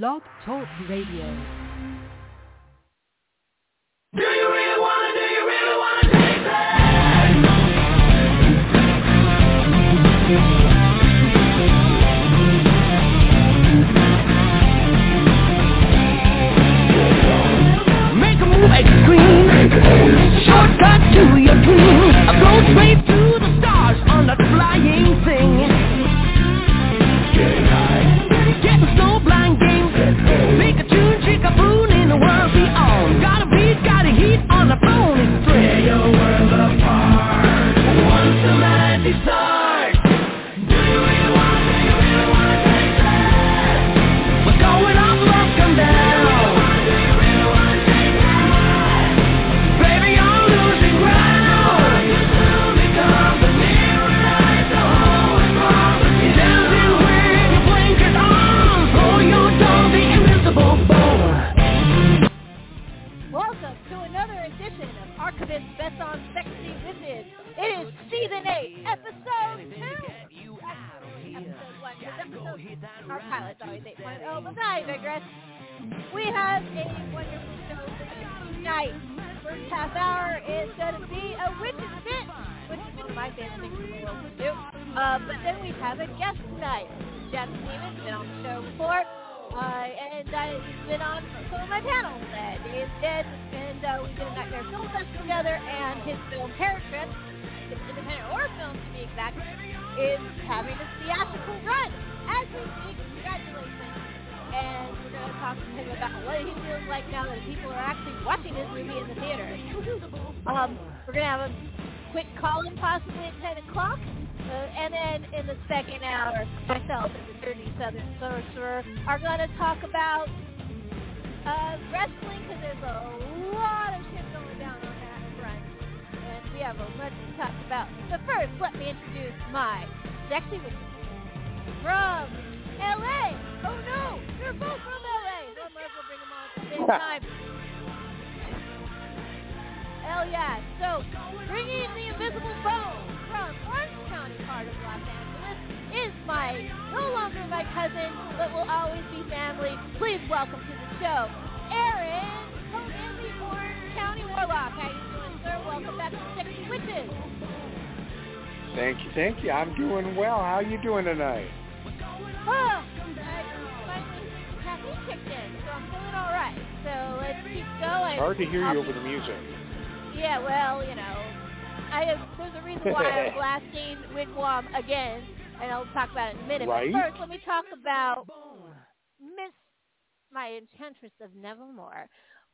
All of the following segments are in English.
Blog Talk Radio. Do you really wanna, do you really wanna taste it? Make a move extreme. Shortcut to your dream. I go straight to the stars on that flying thing. Our pilot's always 8.0, but I digress. We have a wonderful show tonight. First half hour is going to be a witch's fit, which is one of my favorite things in the world to do. Uh, but then we have a guest tonight. Jeff Stevens, been on the show before. Uh, and uh, he's been on some of my panels. Uh, Dave Dead, and uh, we did a Nightmare Film Fest together, and his film Trip, his independent horror film to be exact, is having a theatrical run as we speak. Congratulations. And we're going to talk to him about what he feels like now that people are actually watching this movie in the theater. um, we're going to have a quick call-in possibly at 10 o'clock. Uh, and then in the second hour, myself and the Dirty Southern Sorcerer are going to talk about uh, wrestling because there's a lot of shit going down on that front. And we have a much to talk about. But first, let me introduce my sexy witches from L.A. Oh no, they're both from L.A. So I might as well bring them on at the same time. Hell yeah. So, bringing the invisible bone from Orange County part of Los Angeles is my, no longer my cousin, but will always be family. Please welcome to the show, Aaron Hogan, oh, the Orange County Warlock. How you doing, sir? Welcome back to Sexy Witches. Thank you, thank you. I'm doing well. How are you doing tonight? Oh, finally, caffeine kicked in, so I'm feeling all right. So let's keep going. Hard to hear I'll you over the music. Yeah, well, you know, I have, there's a reason why I'm blasting Wig Wam again, and I'll talk about it in a minute. Right. But first, let me talk about Miss, my Enchantress of Nevermore.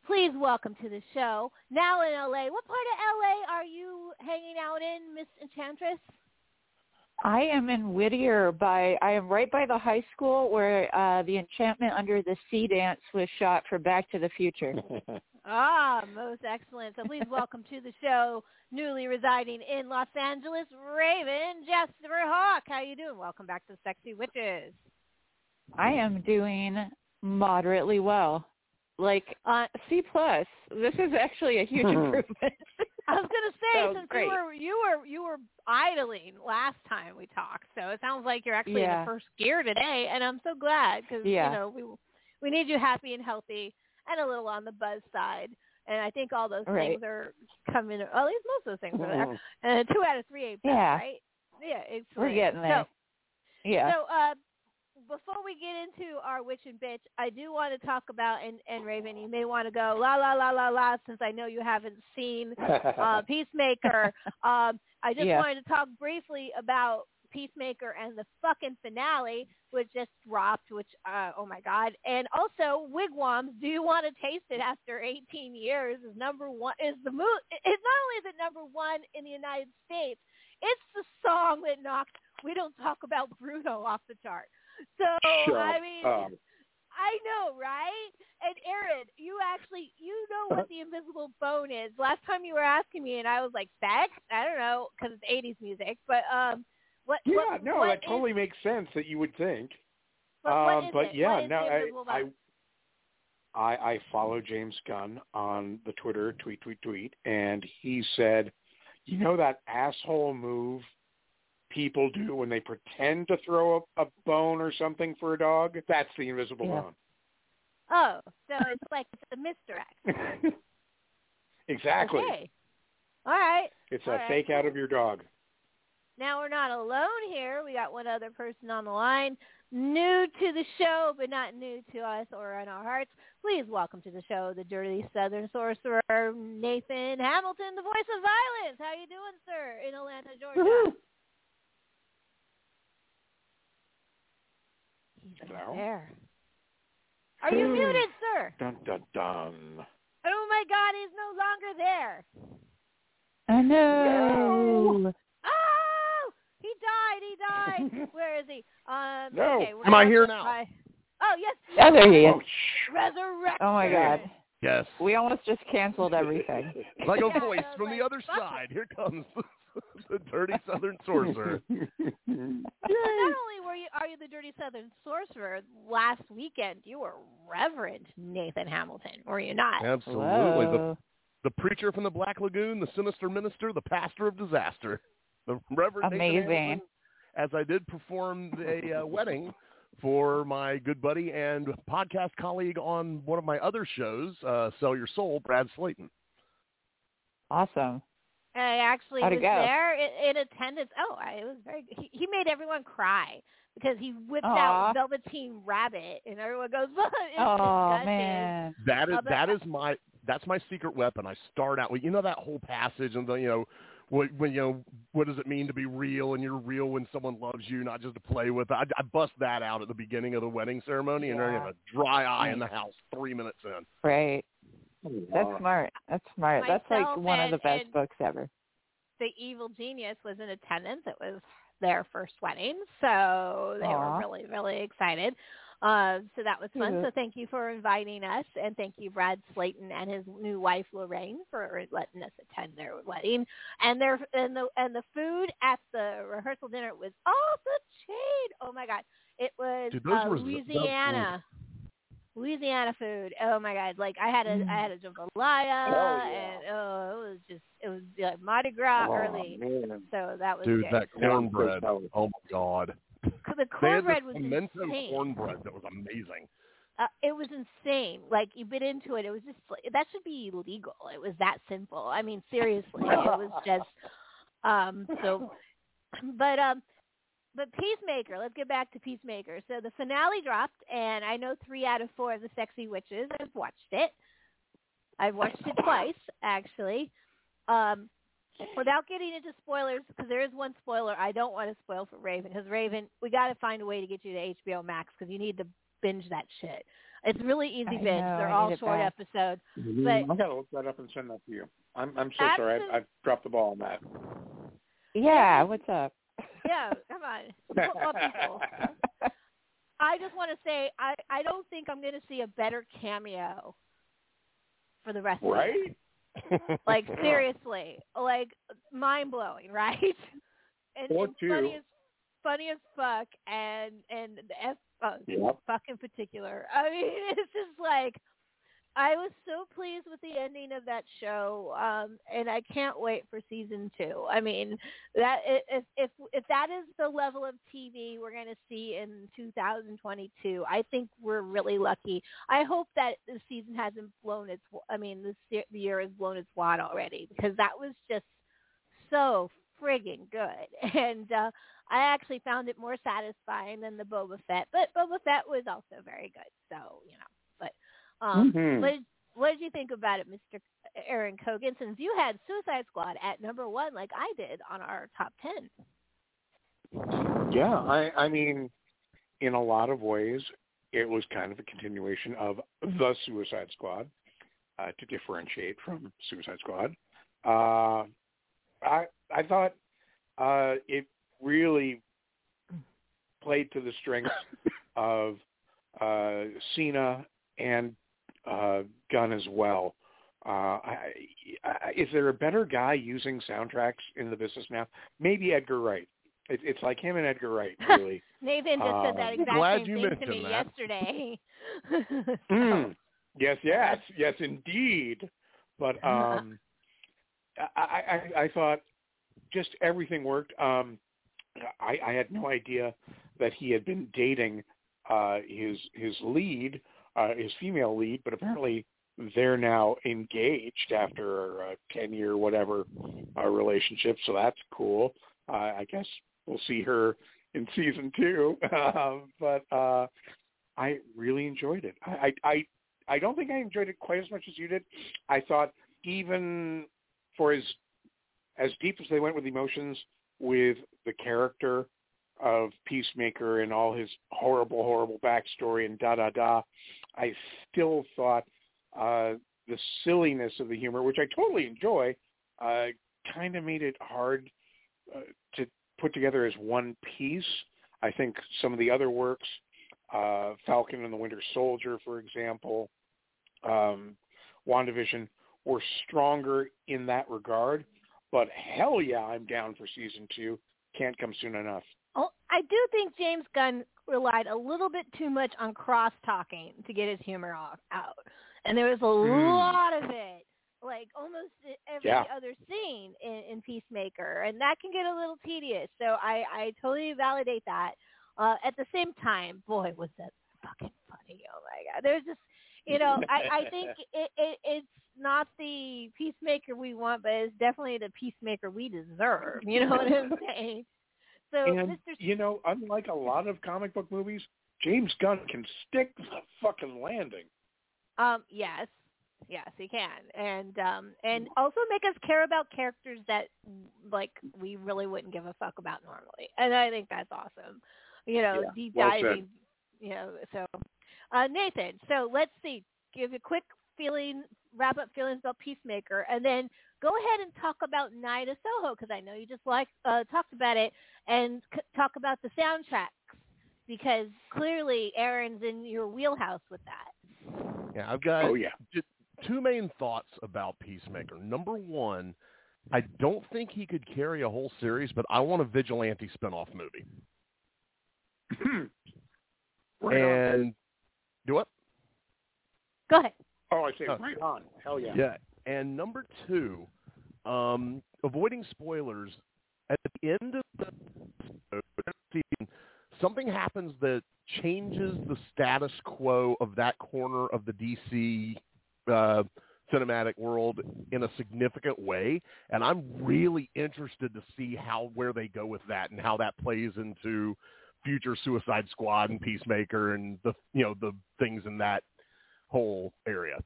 Please welcome to the show. Now in LA. What part of LA are you hanging out in, Miss Enchantress? I am in Whittier by I am right by the high school where uh the enchantment under the sea dance was shot for Back to the Future. Ah, most excellent. So please welcome to the show, newly residing in Los Angeles, Raven Jasper Hawk. How you doing? Welcome back to Sexy Witches. I am doing moderately well. Like Uh, C plus. This is actually a huge improvement. I was gonna say So, since great. you were you were you were idling last time we talked, so it sounds like you're actually in the first gear today, and I'm so glad because Yeah. you know we we need you happy and healthy and a little on the buzz side, and I think all those Right. things are coming. At least most of those things are there. And two out of three ain't Yeah. right? Yeah, it's We're getting there. yeah. So, uh, before we get into our witch and bitch, I do want to talk about and, and Raven. You may want to go la la la la la since I know you haven't seen uh, Peacemaker. um, I just Yeah. wanted to talk briefly about Peacemaker and the fucking finale, which just dropped. Which, uh, oh my god! And also Wig Wam's. Do you want to taste it after 18 years? Is number one? Is the mo It's not only is it number one in the United States, it's the song that knocked "We Don't Talk About Bruno" off the chart. So Shut I mean. up. I know, right? And Aaron, you actually you know what the invisible bone is. Last time you were asking me, and I was like, "Sex? I don't know," because it's '80s music. But um, what? Yeah, what, no, what that is- totally makes sense that you would think. But, um, but it? yeah, no, I, I. I I follow James Gunn on the Twitter, tweet, tweet, tweet, and he said, you know that asshole move people do when they pretend to throw a, a bone or something for a dog? That's the invisible Yeah. bone. Oh, so it's like it's a misdirect. exactly. Okay. All right. It's All a right. fake out of your dog. Now we're not alone here. We got one other person on the line, new to the show, but not new to us or in our hearts. Please welcome to the show the dirty Southern sorcerer Nathan Hamilton, the voice of violence. How you doing, sir, in Atlanta, Georgia? He's Hello? there. Are you muted, sir? Dun dun dun. Oh my God, he's no longer there. I know. Oh, he died. He died. Where is he? Um, No. okay, Am I here now? try- Oh yes. Oh, there he is. Oh, sh- Resurrection. Oh my God. Yes. We almost just canceled everything. Like a voice I from like, the other side. Here comes the dirty southern sorcerer. Well, not only were you are you the dirty southern sorcerer last weekend, you were Reverend Nathan Hamilton, were you not? Absolutely. The, the preacher from the Black Lagoon, the sinister minister, the pastor of disaster. The Reverend Nathan Amazing. Hamilton, as I did perform a uh, wedding for my good buddy and podcast colleague on one of my other shows, uh, Sell Your Soul, Brad Slayton. Awesome. I actually How'd was there in, in attendance. Oh, I, it was very. He, he made everyone cry because he whipped Aw. out Velveteen Rabbit, and everyone goes, Oh man. That is but- that is my that's my secret weapon. I start out with you know that whole passage and the you know what when you know what does it mean to be real and you're real when someone loves you, not just to play with. I, I bust that out at the beginning of the wedding ceremony, and they're Yeah. a dry eye in mm. the house three minutes in. Right. That's smart. That's smart. That's like Myself one of the best books ever. the evil genius was in attendance. It was their first wedding, so they Aw. were really, really excited. Uh, so that was fun. Cute. So thank you for inviting us, and thank you, Brad Slayton and his new wife Lorraine, for letting us attend their wedding. And their and the and the food at the rehearsal dinner was off the chain. Oh my god, it was Dude, uh, were- those- Louisiana. Louisiana food. Oh my god! Like I had a I had a jambalaya, Oh, yeah. and oh, it was just it was like Mardi Gras Oh, early. man. So that was Dude, good. that cornbread. Oh my god. the cornbread was pimento insane. cornbread that was amazing. Uh, it was insane. Like you bit into it, it was just like, that should be illegal. It was that simple. I mean, seriously, it was just um so. But um, but Peacemaker. Let's get back to Peacemaker. So the finale dropped, and I know three out of four of the Sexy Witches. I've watched it. I've watched it twice, actually. Um, without getting into spoilers, because there is one spoiler I don't want to spoil for Raven. Because Raven, we got to find a way to get you to HBO Max because you need to binge that shit. It's really easy I binge. know, They're I all short back. episodes. Mm, But- I gotta look that up and send that to you. I'm I'm so sorry. I, I've dropped the ball on that. Yeah, what's up? Yeah, come on, football people. I just want to say I I don't think I'm going to see a better cameo for the rest of the year. right? Like seriously, like mind blowing, right? And, and funny as funny as fuck, and and the F uh, Yep. fuck in particular. I mean, it's just like I was so pleased with the ending of that show, um, and I can't wait for season two. I mean, that if if if that is the level of TV we're going to see in 2022, I think we're really lucky. I hope that the season hasn't blown its. I mean, the year has blown its wad already because that was just so friggin' good, and uh, I actually found it more satisfying than the Boba Fett. But Boba Fett was also very good, so you know. But um, Mhm. what did, what did you think about it, Mr. Aaron Cogan? Since you had Suicide Squad at number one, like I did on our top ten. Yeah, I I mean, in a lot of ways, it was kind of a continuation of the Suicide Squad, uh, to differentiate from Suicide Squad. Uh, I I thought uh, it really played to the strengths of uh, Cena and uh, Gunn as well. Uh, I, I, is there a better guy using soundtracks in the business now? Maybe Edgar Wright. It, it's like him and Edgar Wright, really. Nathan just said that Um, exact Glad same you thing to me that. yesterday. Mm. Yes, yes, yes, indeed. But um, I, I, I thought just everything worked. Um, I, I had no idea that he had been dating uh, his his lead uh, his female lead, but apparently they're now engaged after a ten year whatever uh, relationship, so that's cool. Uh, I guess we'll see her in season two, uh, but uh, I really enjoyed it. I, I I I don't think I enjoyed it quite as much as you did. I thought even for as as deep as they went with emotions with the character of Peacemaker and all his horrible, horrible backstory and da da da, I still thought uh, the silliness of the humor, which I totally enjoy, uh, kind of made it hard uh, to put together as one piece. I think some of the other works, uh, Falcon and the Winter Soldier, for example, um, WandaVision, were stronger in that regard. But hell yeah, I'm down for season two. Can't come soon enough. Oh, I do think James Gunn relied a little bit too much on cross talking to get his humor off out, and there was a Mm. lot of it, like almost every Yeah. other scene in, in Peacemaker, and that can get a little tedious. So I, I totally validate that. Uh, at the same time, boy, was that fucking funny! Oh my god, there's just, you know, I, I think it, it, it's not the Peacemaker we want, but it's definitely the Peacemaker we deserve. You know what I'm saying? So, and Mr. you know, unlike a lot of comic book movies, James Gunn can stick the fucking landing. Um, yes, yes, he can, and um, and also make us care about characters that like we really wouldn't give a fuck about normally, and I think that's awesome. You know, Yeah, deep well said. diving. You know, so uh, Nathan. So let's see. Give a quick feeling, wrap up feelings about Peacemaker, and then go ahead and talk about Night of Soho because I know you just like uh, talked about it, and c- talk about the soundtracks because clearly Aaron's in your wheelhouse with that. Yeah, I've got Oh yeah. ju- two main thoughts about Peacemaker. Number one, I don't think he could carry a whole series, but I want a vigilante spinoff movie. right on. and do what? Go ahead. Oh, I say Oh. right on. Hell yeah. Yeah. And number two, um, avoiding spoilers. At the end of the season, something happens that changes the status quo of that corner of the DC uh, cinematic world in a significant way, and I'm really interested to see how where they go with that and how that plays into future Suicide Squad and Peacemaker and the you know the things in that whole area.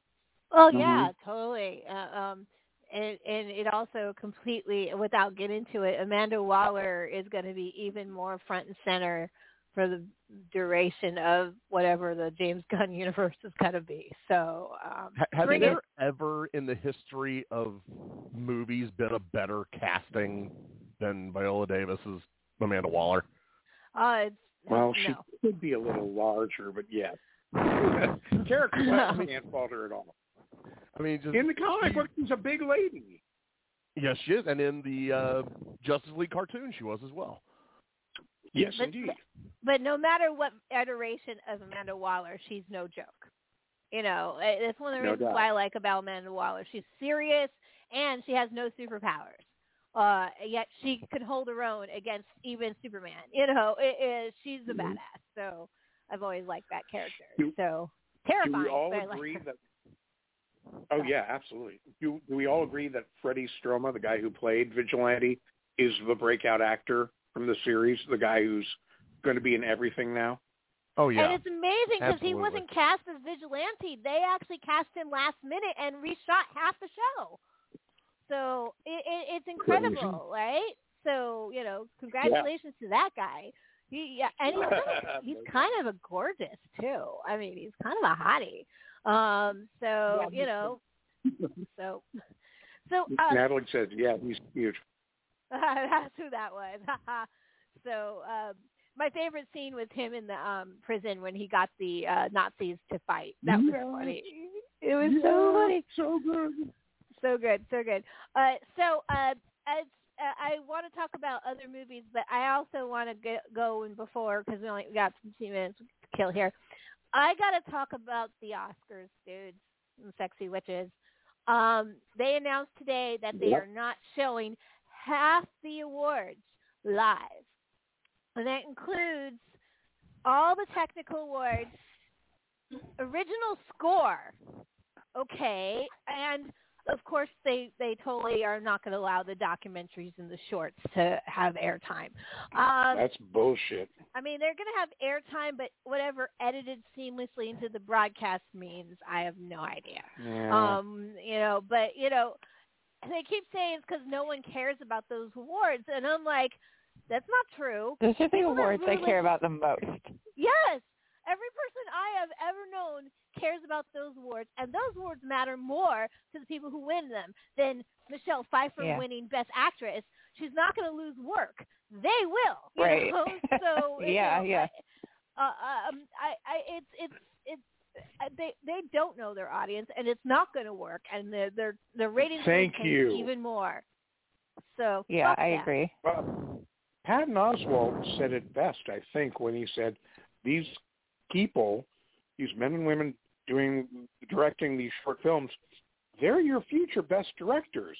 Oh Mhm. yeah, totally. Uh, um, and and it also completely, without getting into it, Amanda Waller is going to be even more front and center for the duration of whatever the James Gunn universe is going to be. So um, Ha- Has there it. ever in the history of movies been a better casting than Viola Davis's Amanda Waller? Uh, it's, Well, she could be a little larger, but yes. Character I can't fault her at all. I mean, just In the comic book, she's a big lady. yes, she is, and in the uh, Justice League cartoon, she was as well. Yes, But- indeed. but no matter what iteration of Amanda Waller, she's no joke. You know, eh, that's one of the No reasons doubt. why I like about Amanda Waller. She's serious and she has no superpowers. Uh, yet she could hold her own against even Superman. You know, it, it, she's a Mhm. badass. So I've always liked that character. Do- so Do we all but I like agree that? Oh yeah, absolutely. Do, do we all agree that Freddie Stroma, the guy who played Vigilante, is the breakout actor from the series? The guy who's going to be in everything now. Oh yeah, And it's amazing because he wasn't cast as Vigilante. They actually cast him last minute and reshot half the show. So it, it, it's incredible, right? So you know, congratulations to that guy. He, yeah, and he's kind of, he's kind of a gorgeous too. I mean, he's kind of a hottie. Um, so you know, so so uh, Natalie said, "Yeah, he's huge." That's who that was. so um, my favorite scene was him in the um, prison when he got the uh, Nazis to fight. That was Yes. funny. It was so funny. So good. So good, so good. Uh, so uh, as uh, I want to talk about other movies, but I also want to go, go in before because we only got 15 minutes to kill here. I got to talk about the Oscars, dudes and sexy witches. Um, they announced today that they Yep. are not showing half the awards live, and that includes all the technical awards original score. Okay, and of course they they totally are not going to allow the documentaries and the shorts to have airtime. Um, That's bullshit. I mean, they're going to have airtime, but whatever edited seamlessly into the broadcast means, I have no idea. Yeah. Um, you know, but you know, they keep saying it's because no one cares about those awards, and I'm like, that's not true. Those are the People that awards I care about the most. Yes, every person I have ever known cares about those awards, and those awards matter more to the people who win them than Michelle Pfeiffer Yeah. winning Best Actress. She's not going to lose work. They will. Right. know? So you Yeah, know, yeah. Uh, um, I, I, it's, it's, it's. uh, They they don't know their audience, and it's not going to work. And their their their ratings will Thank tank you. even more. So Yeah, fuck I that. agree. Well, Patton Oswalt said it best, I think, when he said, "These people, these men and women doing directing these short films, they're your future best directors.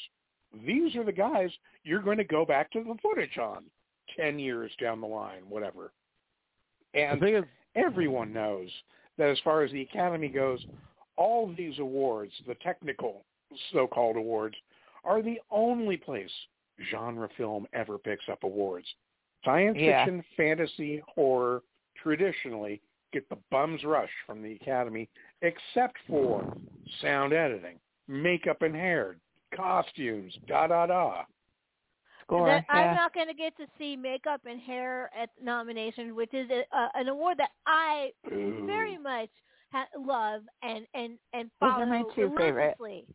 These are the guys you're going to go back to the footage on ten years down the line, whatever." The And thing is, everyone knows that as far as the Academy goes, all these awards, the technical so-called awards, are the only place genre film ever picks up awards. Science Yeah. fiction, fantasy, horror traditionally get the bum's rush from the Academy, except for sound editing, makeup and hair, costumes, da da da. Score. that I'm not going to get to see makeup and hair at nominations, which is a, uh, an award that I Ooh. very much ha- love and and and Those follow are my two favorite. relentlessly.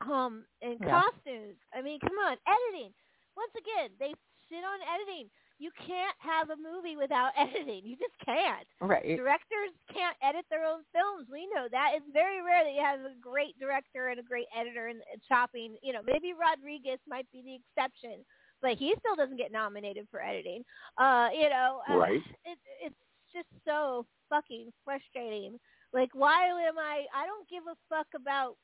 Um, and Yeah. costumes. I mean, come on, editing. Once again, they shit on editing. You can't have a movie without editing. You just can't. Right. Directors can't edit their own films. We know that. It's very rare that you have a great director and a great editor and, chopping. You know, maybe Rodriguez might be the exception, but he still doesn't get nominated for editing. Uh, you know, uh, Right. It, it's just so fucking frustrating. Like, why am I? I don't give a fuck about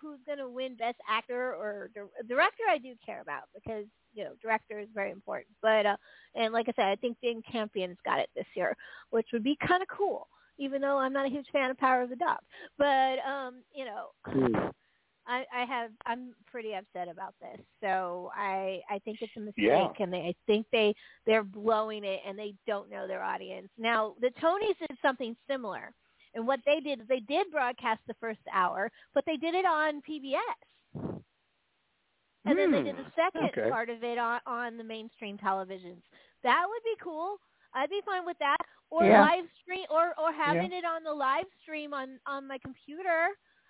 who's gonna win Best Actor or dir- director. I do care about because you know director is very important. But uh, and like I said, I think Jane Campion's got it this year, which would be kind of cool. Even though I'm not a huge fan of Power of the Dog, but um, you know, I, I have I'm pretty upset about this. So I I think it's a mistake, Yeah. and they I think they they're blowing it, and they don't know their audience. Now the Tonys did something similar, and what they did is they did broadcast the first hour, but they did it on PBS, and then they did the Hmm, second okay. part of it on on the mainstream televisions. That would be cool. I'd be fine with that. Or Yeah. live stream, or or having it on the live stream on on my computer.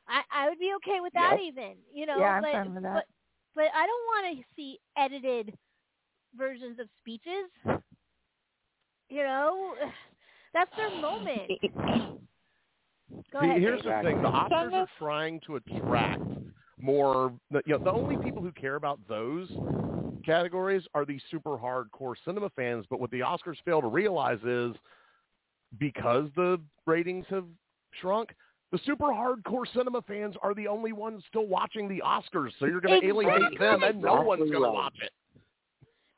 I I would be okay with that Yep. even. You know, Yeah, I'm but fine with that. but but I don't want to see edited versions of speeches. You know, that's their moment. Go ahead. here's the thing: the Some Oscars are trying to attract more. the- You know, the only people who care about those categories are the super hardcore cinema fans. But what the Oscars fail to realize is because the ratings have shrunk, the super hardcore cinema fans are the only ones still watching the Oscars. So you're going to alienate them, and no one's going to watch it.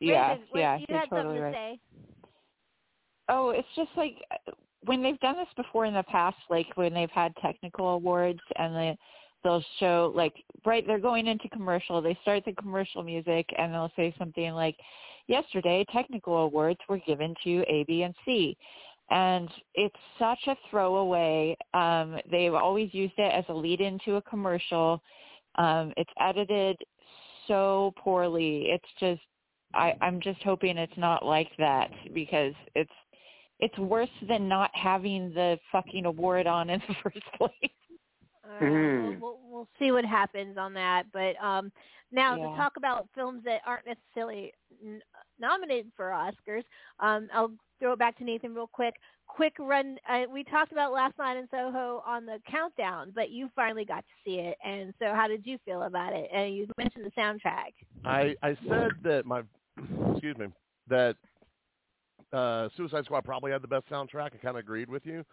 Yeah, Raven, yeah, you you're had totally something right. to say. Oh, it's just like uh, when they've done this before in the past, like when they've had technical awards and they they'll show like right they're going into commercial, they start the commercial music and they'll say something like, Yesterday technical awards were given to A, B, and C. And it's such a throwaway. Um, they've always used it as a lead into a commercial. Um, it's edited so poorly. It's just I, I'm just hoping it's not like that because it's it's worse than not having the fucking award on in the first place. Mhm. We'll, we'll, we'll see what happens on that. But um, now Yeah. to talk about films that aren't necessarily n- nominated for Oscars, um, I'll throw it back to Nathan real quick. Quick run. Uh, we talked about last night in Soho on the countdown, but you finally got to see it. And so, how did you feel about it? And you mentioned the soundtrack. I I said that my excuse me that uh, Suicide Squad probably had the best soundtrack. I kind of agreed with you.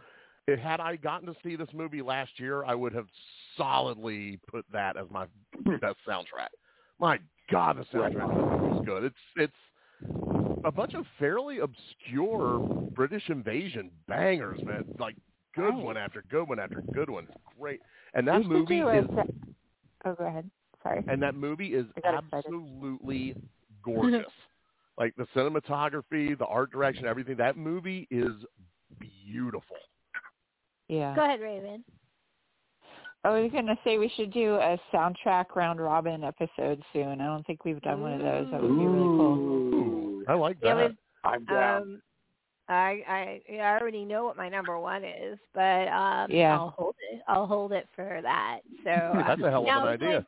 Had I gotten to see this movie last year, I would have solidly put that as my hmm. best soundtrack. My God, the soundtrack of this movie was good. It's it's a bunch of fairly obscure British invasion bangers, man. Like good Nice. one after good one after good one. Great, and that movie a is Oh, go ahead. Sorry. and that movie is excited. absolutely gorgeous. like the cinematography, the art direction, everything. That movie is beautiful. Yeah. Go ahead, Raven. I was gonna say we should do a soundtrack round robin episode soon. I don't think we've done one of those. That would be really cool. Ooh, I like Yeah, that. we've I'm down. Um, I I I already know what my number one is, but um, Yeah. I'll hold it. I'll hold it for that. So uh, That's a hell of an idea.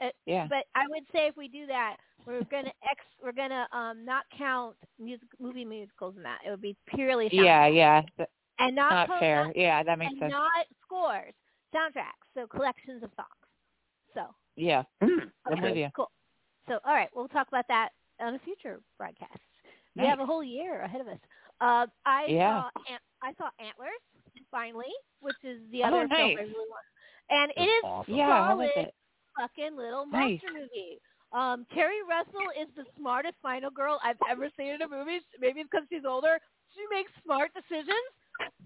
like- Yeah. but I would say if we do that, we're gonna ex we're gonna um not count music movie musicals in that. It would be purely soundtrack. Yeah, yeah. Th- and not Not po- fair. not- Yeah, that makes and sense. not scores, soundtracks. So collections of songs. So Yeah. I'm with okay, you. cool. So all right, we'll talk about that on a future broadcast. We have a whole year ahead of us. Uh, I Yeah. saw Ant- I saw Antlers finally, which is the Oh, other film I nice. really want, and it It's is awesome. Yeah, solid it? fucking little Nice. monster movie. Um, Keri Russell is the smartest final girl I've ever seen in a movie. Maybe it's because she's older. She makes smart decisions,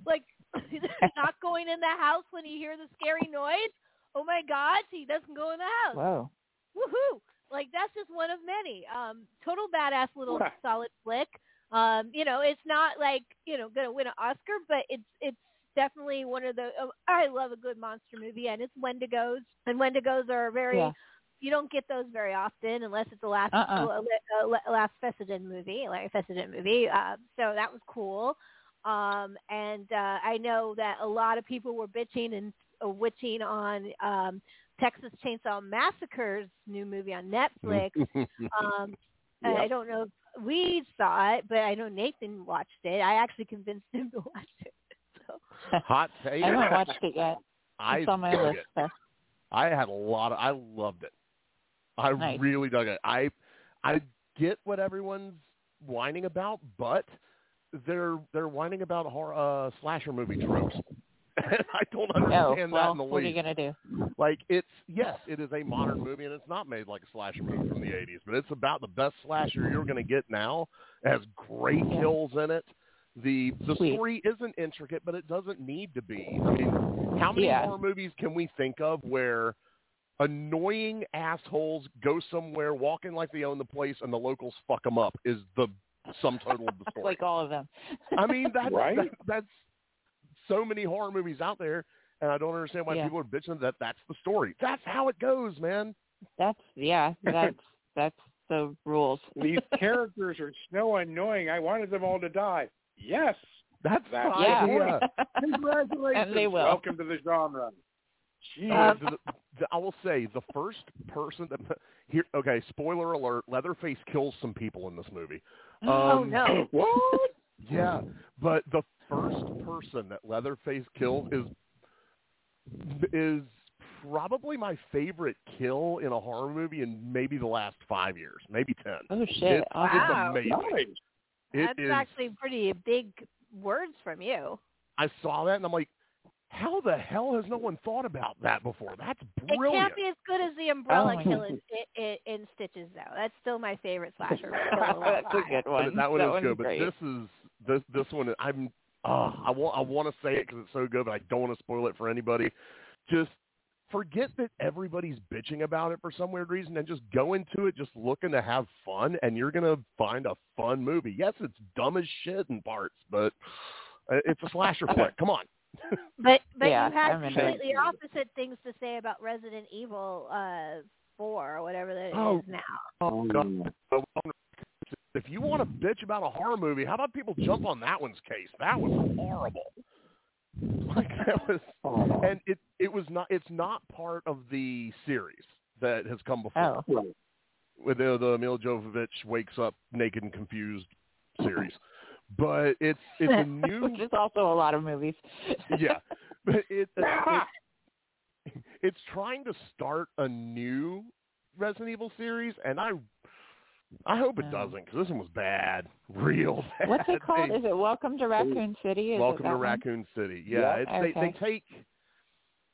like not going in the house when you hear the scary noise. Oh my God, she doesn't go in the house Whoa. woohoo! Like that's just one of many. Um, total badass little Yeah. solid flick. Um, you know, it's not like you know gonna win an Oscar, but it's it's definitely one of the. Uh, I love a good monster movie, and it's Wendigos, and Wendigos are very. Yeah. You don't get those very often unless it's a last Uh-uh. a, a, a Larry Fessenden movie, like a Fessenden movie. Uh, so that was cool. Um, and uh, I know that a lot of people were bitching and uh, witching on um, Texas Chainsaw Massacre's new movie on Netflix. um, and I don't know if we saw it, but I know Nathan watched it. I actually convinced him to watch it. So Hot take. I haven't watched it yet. I It's on my dug list. it. I had a lot of. I loved it. I Nice. really dug it. I I get what everyone's whining about, but they're they're whining about horror, uh, slasher movie tropes. And I don't Oh, understand that in the what are you gonna do? Like it's yes, it is a modern movie, and it's not made like a slasher movie from the '80s, but it's about the best slasher you're going to get now. It has great Yeah. kills in it. The the Sweet. story isn't intricate, but it doesn't need to be. I mean, how many Yeah. horror movies can we think of where annoying assholes go somewhere, walk in like they own the place, and the locals fuck them up? Is the sum total of the story? like all of them. I mean, that's Right? that, that's so many horror movies out there, and I don't understand why Yeah. people are bitching that that's the story. That's how it goes, man. That's yeah. That's that's the rules. These characters are so annoying. I wanted them all to die. Yes. That's That's the Yeah. Congratulations. And they will. Welcome to the genre. Jeez. The, the, I will say the first person that here. Okay, spoiler alert: Leatherface kills some people in this movie. oh Um, no, what? Yeah, but the first person that Leatherface kills is is probably my favorite kill in a horror movie in maybe the last five years, maybe ten. Oh shit! It's, Awesome. it's Wow. amazing. Nice. It that's is- actually pretty big words from you. I saw that and I'm like, how the hell has no one thought about that before? That's brilliant. It can't be as good as the umbrella Oh my kill in, in, in Stitches, though. That's still my favorite slasher. kill That's a good one. that one is one's good. But this is this this one. I'm uh, I want I want to say it because it's so good, but I don't want to spoil it for anybody. Just forget that everybody's bitching about it for some weird reason, and just go into it just looking to have fun, and you're gonna find a fun movie. Yes, it's dumb as shit in parts, but uh, it's a slasher flick. Come on. But but Yeah, you had I'm completely opposite things to say about Resident Evil uh, Four or whatever that Oh. is now. Oh God. If you want to bitch about a horror movie, how about people jump on that one's case? That was horrible. Like that was, and it it was not. It's not part of the series that has come before. oh, With the the Milla Jovovich wakes up naked and confused series, but it's it's a new which is also a lot of movies. yeah, but it, it it's trying to start a new Resident Evil series, and I I hope it doesn't because this one was bad, real bad. What's it called? They- Is it Welcome to Raccoon City? Is Welcome to one? Raccoon City. Yeah, Yeah. it's, they they take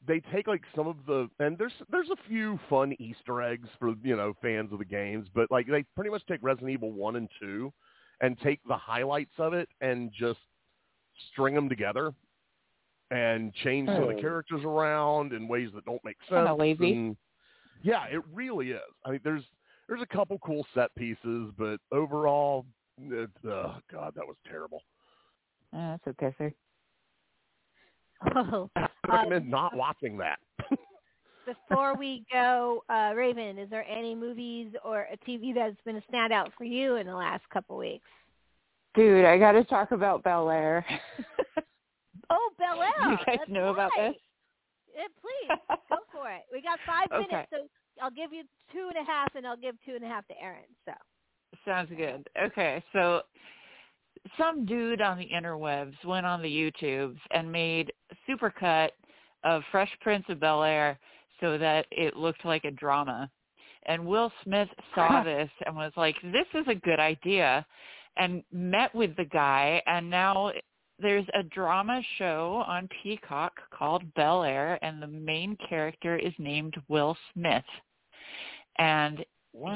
they take like some of the and there's there's a few fun Easter eggs for you know fans of the games, but like they pretty much take Resident Evil one and two and take the highlights of it and just string them together and change some of the Oh. characters around in ways that don't make sense. Kinda lazy. and- yeah, it really is. I mean, there's there's a couple cool set pieces, but overall, it, oh god, that was terrible. Uh, that's okay, sir. Oh, I recommend not watching that. Before we go, uh, Raven, is there any movies or a TV that's been a standout for you in the last couple weeks? Dude, I got to talk about Bel Air. Oh, Bel Air. you guys that's know about this? Yeah, please go for it. We got five Okay. minutes, so I'll give you two and a half, and I'll give two and a half to Aaron. So Sounds good. Okay, so some dude on the interwebs went on the YouTubes and made a supercut of Fresh Prince of Bel Air so that it looked like a drama. And Will Smith saw this and was like, "This is a good idea," and met with the guy. And now there's a drama show on Peacock called Bel Air, and the main character is named Will Smith. And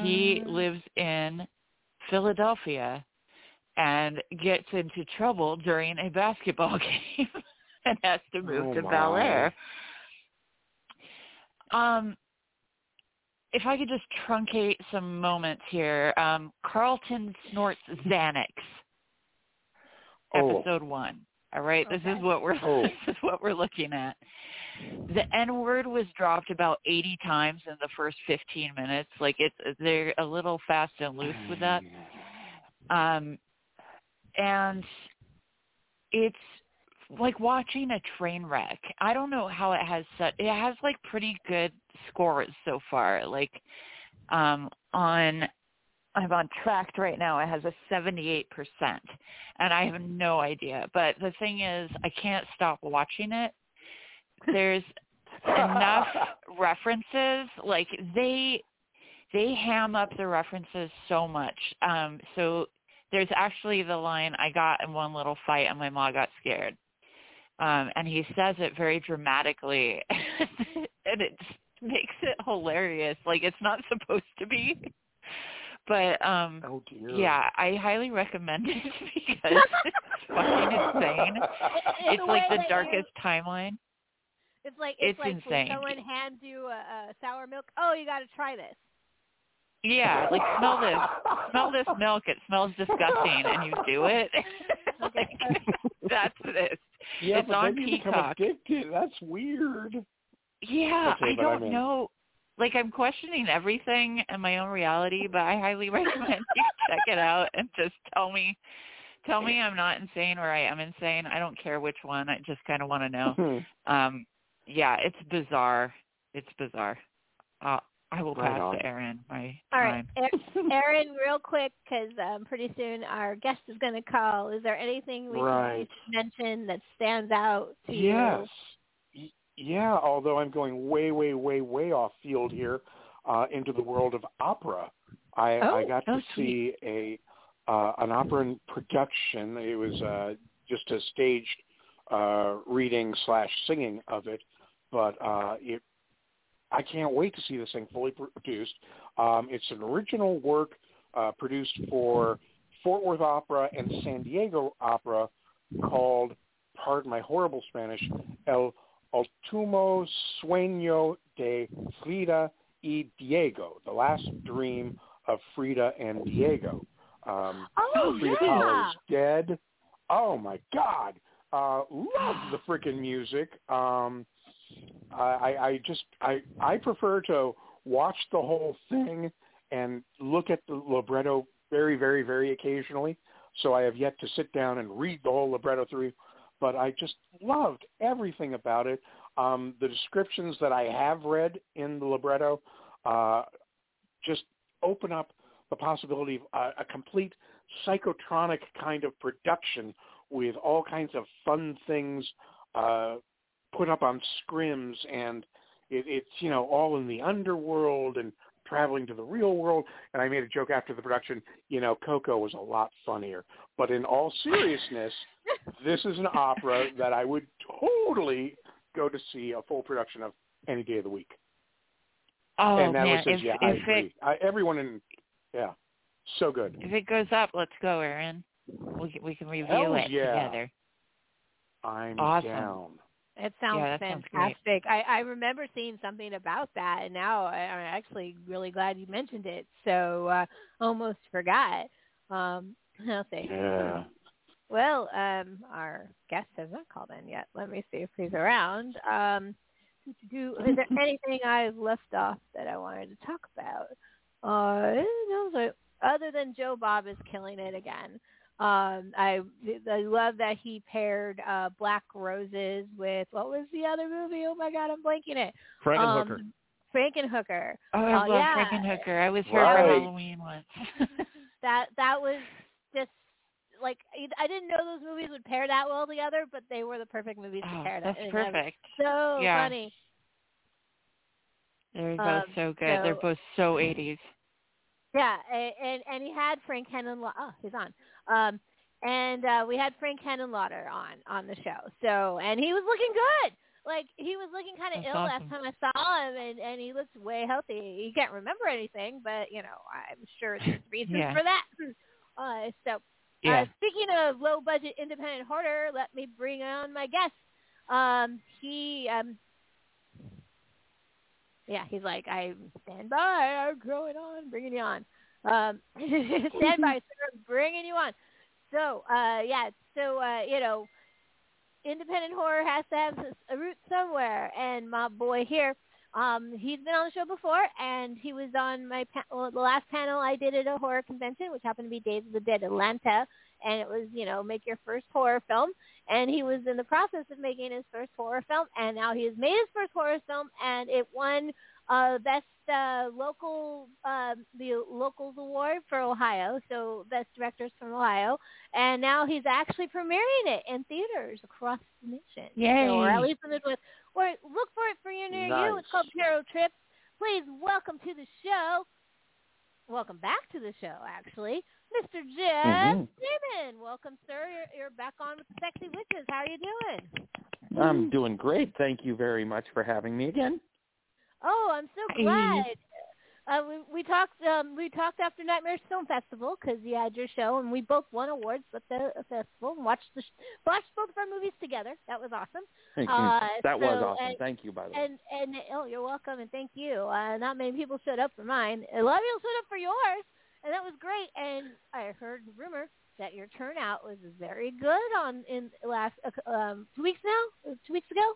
he lives in Philadelphia and gets into trouble during a basketball game and has to move Oh, to. Bel Air. Um, if I could just truncate some moments here, um, Carlton snorts Xanax. Oh. Episode one. All right, this is what we're Oh. this is what we're looking at. The N word was dropped about 80 times in the first 15 minutes. Like it's they're a little fast and loose with that. Um, and it's like watching a train wreck. I don't know how it has such. It has like pretty good scores so far. Like um, on, I'm on tracked right now. It has a 78 percent, and I have no idea. But the thing is, I can't stop watching it. There's enough references. Like they they ham up the references so much. Um, so there's actually the line I got in one little fight and my mom got scared. Um, and he says it very dramatically and it makes it hilarious. Like it's not supposed to be. But um Oh dear. yeah, I highly recommend it because it's fucking insane. It's the like the that darkest timeline. It's like it's, it's like insane. when someone hands you a, a sour milk. Oh, you got to try this. Yeah, like smell this, smell this milk. It smells disgusting, and you do it. like, that's this. Yeah, It's but on then you become Peacock. addicted. That's weird. Yeah, Okay, I don't I'm in. know. Like I'm questioning everything in my own reality, but I highly recommend you check it out and just tell me, tell me I'm not insane or I am insane. I don't care which one. I just kind of want to know. Um, yeah, it's bizarre. It's bizarre. Uh, I will Right pass on. to Aaron. My All right, time. A- Aaron, real quick, because um, pretty soon our guest is going to call. Is there anything we Right. can mention that stands out to yes. you? Y- Yeah, although I'm going way, way, way, way off field here uh, into the world of opera. I, Oh, I got oh, to see a uh, an opera in production. It was uh, just a staged uh, reading slash singing of it, but uh, it I can't wait to see this thing fully produced. Um, it's an original work uh, produced for Fort Worth Opera and San Diego Opera called, pardon my horrible Spanish, El Ultimo Sueño de Frida y Diego, The Last Dream of Frida and Diego. Um, Oh, Frida yeah. Kahlo is dead. Oh my God! Uh, love the freaking music. Um, I, I just I I prefer to watch the whole thing and look at the libretto very very very occasionally. So I have yet to sit down and read the whole libretto through, but I just loved everything about it. Um, the descriptions that I have read in the libretto uh, just open up the possibility of a, a complete psychotronic kind of production with all kinds of fun things uh, put up on scrims, and it, it's you know all in the underworld and traveling to the real world. And I made a joke after the production, you know, Coco was a lot funnier. But in all seriousness, this is an opera that I would totally go to see a full production of any day of the week. Oh and that man, was just, if yeah, I if agree. it I, everyone in, yeah, so good. if it goes up, let's go, Aaron. We can, we can review Hells it yeah. together. I'm Awesome. down. It sounds Yeah, that sounds fantastic. I, I remember seeing something about that, and now I, I'm actually really glad you mentioned it. So uh, almost forgot. Um, I'll see. Yeah. Well, um, our guest has not called in yet. Let me see if he's around. Um, do, is there anything I've left off that I wanted to talk about? Uh, no, other than Joe Bob is killing it again. Um, I I love that he paired uh, Black Roses with what was the other movie? Oh my God, I'm blanking it. Frankenhooker. Um, Frankenhooker. Oh, I Oh, love yeah. Frankenhooker. I was here Right. for Halloween once. That that was just like I didn't know those movies would pair that well together, but they were the perfect movies to oh, pair that's that. and that perfect. So Yeah. funny. They're both Um, so good. They're both so 80s. Yeah, and and, he had Frank Henenlotter. Oh, he's on. Um, and uh, we had Frank Henenlotter on on the show. So and he was looking good. Like he was looking kind of That's ill awesome. last time I saw him, and and he looks way healthy. He can't remember anything, but you know I'm sure there's reasons Yeah. for that. Uh, so Yeah. uh, speaking of low budget independent horror, let me bring on my guest. Um, he um, yeah, he's like, I stand by, I'm going on, bringing you on. Um, stand by, sir, I'm bringing you on. So, uh, yeah, so uh, you know, independent horror has to have a root somewhere, and my boy here, um, he's been on the show before, and he was on my pa- well, the last panel I did at a horror convention, which happened to be Days of the Dead Atlanta, and it was you know make your first horror film, and he was in the process of making his first horror film, and now he has made his first horror film, and it won uh, best uh, local uh, the locals award for Ohio, so best directors from Ohio, and now he's actually premiering it in theaters across the nation, Yay. So, or at least in the Midwest. Or look for it for you near you. It's called Terror Trips. Please welcome to the show. Welcome back to the show, actually, Mr. Jeff Mhm. Seemann. Welcome, sir. You're, you're back on with the Sexy Witches. How are you doing? I'm doing great. Thank you very much for having me again. Oh, I'm so Hi. glad. Uh, we we talked um, we talked after Nightmares Film Festival because you had your show and we both won awards at the festival and watched the sh- watched both of our movies together. That was awesome. Thank you. Uh, that was awesome. and- Thank you, by the way. And and oh, you're welcome and thank you. Uh, not many people showed up for mine. A lot of people showed up for yours, and that was great. And I heard rumor that your turnout was very good on in last uh, um, two weeks now, two weeks ago.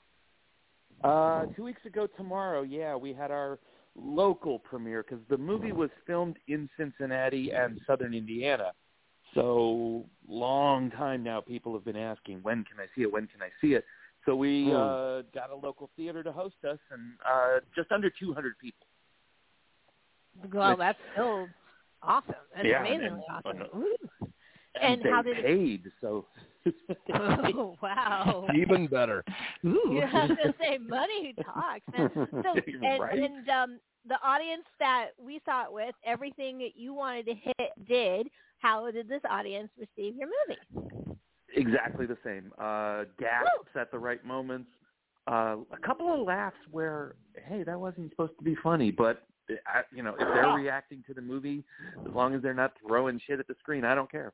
Uh, two weeks ago tomorrow, yeah, we had our local premiere because the movie was filmed in Cincinnati and Southern Indiana. So long time now, people have been asking, when can I see it? When can I see it? So we Hmm. uh, got a local theater to host us, and uh, just under 200 people. Well, that's still awesome. That's Yeah, amazingly and- awesome. and- Ooh. And, And they how did it- paid, so Oh wow! Even better. Yeah, I was gonna say money talks. Man. So and, Right. and um, the audience that we saw it with, everything that you wanted to hit did. How did this audience receive your movie? Exactly the same. Uh, gasps at the right moments. Uh, a couple of laughs where, hey, that wasn't supposed to be funny, but I, you know, if they're reacting to the movie, as long as they're not throwing shit at the screen, I don't care.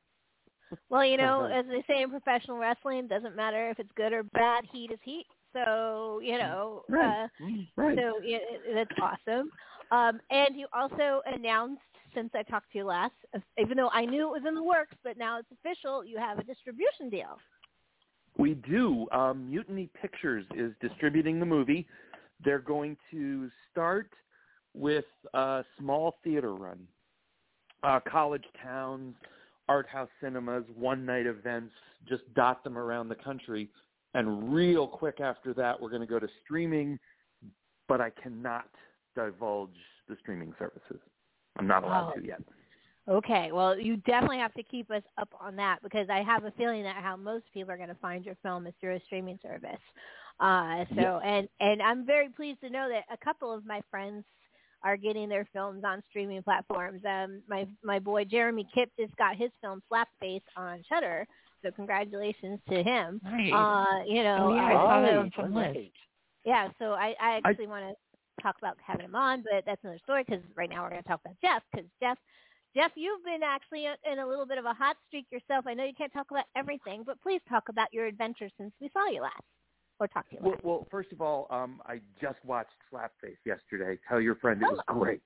Well, you know, as they say in professional wrestling, it doesn't matter if it's good or bad. Heat is heat. So you know, Right. uh, Right. So it- that's awesome. Um, and you also announced, since I talked to you last, even though I knew it was in the works, but now it's official, you have a distribution deal. We do. Um, Mutiny Pictures is distributing the movie. They're going to start with a small theater run, uh, college towns, art house cinemas, one night events, just dot them around the country. And real quick after that, we're going to go to streaming, but I cannot divulge the streaming services. I'm not allowed Oh. to yet. Okay, well, you definitely have to keep us up on that because I have a feeling that how most people are going to find your film is through a streaming service. Uh, so, and and I'm very pleased to know that a couple of my friends are getting their films on streaming platforms. Um, my my boy Jeremy Kipp just got his film Slapface on Shudder, so congratulations to him. Nice. Uh, you know, Oh, yeah, I saw that so- on some list. yeah, so I, I actually want to talk about having him on, but that's another story because right now we're going to talk about Jeff because Jeff, Jeff, you've been actually in a little bit of a hot streak yourself. I know you can't talk about everything, but please talk about your adventure since we saw you last. Or talk to you Well, about? well, first of all, um, I just watched Slapface yesterday. Tell your friend it was Oh. great.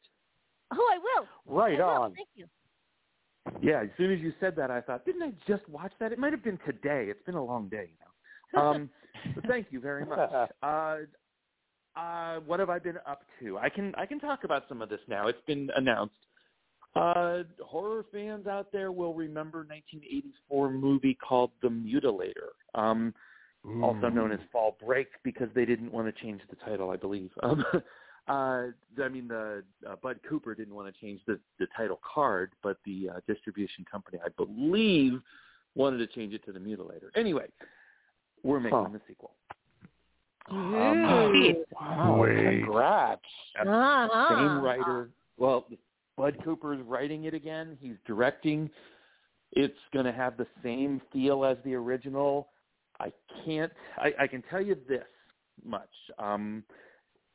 Oh, I will. Right I will. on. Thank you. Yeah, as soon as you said that, I thought, didn't I just watch that? It might have been today. It's been a long day, you know. Um, but thank you very much. Uh, uh, what have I been up to? I can I can talk about some of this now. It's been announced. Uh, horror fans out there will remember 1984 movie called The Mutilator, um, also known as Fall Break because they didn't want to change the title, I believe. Um, uh, I mean, the uh, Bud Cooper didn't want to change the the title card, but the uh, distribution company, I believe, wanted to change it to The Mutilator. Anyway, we're making Huh. the sequel. Ooh. Wow, Wait. congrats. Uh-huh. same writer. Well, Bud Cooper is writing it again. He's directing. It's going to have the same feel as the original. I can't. I, I can tell you this much. Um,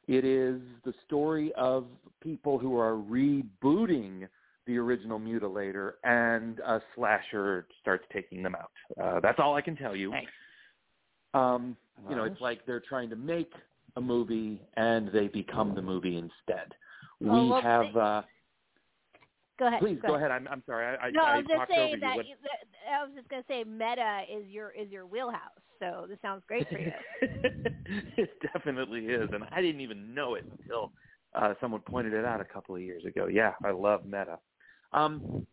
it is the story of people who are rebooting the original Mutilator, and a slasher starts taking them out. Uh, that's all I can tell you. Nice. Um, you know, it's like they're trying to make a movie and they become the movie instead. We Oh, well, have. they- Uh, Go ahead. please go ahead. I'm, I'm sorry. I, I, No, I I was just talked over saying that, What- you- that I was just gonna say meta is your is your wheelhouse. So this sounds great for you. it definitely is, and I didn't even know it until uh, someone pointed it out a couple of years ago. Yeah, I love meta. Um,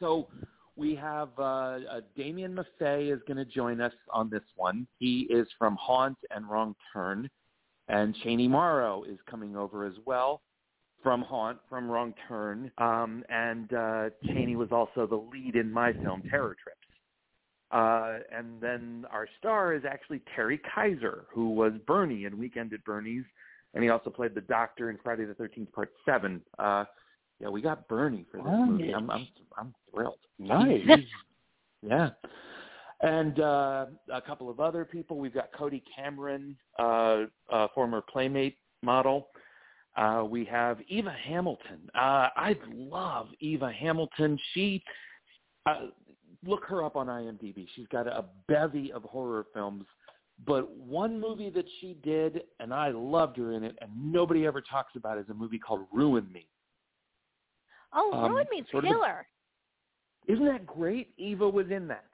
so we have uh, uh, Damien Maffei is going to join us on this one. He is from Haunt and Wrong Turn, and Chaney Morrow is coming over as well from Haunt, from Wrong Turn, um, and uh, Chaney was also the lead in my film Terror Trips. Uh, and then our star is actually Terry Kiser, who was Bernie in Weekend at Bernie's, and he also played the Doctor in Friday the Thirteenth Part Seven. Uh, yeah, we got Bernie for this movie. I'm I'm I'm thrilled. Nice. Yeah. And uh, a couple of other people. We've got Cody Cameron, uh, uh, former Playmate model. Uh, we have Eva Hamilton. Uh, I love Eva Hamilton. She, uh, look her up on IMDb. She's got a bevy of horror films. But one movie that she did, and I loved her in it, and nobody ever talks about, is a movie called Ruin Me. Oh, Um, ruin means sort of a- killer. Isn't that great? Eva was in that.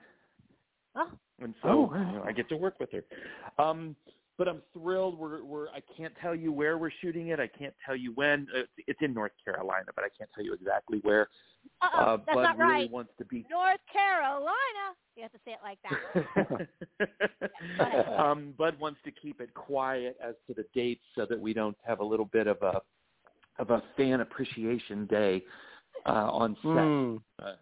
Oh, and so Oh, you know, I get to work with her. Um, but I'm thrilled. We're, we're I can't tell you where we're shooting it. I can't tell you when. It's, it's in North Carolina, but I can't tell you exactly where. uh-oh, uh, that's Bud not really right. wants to be. North Carolina. You have to say it like that. um, Bud wants to keep it quiet as to the dates, so that we don't have a little bit of a of a fan appreciation day uh, on set. Hmm. Uh,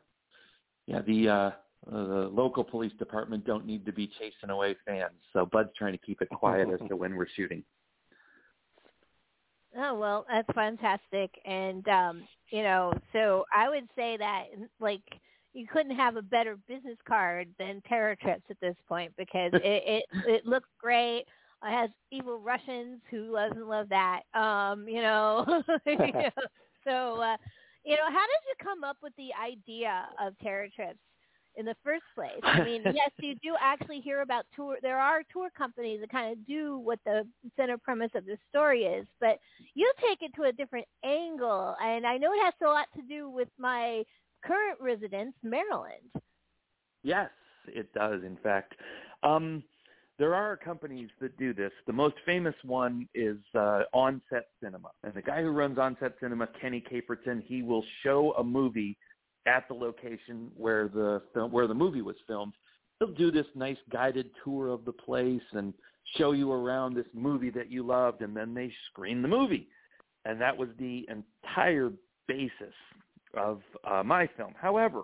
yeah, the uh, uh, the local police department don't need to be chasing away fans, so Bud's trying to keep it quiet as to when we're shooting. Oh well, that's fantastic, and um, you know, so I would say that like you couldn't have a better business card than Terror Trips at this point because it it, it looks great. It has evil Russians who doesn't love that, um, you know. so, uh, you know, how did you come up with the idea of Terror Trips? In the first place. I mean, yes, you do actually hear about tour. There are tour companies that kind of do what the center premise of the story is, but you take it to a different angle, and I know it has a lot to do with my current residence, Maryland. Yes, it does. In fact, um, there are companies that do this. The most famous one is uh, Onset Cinema, and the guy who runs Onset Cinema, Kenny Caperton, he will show a movie at the location where the film, where the movie was filmed. He'll do this nice guided tour of the place and show you around this movie that you loved, and then they screen the movie. And that was the entire basis of uh, my film. However,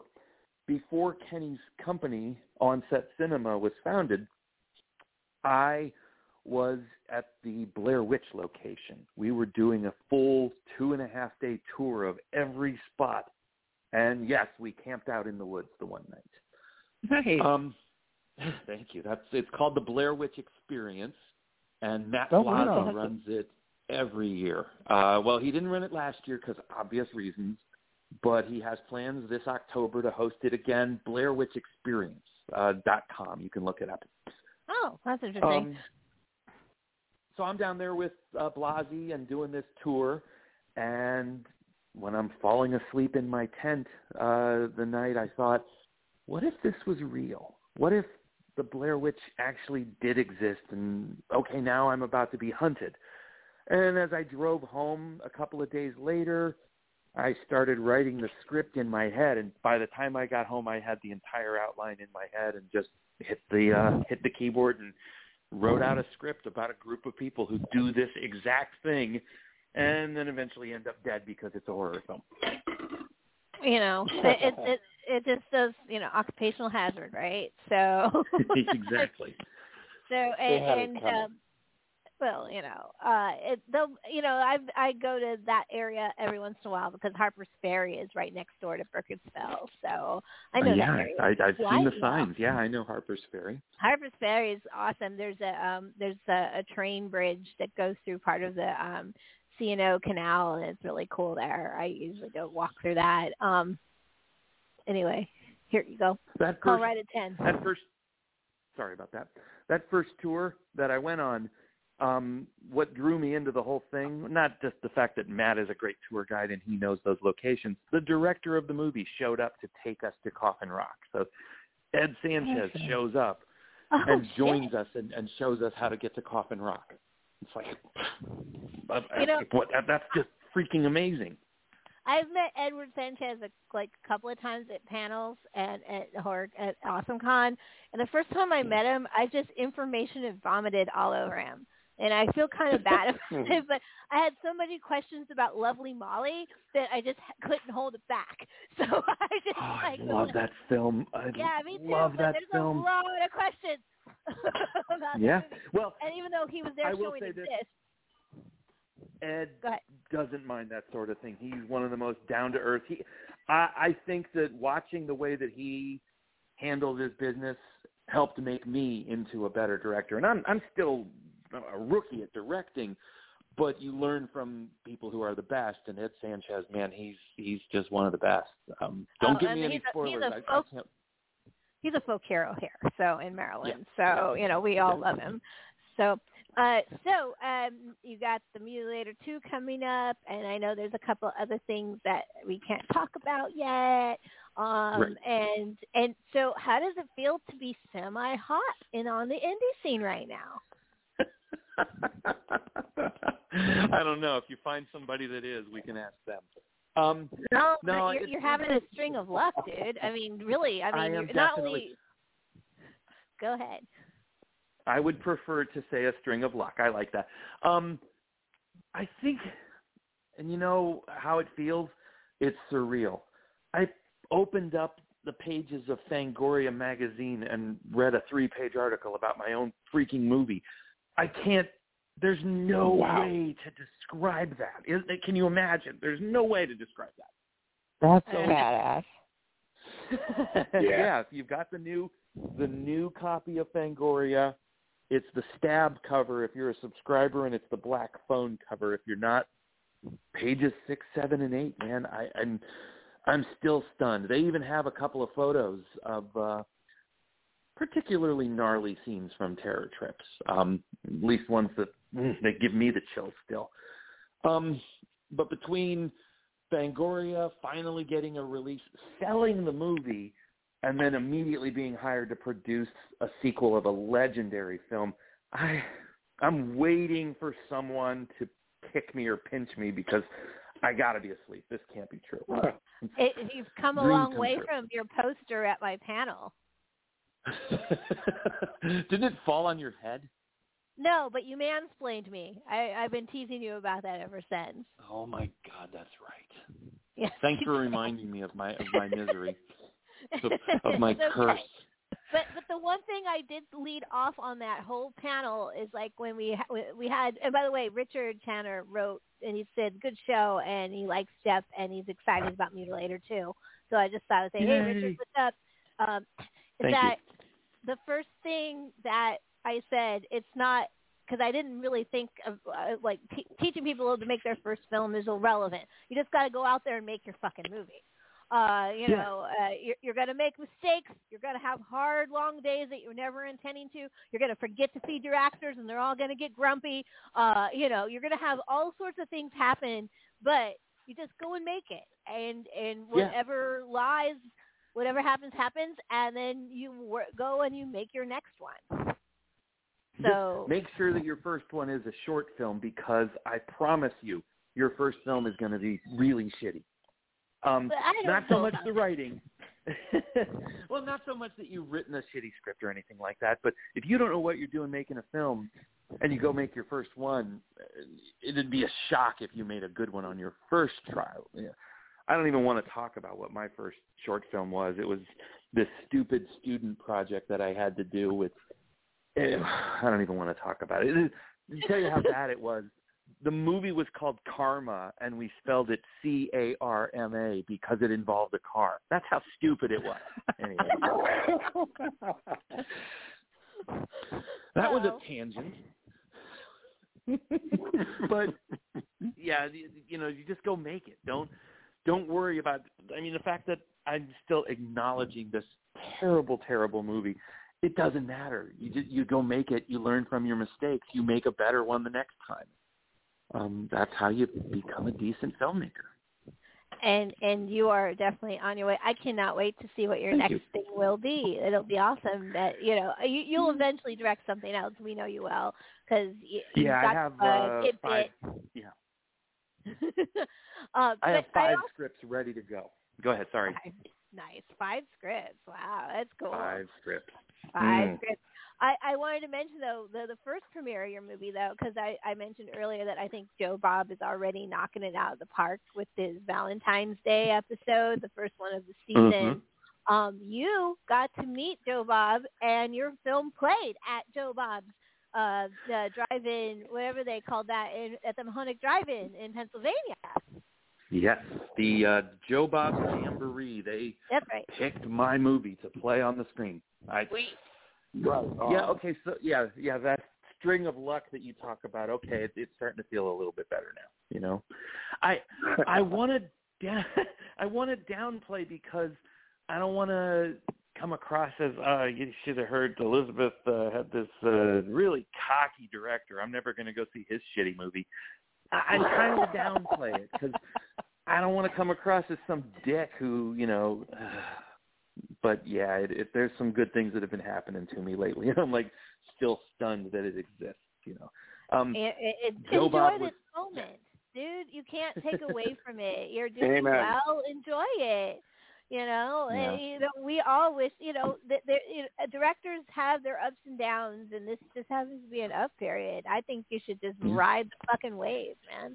before Kenny's company, Onset Cinema, was founded, I was at the Blair Witch location. We were doing a full two and a half day tour of every spot. And yes, we camped out in the woods the one night. Nice. Um, thank you. That's it's called the Blair Witch Experience, and Matt Oh, Plaza wow. runs it every year. Uh, well, he didn't run it last year because obvious reasons, but he has plans this October to host it again. Blair Witch Experience uh, dot com. You can look it up. Oh, that's interesting. Um, so I'm down there with uh, Blasey and doing this tour, and when I'm falling asleep in my tent uh, the night, I thought, what if this was real? What if the Blair Witch actually did exist? And okay, now I'm about to be hunted. And as I drove home a couple of days later, I started writing the script in my head, and by the time I got home, I had the entire outline in my head, and just hit the uh, hit the keyboard and wrote out a script about a group of people who do this exact thing, and then eventually end up dead because it's a horror film. You know, it it it, it just does you know occupational hazard, right? So exactly. So and, and um, well, you know, uh, it, they'll, you know, I I go to that area every once in a while because Harper's Ferry is right next door to Burkittsville, so I know Uh, yeah, that area. I, I've seen the signs. Yeah, I know Harper's Ferry. Harper's Ferry is awesome. There's a um, there's a, a train bridge that goes through part of the um, C&O Canal, and it's really cool there. I usually don't walk through that. Um, anyway, here you go. That Call first, right at ten. that first. Sorry about that. That first tour that I went on, um, what drew me into the whole thing, not just the fact that Matt is a great tour guide and he knows those locations. The director of the movie showed up to take us to Coffin Rock. So Ed Sanchez shows up Oh, and shit. joins us and, and shows us how to get to Coffin Rock. It's like, uh, You know- what, that, that's just freaking amazing. I've met Edward Sanchez a, like a couple of times at panels and at horror at AwesomeCon, and the first time I met him, I just information and vomited all over him, and I feel kind of bad about hmm. it. But I had so many questions about Lovely Molly that I just couldn't hold it back. So I just Oh, I like love that film. I Yeah, me too. love that there's film. a lot of questions Yeah. Well, And even though he was there I showing it this. this, Ed doesn't mind that sort of thing. He's one of the most down to earth. He, I, I think that watching the way that he handled his business helped make me into a better director. And I'm I'm still a rookie at directing, but you learn from people who are the best. And Ed Sanchez, man, he's he's just one of the best. Um, don't Oh, give me any he's a- he's spoilers. a I- I folk- can't- he's a folk hero here, so in Maryland. Yeah. So you know we all Yeah. love him. So uh, so um, you got the Mutilator two coming up, and I know there's a couple other things that we can't talk about yet. Um, Right. And and so how does it feel to be semi hot and on the indie scene right now? I don't know. If you find somebody that is, we can ask them. Um, No, No, you're, you're having a string of luck, dude. I mean, really. I mean, I you're not only. Go ahead. I would prefer to say a string of luck. I like that. Um, I think, and you know how it feels? It's surreal. I opened up the pages of Fangoria magazine and read a three-page article about my own freaking movie. I can't. There's no Wow. way to describe that. Is, can you imagine? There's no way to describe that. That's So- badass. yeah. if you've got the new the new copy of Fangoria, it's the stab cover if you're a subscriber, and it's the black phone cover if you're not. Pages six, seven, and eight, man. I, I'm I'm still stunned. They even have a couple of photos of uh, particularly gnarly scenes from Terror Trips. Um, at least ones that that give me the chills still. Um, but between Fangoria finally getting a release, selling the movie, and then immediately being hired to produce a sequel of a legendary film. I I'm waiting for someone to kick me or pinch me because I got to be asleep. This can't be true. It, you've come a long way true. from your poster at my panel. Didn't it fall on your head? No, but you mansplained me. I, I've been teasing you about that ever since. Oh my God, that's right. Yeah. Thanks for reminding me of my of my misery, of, of my okay. curse. But but the one thing I did lead off on that whole panel is like when we ha- we- we had and by the way Richard Tanner wrote and he said good show and he likes Jeff and he's excited about Mutilator too. So I just thought I would say hey Richard what's up? Um, is Thank you. The first thing that I said it's not because I didn't really think of uh, like te- teaching people to make their first film is irrelevant. You just got to go out there and make your fucking movie. Uh, you Yeah. know, uh, you're, you're going to make mistakes. You're going to have hard, long days that you're never intending to. You're going to forget to feed your actors, and they're all going to get grumpy. Uh, you know, you're going to have all sorts of things happen, but you just go and make it, and and Yeah. whatever lies, whatever happens, happens, and then you wor- go and you make your next one. So Make sure that your first one is a short film because I promise you, your first film is going to be really shitty. Um, But I don't not so much the writing. well, not so much that you've written a shitty script or anything like that, but if you don't know what you're doing making a film and you go make your first one, it'd be a shock if you made a good one on your first trial. Yeah. I don't even want to talk about what my first short film was. It was this stupid student project that I had to do with eh, I don't even want to talk about it. it to tell you how bad it was, the movie was called Karma, and we spelled it C A R M A because it involved a car. That's how stupid it was. Anyway, that was a tangent. but yeah, you know, you just go make it. Don't don't worry about. I mean, the fact that I'm still acknowledging this terrible, terrible movie. It doesn't matter. You just you go make it. You learn from your mistakes. You make a better one the next time. Um, that's how you become a decent filmmaker. and and you are definitely on your way. I cannot wait to see what your Thank next you. thing will be. It'll be awesome. That you know you, you'll eventually direct something else. We know you will because you, you've Yeah, I have uh, five. Yeah, uh, I have five also- scripts ready to go. Go ahead. Sorry. Five. Nice. Five scripts. Wow, that's cool. Five scripts. Five Mm. scripts. I, I wanted to mention though the the first premiere of your movie though because I I mentioned earlier that I think Joe Bob is already knocking it out of the park with his Valentine's Day episode, the first one of the season. Um, you got to meet Joe Bob, and your film played at Joe Bob's uh, the drive-in, whatever they called that, in, at the Mahoning Drive-in in Pennsylvania. Yes, the uh, Joe Bob Jamboree. They That's right. picked my movie to play on the screen. I, Right. yeah. Okay. So yeah, yeah. That string of luck that you talk about. Okay, it, it's starting to feel a little bit better now. You know, I I want to da- I want to downplay because I don't want to come across as uh you should have heard Elizabeth uh, had this uh, really cocky director. I'm never going to go see his shitty movie. I, I'm trying to downplay it because I don't want to come across as some dick who you know. but yeah, it, it, there's some good things that have been happening to me lately. I'm like still stunned that it exists. You know. Um, It, it, it, Joe enjoy Bob this was- moment, dude. You can't take away from it. You're doing Amen. well. Enjoy it. You know, Yeah. and, you know, we all wish. You know, that you know, directors have their ups and downs, and this just happens to be an up period. I think you should just Mhm. ride the fucking wave, man.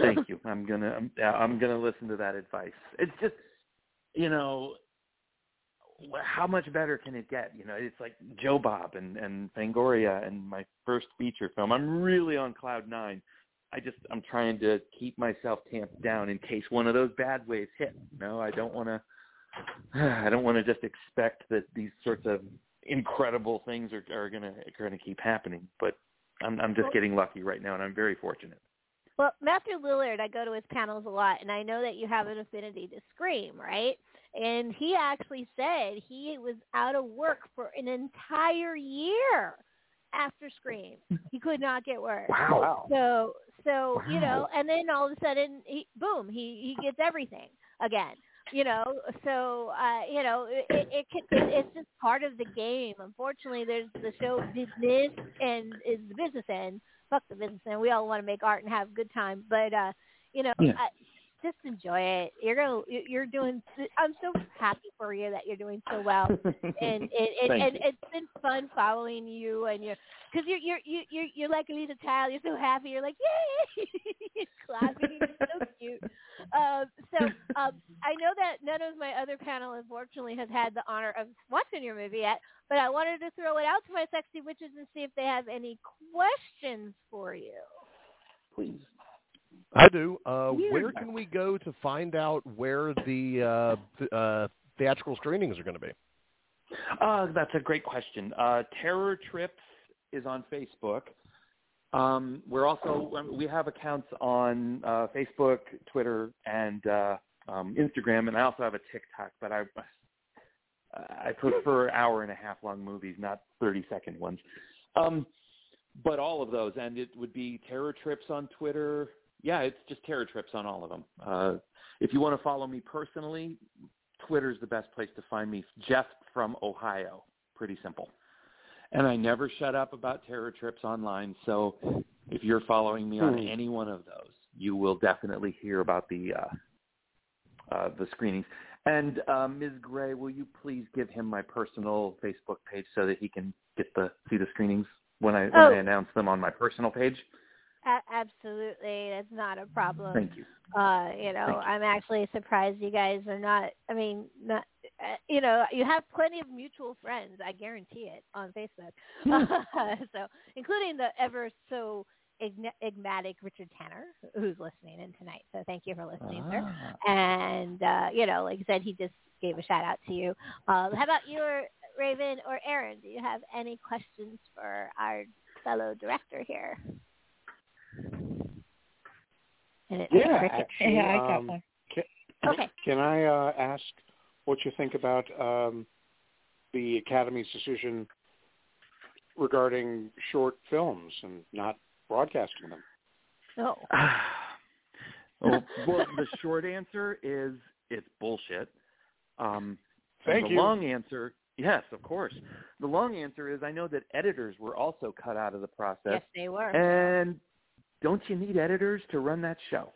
Thank you. I'm gonna I'm, I'm gonna listen to that advice. It's just you know how much better can it get? You know, it's like Joe Bob and and Fangoria and my first feature film. I'm really on cloud nine. I just I'm trying to keep myself tamped down in case one of those bad waves hit. You No, I don't want to. I don't want to just expect that these sorts of incredible things are are gonna are gonna keep happening. But I'm I'm just getting lucky right now, and I'm very fortunate. Well, Matthew Lillard, I go to his panels a lot, and I know that you have an affinity to Scream, right? And he actually said he was out of work for an entire year after Scream. He could not get work. Wow. So, so you know, and then all of a sudden, he, boom, he he gets everything again. You know, so uh, you know, it, it, can, it, it's just part of the game. Unfortunately, there's the show business and is the business end. Fuck the business end. We all want to make art and have a good time, but uh, you know, Yeah. Just enjoy it. You're gonna, you- you're doing. I'm so happy for you that you're doing so well and and, and, Thank and you. it's been fun following you and you're because you're you're you you're you're like a little child you're so happy you're like yay you're clapping you're so cute um so um i know that none of my other panel unfortunately has had the honor of watching your movie yet but i wanted to throw it out to my sexy witches and see if they have any questions for you Please. I do. Uh, Yeah. where can we go to find out where the uh, th- uh, theatrical screenings are going to be? Uh, that's a great question. Uh, Terror Trips is on Facebook. Um, we're also we have accounts on uh, Facebook, Twitter, and uh, um, Instagram, and I also have a TikTok. But I I prefer hour and a half long movies, not thirty second ones. Um, but all of those, and it would be Terror Trips on Twitter. Yeah, it's just Terror Trips on all of them. Uh, if you want to follow me personally, Twitter's the best place to find me. Jeff from Ohio. Pretty simple. And I never shut up about Terror Trips online. So if you're following me on Hmm. any one of those, you will definitely hear about the uh, uh, the screenings. And uh, Ms. Gray, will you please give him my personal Facebook page so that he can get the see the screenings when I when Oh. I announce them on my personal page? A- absolutely, that's not a problem. Thank you. Uh, you know, you. I'm actually surprised you guys are not. I mean, not. Uh, you know, you have plenty of mutual friends. I guarantee it on Facebook. so, including the ever so enigmatic Richard Tanner, who's listening in tonight. So, thank you for listening, sir. Ah. And uh, you know, like I said, he just gave a shout out to you. Um, how about you, or Raven or Aaron? Do you have any questions for our fellow director here? And it's Yeah, cricket. actually, yeah, I got um, one. Okay. Can I uh, ask what you think about um, the Academy's decision regarding short films and not broadcasting them? No. well, well, the short answer is it's bullshit. Um, and Thank the you. long answer, yes, of course. The long answer is I know that editors were also cut out of the process. Yes, they were. And don't you need editors to run that show?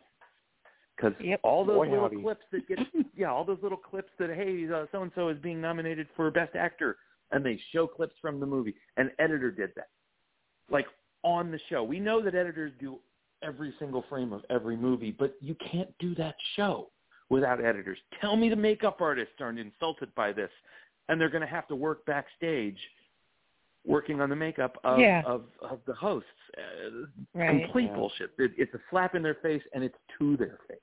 Because Yep. all those Boy, little howdy. clips that get, yeah, all those little clips that hey, so and so is being nominated for best actor, and they show clips from the movie. An editor did that, like on the show. We know that editors do every single frame of every movie, but you can't do that show without editors. Tell me the makeup artists aren't insulted by this, and they're going to have to work backstage working on the makeup of Yeah. of, of the hosts. Uh, Right. Complete Yeah. bullshit. It, it's a slap in their face, and it's to their face.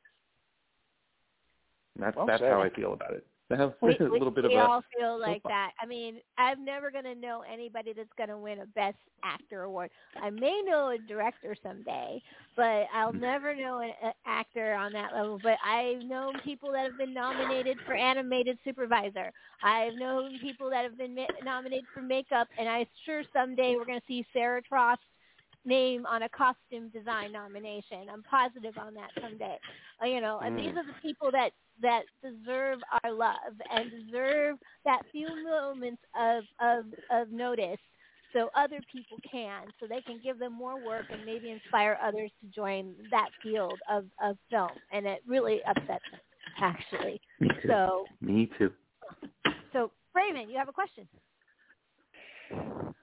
And that's Well that's said. how I feel about it. I have we, a we- bit we of a all feel like that. I mean, I'm never going to know anybody that's going to win a Best Actor award. I may know a director someday, but I'll Mm. never know an, an actor on that level. But I've known people that have been nominated for animated supervisor. I've known people that have been ma- nominated for makeup, and I'm sure someday we're going to see Sarah Trost's name on a costume design nomination. I'm positive on that someday. Uh, you know, and these Mm. are the people that that deserve our love and deserve that few moments of of of notice so other people can so they can give them more work and maybe inspire others to join that field of of film and it really upsets me actually Me too. so Me too. so Raven you have a question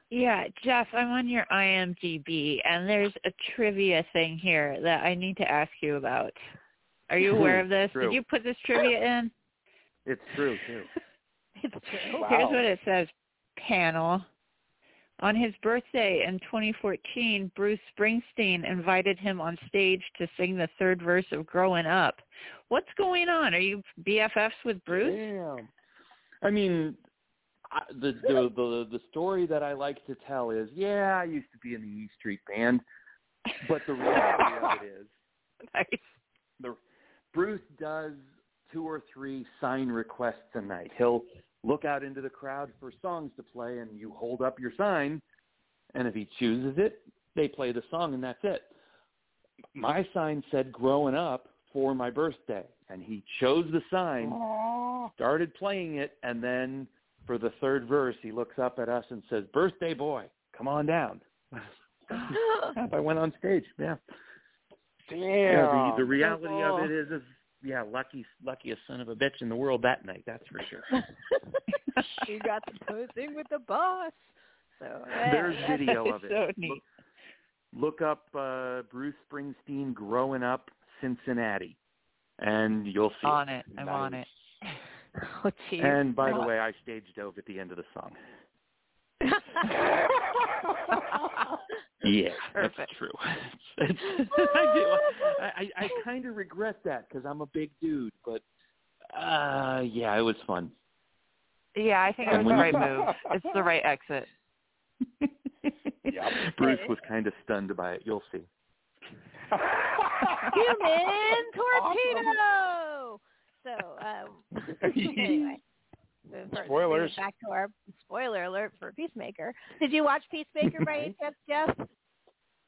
Yeah, Jeff, I'm on your IMDb, and there's a trivia thing here that I need to ask you about. Are you aware of this? Did you put this trivia in? It's true too. it's true Wow. Here's what it says. Panel. On his birthday in 2014, Bruce Springsteen invited him on stage to sing the third verse of Growing Up. What's going on? Are you BFFs with Bruce? Damn. I mean, I, the, the the the story that I like to tell is, yeah, I used to be in the E Street Band, but the reality of it is, Nice. the Bruce does two or three sign requests a night. He'll look out into the crowd for songs to play, and you hold up your sign, and if he chooses it, they play the song, and that's it. My sign said "Growing Up" for my birthday, and he chose the sign, started playing it, and then for the third verse, he looks up at us and says, "Birthday boy, come on down." I went on stage. Yeah. Damn. Yeah, the, the reality of it is, is yeah, lucky, luckiest son of a bitch in the world that night. That's for sure. you got the posing with the boss so There's video of it. so Look, neat. look up uh, Bruce Springsteen growing up Cincinnati, and you'll see. On it. I'm on it. oh, geez. And by the way, I stage dove at the end of the song. Yeah, Perfect. that's true. It's, I do. I, I, I kind of regret that because I'm a big dude, but uh, yeah, it was fun. Yeah, I think it was the right move. It's the right exit. Bruce was kind of stunned by it. You'll see. Human torpedo. So um, anyway. Spoilers. Back to our spoiler alert for Peacemaker. Did you watch Peacemaker by any chance, Jeff?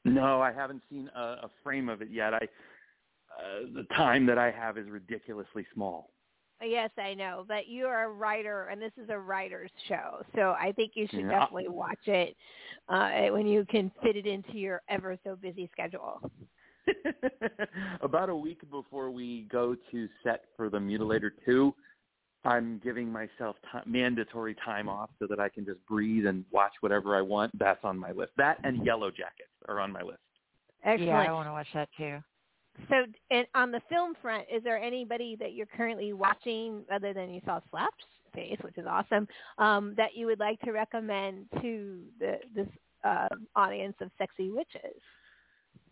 No, I haven't seen a, a frame of it yet. I uh, the time that I have is ridiculously small. Yes, I know, but you are a writer, and this is a writer's show, so I think you should Yeah. definitely watch it uh, when you can fit it into your ever so busy schedule. About a week before we go to set for the Mutilator 2, I'm giving myself ti mandatory time off so that I can just breathe and watch whatever I want. That's on my list. That and Yellow Jackets are on my list. Excellent. Yeah, I want to watch that too. So, and on the film front, is there anybody that you're currently watching, other than you saw Slap's face, which is awesome, um, that you would like to recommend to the this uh, audience of sexy witches?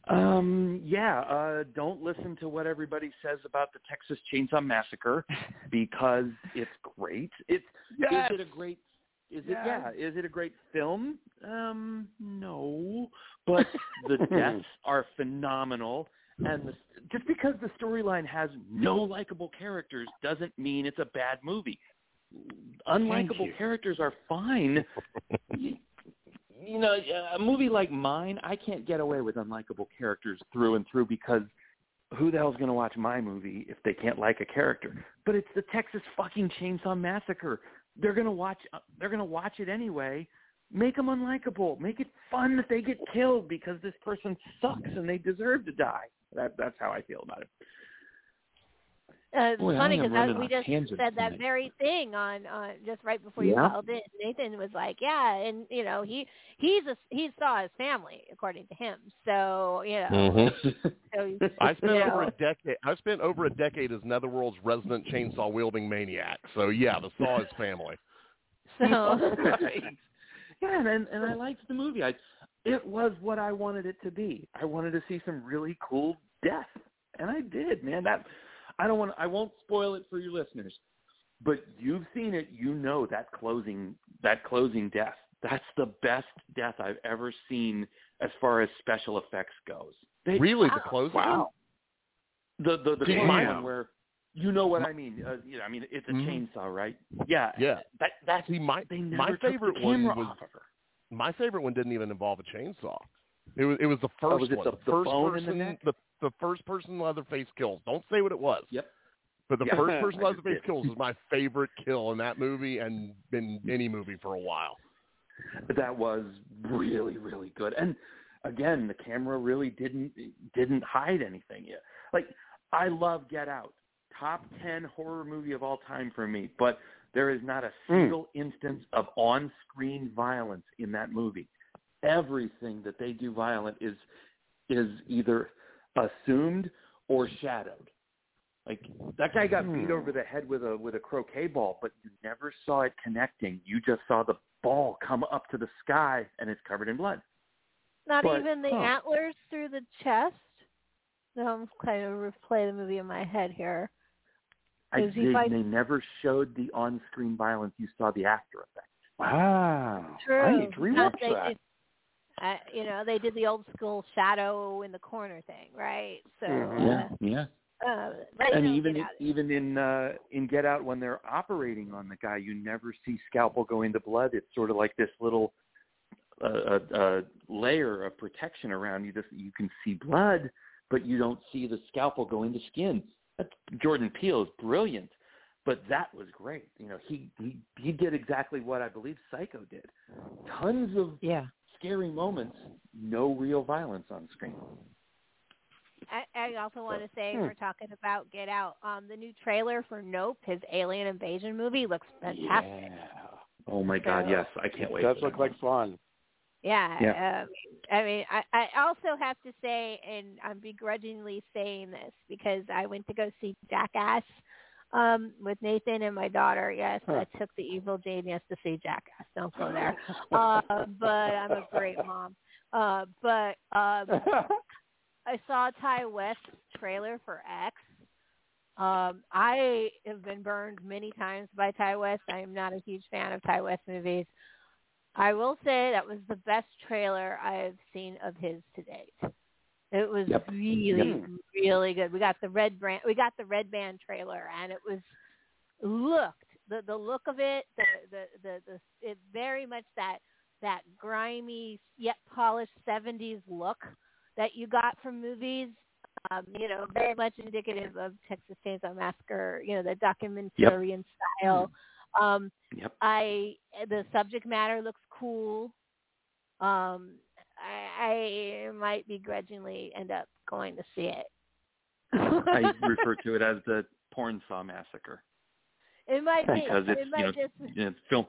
Um, yeah, uh, don't listen to what everybody says about the Texas Chainsaw Massacre because it's great. It's Yes. is it a great is it yeah, is it a great film? Um, no. But the deaths are phenomenal and the, just because the storyline has no likable characters doesn't mean it's a bad movie. Unlikable characters are fine. you, know, a movie like mine, I can't get away with unlikable characters through and through because who the hell's going to watch my movie if they can't like a character? But it's the Texas fucking Chainsaw Massacre. They're going to watch. uh, They're going to watch it anyway. Make them unlikable. Make it fun that they get killed because this person sucks and they deserve to die. That, that's how I feel about it. Uh, it's Boy, funny because we just said that tonight. very thing on uh, just right before you Yeah? called in. Nathan was like, "Yeah," and you know he he's a, he saw his family according to him. So you know, Mm-hmm. so I spent you over a decade. I spent over a decade as Netherworld's resident chainsaw wielding maniac. So yeah, the Saw is family. so right. Yeah, and and and I liked the movie. I it was what I wanted it to be. I wanted to see some really cool death, and I did, man. That I don't want. I won't spoil it for your listeners, but you've seen it. You know that closing that closing death. That's the best death I've ever seen as far as special effects goes. They, Really, Wow. the closing? Wow. The the the See, closing one where you know what I mean. Uh, you know, I mean it's a Mhm. chainsaw, right? Yeah. Yeah. That that's See, my they never my took the favorite one was off of her. my favorite one didn't even involve a chainsaw. It was it was the first Oh, was it one. the- the first bone in the person, neck? the the first person Leatherface kills. Don't say what it was. Yep. But the Yeah. first person Leatherface kills is my favorite kill in that movie and in mm-hmm. any movie for a while. that was really really good and again the camera really didn't didn't hide anything yet like i love get out top 10 horror movie of all time for me but there is not a hmm. single instance of on-screen violence in that movie everything that they do violent is is either assumed or shadowed like that guy got beat Hmm. over the head with a with a croquet ball, but you never saw it connecting. You just saw the ball come up to the sky and it's covered in blood. not But- even the huh. antlers through the chest. No, I'm kind of replay the movie in my head here. I, Is he they, fight- they never showed the on-screen violence. You saw the after effects. Wow. True. I need to because rewatch they that. Did- uh, you know, they did the old school shadow in the corner thing, right? So, Mhm. yeah. uh, uh, And even in, even in uh, in Get Out, when they're operating on the guy, you never see scalpel go into blood. It's sort of like this little uh, uh, uh, layer of protection around you. Just you can see blood, but you don't see the scalpel go into skin. That, Jordan Peele is brilliant, but that was great. You know, he he he did exactly what I believe Psycho did. Tons of Yeah. Scary moments, no real violence on screen. I, I also want to say Hmm. we're talking about Get Out. Um, the new trailer for Nope, his alien invasion movie, looks fantastic. Yeah. Oh my God, So- yes, I can't wait. It Does look like one. fun. Yeah. Yeah. Um, I mean, I, I also have to say, and I'm begrudgingly saying this because I went to go see Jackass um, with Nathan and my daughter. Yes, Huh. I took the evil genius to see Jackass. Don't go there. uh, but I'm a great mom. Uh, but um, I saw Ti West's trailer for X. Um, I have been burned many times by Ti West. I am not a huge fan of Ti West movies. I will say that was the best trailer I've seen of his to date. It was Yep. really, Yep. really good. We got the red brand. We got the red band trailer, and it was looked the the look of it, the the the, the it very much that that grimy yet polished '70s look that you got from movies. Um, you know, very much indicative of Texas Chainsaw Massacre. You know, the documentarian style. Um, Yep. I the subject matter looks cool. Um, I, I might begrudgingly end up going to see it. I refer to it as the porn saw massacre it might be. because it's it you know, just it's film.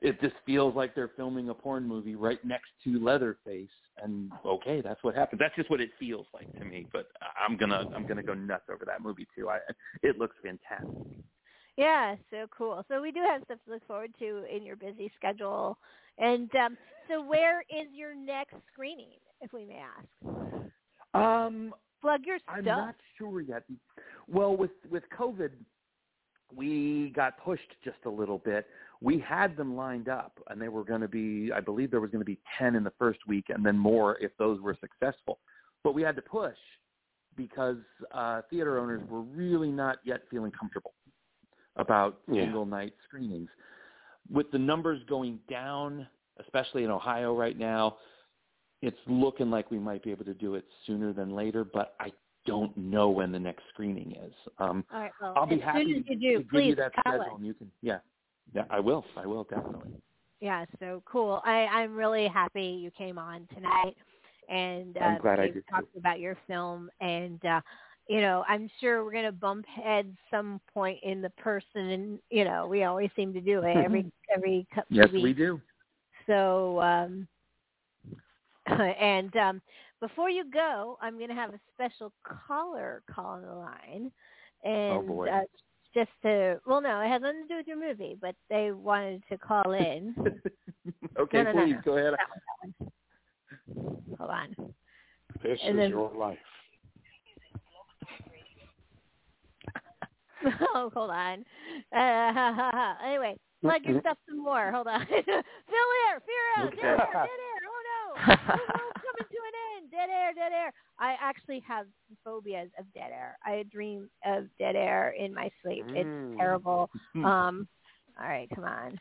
It just feels like they're filming a porn movie right next to Leatherface, and okay, that's what happens. That's just what it feels like to me. But I'm gonna I'm gonna go nuts over that movie too. I it looks fantastic. Yeah, so cool. So we do have stuff to look forward to in your busy schedule. And um, so where is your next screening, if we may ask? Um, Plug your stuff. I'm not sure yet. Well, with with COVID, we got pushed just a little bit. We had them lined up, and they were going to be. I believe there was going to be ten in the first week, and then more if those were successful. But we had to push because uh, theater owners were really not yet feeling comfortable about Yeah. single night screenings. With the numbers going down, especially in Ohio right now, it's looking like we might be able to do it sooner than later, but I don't know when the next screening is. Um, All right, well, I'll be as happy soon as you do, to give please you that schedule, us. and you can. Yeah, yeah, I will. I will definitely. Yeah, so cool. I, I'm really happy you came on tonight, and I'm uh, glad I you did, talked about your film. And uh, you know, I'm sure we're gonna bump heads some point in the person, and you know, we always seem to do it every every couple Yes, weeks. we do. So, um, and um, before you go, I'm going to have a special caller call on the line, and Oh, boy. uh, just to well, no, it has nothing to do with your movie, but they wanted to call in. okay, No, no, no, please no. go ahead. That one, that one. Hold on. This And is then- your life. oh, hold on. Uh, anyway, plug your stuff some more. Hold on. Still there. Fear out. Dead Okay. air. Dead air. Oh no. The world's coming to an end. Dead air. Dead air. I actually have phobias of dead air. I dream of dead air in my sleep. It's Mm. terrible. Um. All right. Come on.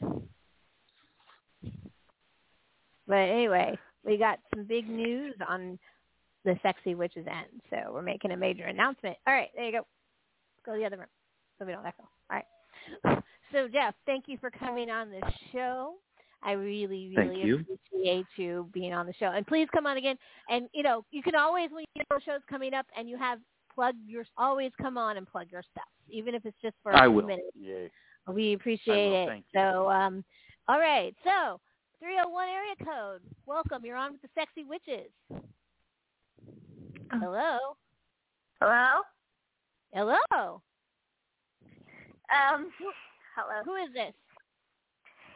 But anyway, we got some big news on the Sexy Witch's End. So we're making a major announcement. All right, there you go. Let's go to the other room so we don't echo. All right. So Jeff, thank you for coming on the show. I really, really you. appreciate you being on the show. And please come on again. And you know, you can always when you know shows coming up and you have plug your always come on and plug your stuff, even if it's just for a I few will. minutes. Yay. We appreciate I will. it. You. So, um, all right. So, 301 area code. Welcome. You're on with the Sexy Witches. Hello. Hello? Hello. Um, hello. Who is this?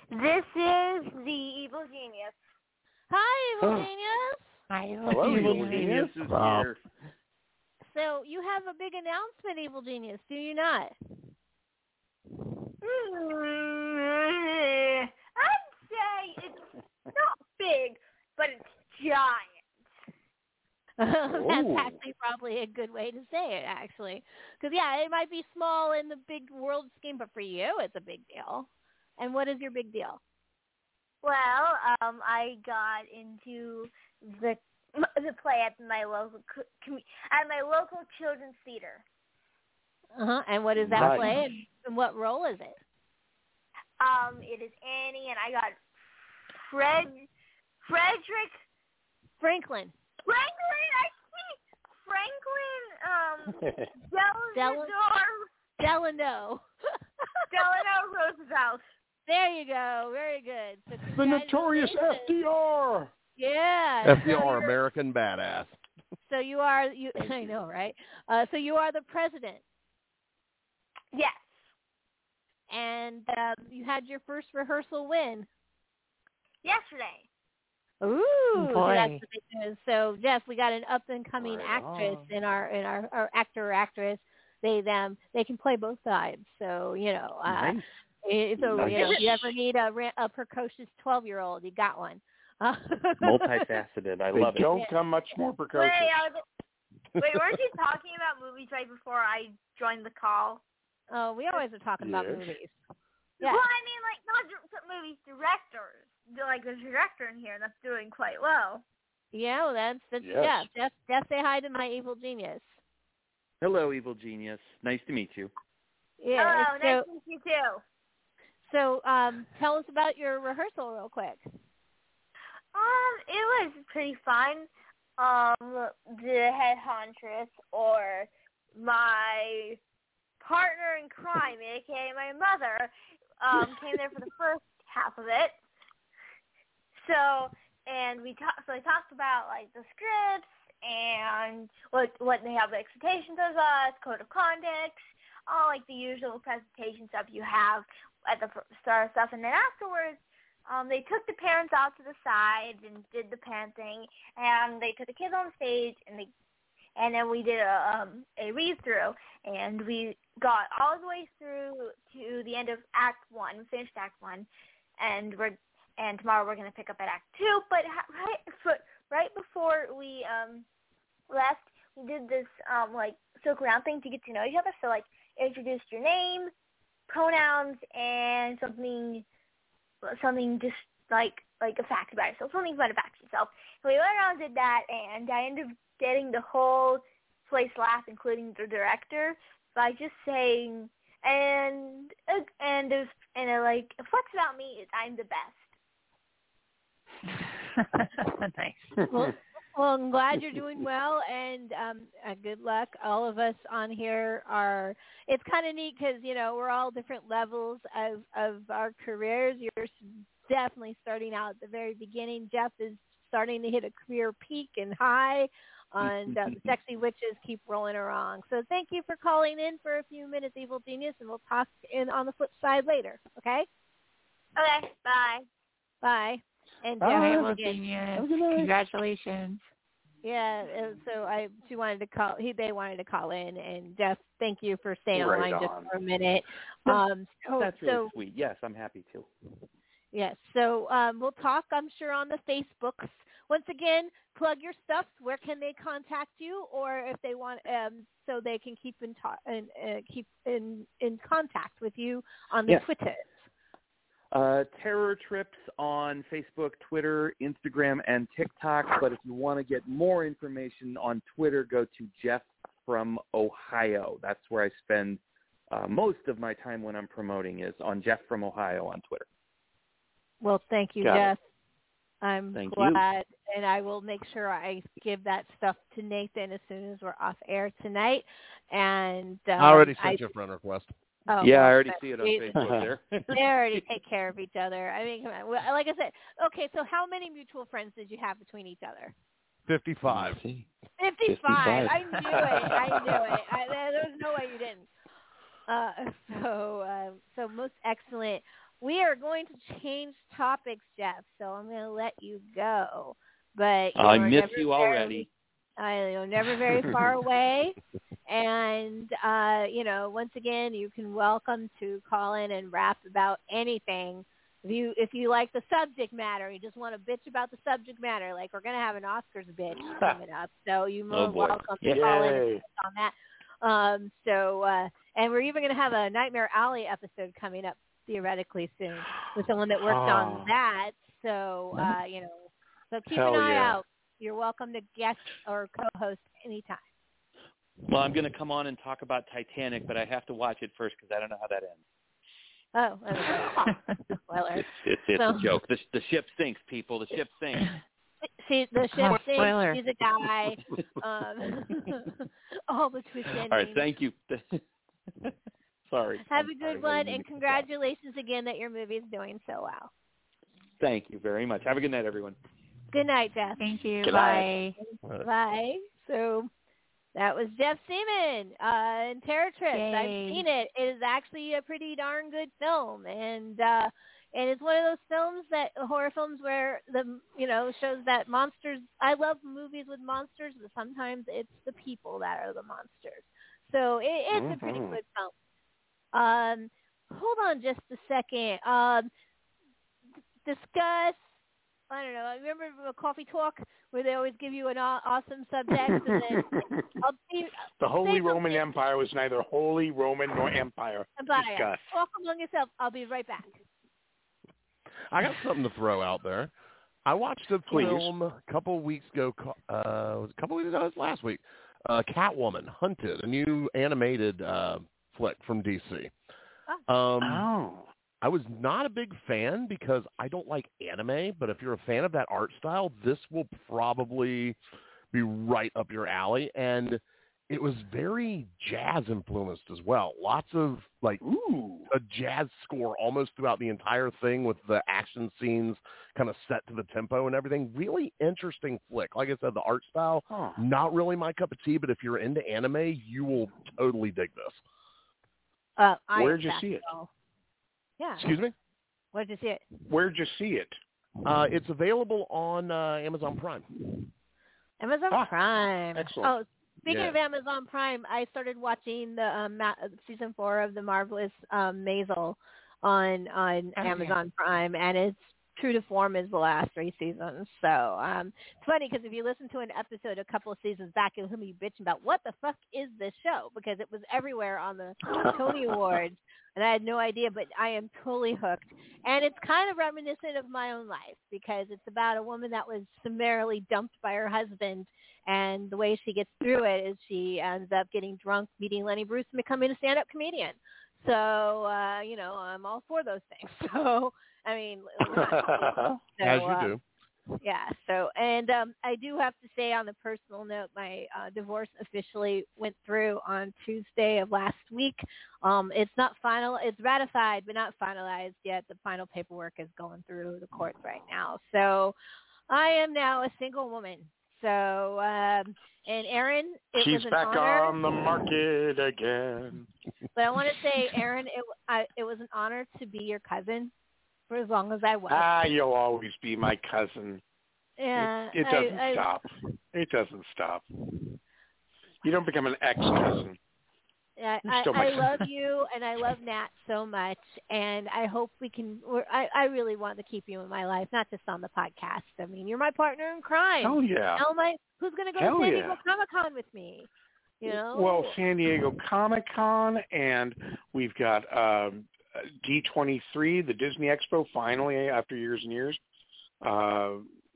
This is the evil genius. Hi, Evil Oh. Genius. Hi, Hello, Evil Evil Genius Genius. is Wow. here. So, you have a big announcement, Evil Genius, do you not? Mm, I'd say it's not big, but it's giant. That's actually probably a good way to say it, actually. Because, yeah, it might be small in the big world scheme, but for you, it's a big deal. And what is your big deal? Well, um, I got into the the play at my local co- commu- at my local children's theater. Uh-huh. And what is that Nice. play? And, and what role is it? Um, it is Annie, and I got Fred Frederick Franklin. Franklin. I see Franklin. Um, Del- Delano Delano. Delano Roosevelt. there you go. Very good. So the notorious. FDR. Yeah. FDR, American badass. So you are you. Thank I know, right? Uh, so you are the president, Yes. and um, you had your first rehearsal win. Yesterday. Ooh, so boy. that's the big news. So Jeff, we got an up and coming Right actress on. in our in our, our actor or actress. They them they can play both sides. So you know, uh, Nice. it- so you know, if you ever need a a precocious twelve year old, you got one. Uh, Multifaceted. I They love it. don't come much more precocious. Wait, I was, Wait, weren't you talking about movies right before I joined the call? Oh, we always are talking about movies. Yeah. Well, I mean, like not just movies directors. Like there's a director in here that's doing quite well. Yeah, well, that's, that's Yes. yeah. Jeff, Jeff, say hi to my evil genius. Hello, evil genius. Nice to meet you. Yeah. Hello, so, nice to meet you too. so um, tell us about your rehearsal real quick. Um, it was pretty fun. Um, the Head Hauntress or my partner in crime, aka my mother, um, came there for the first half of it. So, and we talked. So I talked about like the scripts and what what they have expectations of us, code of conduct, all like the usual presentation stuff you have at the start of stuff, and then afterwards um, they took the parents out to the side and did the parent thing, and they took the kids on stage, and they, and then we did a um, a read through, and we got all the way through to the end of Act One, finished Act One, and we're and tomorrow we're gonna pick up at Act Two. But right, but right before we um left, we did this um like circle round thing to get to know each other. So like introduced your name, pronouns, and something something just like like a fact about yourself, something fun about yourself. So we went around and did that, and I ended up getting the whole place laugh, including the director, by just saying, and and there's and uh, like what's about me is I'm the best. nice. Well, well, I'm glad you're doing well, and um, uh, good luck. All of us on here are. It's kind of neat because you know we're all different levels of of our careers. You're definitely starting out at the very beginning. Jeff is starting to hit a career peak and high, and uh, the sexy witches keep rolling along. So thank you for calling in for a few minutes, Evil Genius, and we'll talk in on the flip side later. Okay, Okay, bye. bye. And Bye. Jeff, Hi, once Genius. Have a good night. Congratulations. Yeah, so I she wanted to call. He they wanted to call in, and Jeff, thank you for staying Right online just for a minute. Um, so, That's really so sweet. Yes, I'm happy to. yes, so um, we'll talk. I'm sure on the Facebooks. Once again, plug your stuff. Where can they contact you, or if they want, um, so they can keep in ta- and uh, keep in in contact with you on the Yes. Twitter. Uh, Terror Trips on Facebook, Twitter, Instagram, and TikTok. But if you want to get more information on Twitter, go to Jeff from Ohio. That's where I spend uh, most of my time when I'm promoting is on Jeff from Ohio on Twitter. Well, thank you, Got it. Jeff. I'm Thank you. glad, and I will make sure I give that stuff to Nathan as soon as we're off air tonight. And um, I already sent I, you a friend request. Oh, yeah, I already see it on we- Facebook there. They already take care of each other. I mean, come on. Well, like I said, okay. So, how many mutual friends did you have between each other? Fifty-five. Fifty-five. 55. I knew it. I knew it. I, there was no way you didn't. Uh, so, uh, so most excellent. We are going to change topics, Jeff. So I'm going to let you go. But you I miss never you very- already. I am never very far away. And uh, you know, once again, you can welcome to call in and rap about anything. If you if you like the subject matter, you just want to bitch about the subject matter. Like we're gonna have an Oscars bitch coming up, so you Oh, more welcome to call in and on that. Um, so uh, and we're even gonna have a Nightmare Alley episode coming up theoretically soon with someone that worked on Oh. that. So uh, you know, so keep Hell an eye yeah. out. You're welcome to guest or co-host anytime. Well, I'm going to come on and talk about Titanic, but I have to watch it first because I don't know how that ends. Oh, okay. spoiler. It's, it's, it's So- a joke. The, the ship sinks, people. The ship sinks. See, the ship Oh, sinks. spoiler. He's a guy. Um, all the twist endings. All right, thank you. sorry. Have I'm a good I one, and to cut congratulations again that your movie is doing so well. Thank you very much. Have a good night, everyone. Good night, Jeff. Thank you. Good Bye. night. Bye. So that was Jeff Seemann uh, in Terror Trips. I've seen it. It is actually a pretty darn good film, and uh, and it's one of those films that horror films where the you know shows that monsters. I love movies with monsters, but sometimes it's the people that are the monsters. So it, it's a pretty Mhm. good film. Um, hold on just a second. Um, discuss I don't know. I remember a coffee talk where they always give you an aw- awesome subject, and then I'll be the Holy Roman something. Empire was neither Holy Roman nor Empire. about it. Discuss. Talk among yourself. I'll be right back. I got something to throw out there. I watched a Please. film a couple weeks ago. ca- Uh, was a couple weeks ago? It was last week. Uh, Catwoman Hunted, a new animated uh, flick from DC. Um, Oh. I was not a big fan because I don't like anime, but if you're a fan of that art style, this will probably be right up your alley. And it was very jazz influenced as well. Lots of like Ooh. a jazz score almost throughout the entire thing with the action scenes kind of set to the tempo and everything. Really interesting flick. Like I said, the art style, Huh. not really my cup of tea, but if you're into anime, you will totally dig this. Uh, Where'd you see it? so- Yeah. Excuse me? Where'd you see it? Where'd you see it? Uh, it's available on uh, Amazon Prime. Amazon Ah, Prime. excellent. Oh, speaking Yeah. of Amazon Prime, I started watching the um, ma- season four of the marvelous um, Maisel on on Oh, yeah. Amazon Prime, and it's true to form is the last three seasons. So um, it's funny because if you listen to an episode a couple of seasons back, you'll hear me bitching about what the fuck is this show because it was everywhere on the Tony Awards, and I had no idea. But I am totally hooked, and it's kind of reminiscent of my own life because it's about a woman that was summarily dumped by her husband, and the way she gets through it is she ends up getting drunk, meeting Lenny Bruce, and becoming a stand-up comedian. So uh, you know, I'm all for those things. So I mean, so, as you uh, do. yeah. So, and um, I do have to say, on a personal note, my uh, divorce officially went through on Tuesday of last week. Um, it's not final; it's ratified, but not finalized yet. The final paperwork is going through the courts right now. So, I am now a single woman. So, um, and Aaron, it She's was an back honor. on the market again. But I want to say, Aaron, it, I, it was an honor to be your cousin for as long as I was. Ah, you'll always be my cousin. yeah, it, it doesn't I- stop. It doesn't stop. You don't become an ex-cousin. I, I, I love you and I love Nat so much, and I hope we can. We're, I I really want to keep you in my life, not just on the podcast. I mean, you're my partner in crime. Hell yeah. How am I? Who's going to go Hell to San yeah. Diego Comic Con with me? You know. Well, San Diego Comic Con, and we've got um, D23, the Disney Expo, finally after years and years. Uh,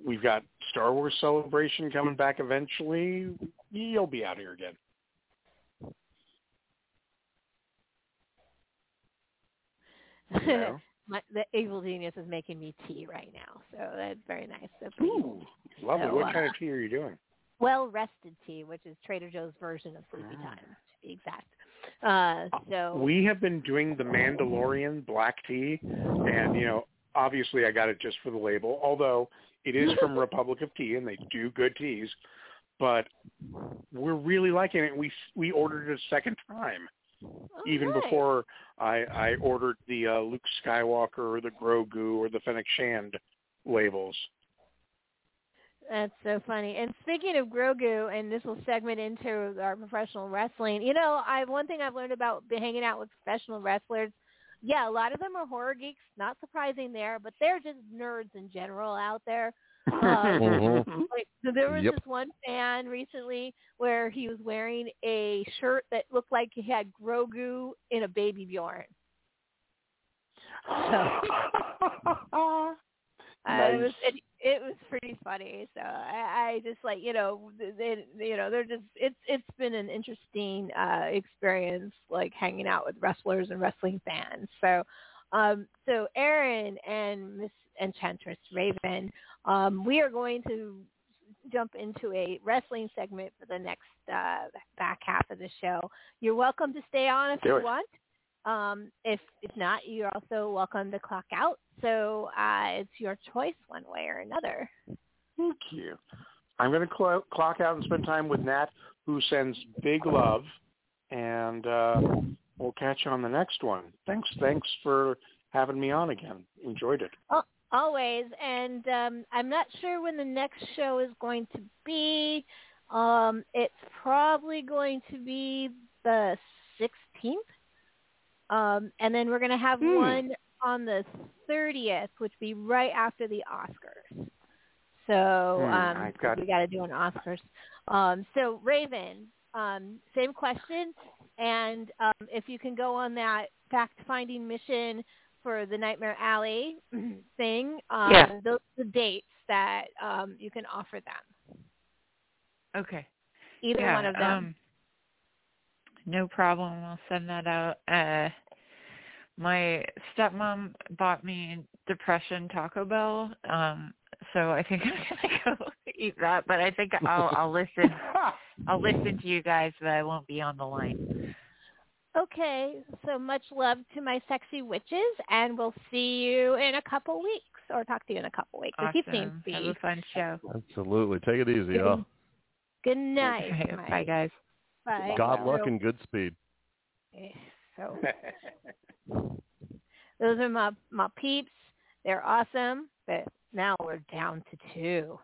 we've got Star Wars Celebration coming back eventually. You'll be out here again. My, the evil genius is making me tea right now, so that's very nice. So. Ooh, lovely. So, what uh, kind of tea are you doing? well rested tea, which is Trader Joe's version of Sleepy Ah. Time, to be exact. Uh, so We have been doing the Mandalorian black tea, and you know, obviously, I got it just for the label. Although it is from Republic of Tea, and they do good teas, but we're really liking it. We we ordered it a second time, oh, even nice. before I I ordered the uh, Luke Skywalker or the Grogu or the Fennec Shand labels. That's so funny. And speaking of Grogu, and this will segment into our professional wrestling. You know, I one thing I've learned about hanging out with professional wrestlers. Yeah, a lot of them are horror geeks. Not surprising there, but they're just nerds in general out there. Mhm. Like, so there was Yep. this one fan recently where he was wearing a shirt that looked like he had Grogu in a baby Bjorn. Uh, it was it, it was pretty funny. So I, I just like you know they, you know they're just it's it's been an interesting uh experience like hanging out with wrestlers and wrestling fans. So um so Aaron and Miss Enchantress Raven, um we are going to jump into a wrestling segment for the next uh back half of the show. You're welcome to stay on if Do you it. want. Um, if if not, you're also welcome to clock out. So uh, it's your choice, one way or another. Thank you. I'm going to cl- clock out and spend time with Nat, who sends big love, and uh, we'll catch you on the next one. Thanks, thanks for having me on again. Enjoyed it. Always, and um, I'm not sure when the next show is going to be. Um, it's probably going to be the 16th, um, and then we're going to have Hmm. one on the 30th, which would be right after the Oscars. So Hmm, um, I've got- we got to do an Oscars. Um, so Raven, um, same question, and um, if you can go on that fact-finding mission for the Nightmare Alley thing, um, Yeah. those are the dates that um, you can offer them. Okay. Either yeah, one of them. Um, no problem. I'll send that out. Uh, my stepmom bought me Depression Taco Bell, um, so I think I'm gonna go eat that. But I think I'll I'll listen. I'll listen to you guys, but I won't be on the line. Okay, so much love to my sexy witches, and we'll see you in a couple weeks, or talk to you in a couple weeks. I keep saying Awesome. see. Have a fun show. Absolutely. Take it easy, Good, y'all. good night. Okay, bye, guys. Bye. God luck and good speed. eh, So those are my my peeps. They're awesome, but now we're down to two.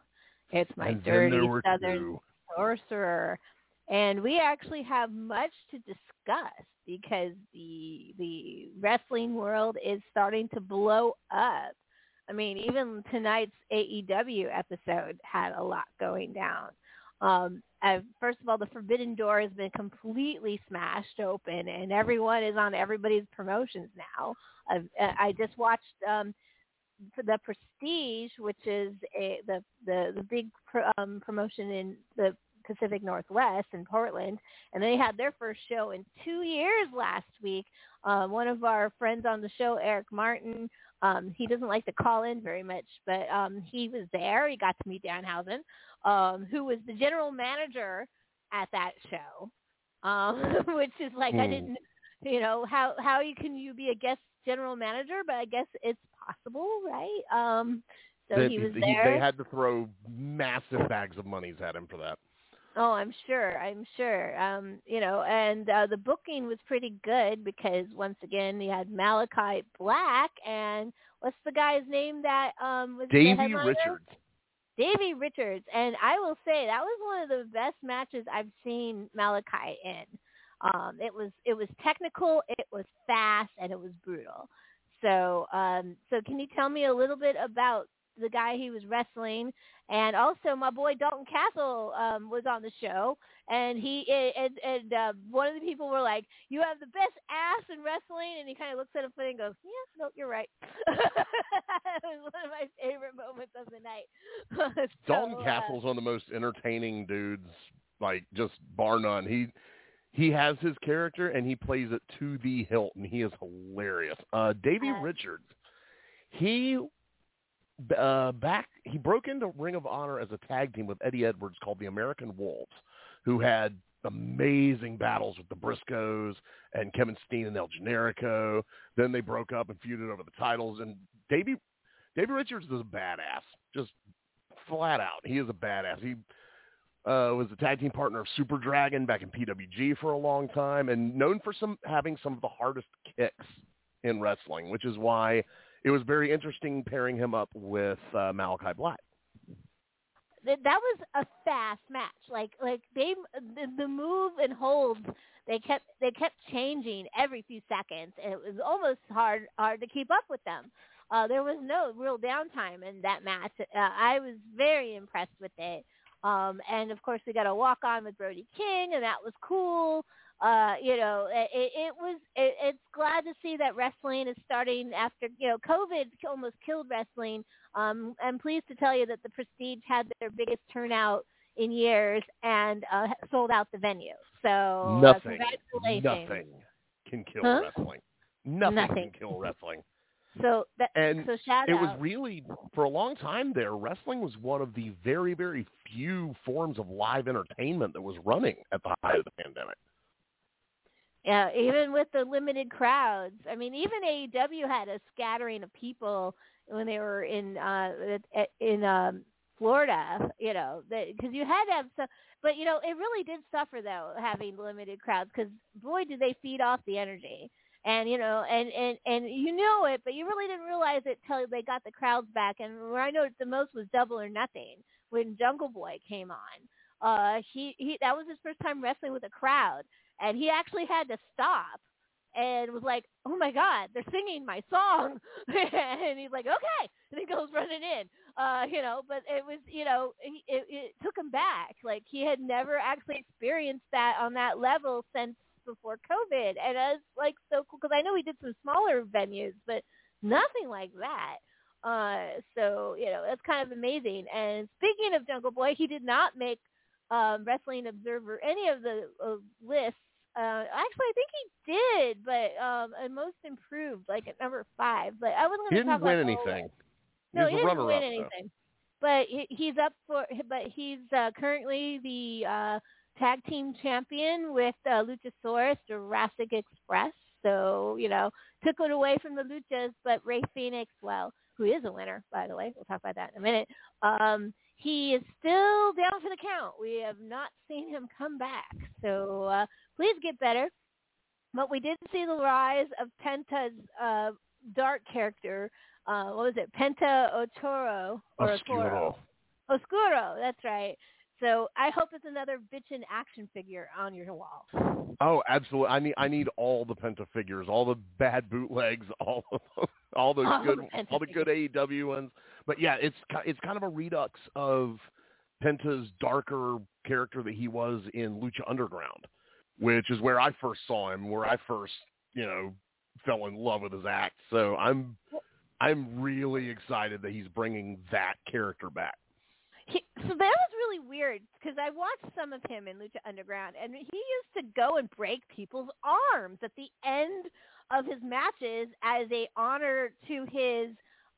It's my and then dirty there were southern two. sorcerer, and we actually have much to discuss because the the wrestling world is starting to blow up. I mean, even tonight's AEW episode had a lot going down. Um, uh, first of all, the Forbidden Door has been completely smashed open, and everyone is on everybody's promotions now. I've, I just watched um, the Prestige, which is a, the the the big pro, um, promotion in the Pacific Northwest in Portland, and they had their first show in two years last week. Uh, one of our friends on the show, Eric Martin, um, he doesn't like to call in very much, but um, he was there. He got to meet Danhausen, um, who was the general manager at that show, um, which is like I Hmm. didn't, you know, how how you can you be a guest general manager? But I guess it's possible, right? Um, so They- he was he- there. they had to throw massive bags of monies at him for that. Oh, I'm sure. I'm sure. Um, you know, and uh, the booking was pretty good because once again, you had Malachi Black and what's the guy's name that um was headliner? Richards. Davey Richards, and I will say that was one of the best matches I've seen Malachi in. Um, it was it was technical, it was fast, and it was brutal. So, um, so can you tell me a little bit about the guy he was wrestling, and also my boy Dalton Castle um, was on the show, and he and and uh, one of the people were like, "You have the best ass in wrestling," and he kind of looks at him funny and goes, "Yeah, no, you're right." it was one of my favorite moments of the night. Dalton So, uh, Castle's one of the most entertaining dudes, like just bar none. He he has his character and he plays it to the hilt, and he is hilarious. Uh, Davey Uh, Richards, he uh, back he broke into Ring of Honor as a tag team with Eddie Edwards called the American Wolves, who had amazing battles with the Briscoes and Kevin Steen and El Generico. Then they broke up and feuded over the titles. And Davey Davey Richards is a badass, just flat out. He is a badass. He uh, was the tag team partner of Super Dragon back in PWG for a long time, and known for some having some of the hardest kicks in wrestling, which is why it was very interesting pairing him up with uh, Malachi Black. that was a fast match. Like like they the, the move and holds they kept they kept changing every few seconds, and it was almost hard hard to keep up with them. Uh, there was no real downtime in that match. Uh, I was very impressed with it. Um, and of course, we got a walk on with Brody King, and that was cool. Uh, you know, it, it, was. It, it's glad to see that wrestling is starting after you know COVID almost killed wrestling. Um, I'm pleased to tell you that the Prestige had their biggest turnout in years and uh, sold out the venue. So uh, nothing, congratulations. nothing can kill Huh? wrestling. Nothing, Nothing. can kill wrestling. So that And so shout it was really for a long time there. Wrestling was one of the very, very few forms of live entertainment that was running at the height of the pandemic. Yeah, even with the limited crowds. I mean, even AEW had a scattering of people when they were in uh in um Florida, you know, because you had to have some. But you know, it really did suffer though having limited crowds because boy, did they feed off the energy. And you know, and and and you know it, but you really didn't realize it till they got the crowds back. And where I noticed the most was Double or Nothing when Jungle Boy came on. Uh, he he that was his first time wrestling with a crowd, and he actually had to stop and was like, "Oh my God, they're singing my song," and he's like, "Okay," and he goes running in. Uh, you know, but it was, you know, it, it took him back. Like he had never actually experienced that on that level since before COVID, and it's like so cool because I know he did some smaller venues, but nothing like that. Uh, so you know, that's kind of amazing. And speaking of Jungle Boy, he did not make um, Wrestling Observer any of the uh, lists. Uh, actually, I think he did, but um, most improved, like at number five. But I wasn't going to didn't talk win about the whole anything. He No, he didn't win anything. But he, he's up for. But he's uh, currently the uh, tag team champion with uh, Luchasaurus, Jurassic Express. So you know, took it away from the Luchas, but Rey Fenix, well, who is a winner, by the way, we'll talk about that in a minute. Um, he is still down for the count. We have not seen him come back. So uh, please get better. But we did see the rise of Penta's uh, dark character. Uh, what was it? Penta Otoro or Oscuro. Oscuro, that's right. So I hope it's another bitchin' action figure on your wall. Oh, absolutely. I need I need all the Penta figures, all the bad bootlegs, all of all those All good all the good AEW ones. But yeah, it's it's kind of a redux of Penta's darker character that he was in Lucha Underground, which is where I first saw him, where I first, you know, fell in love with his act. So I'm I'm really excited that he's bringing that character back. He, so that was really weird because I watched some of him in Lucha Underground, and he used to go and break people's arms at the end of his matches as a honor to his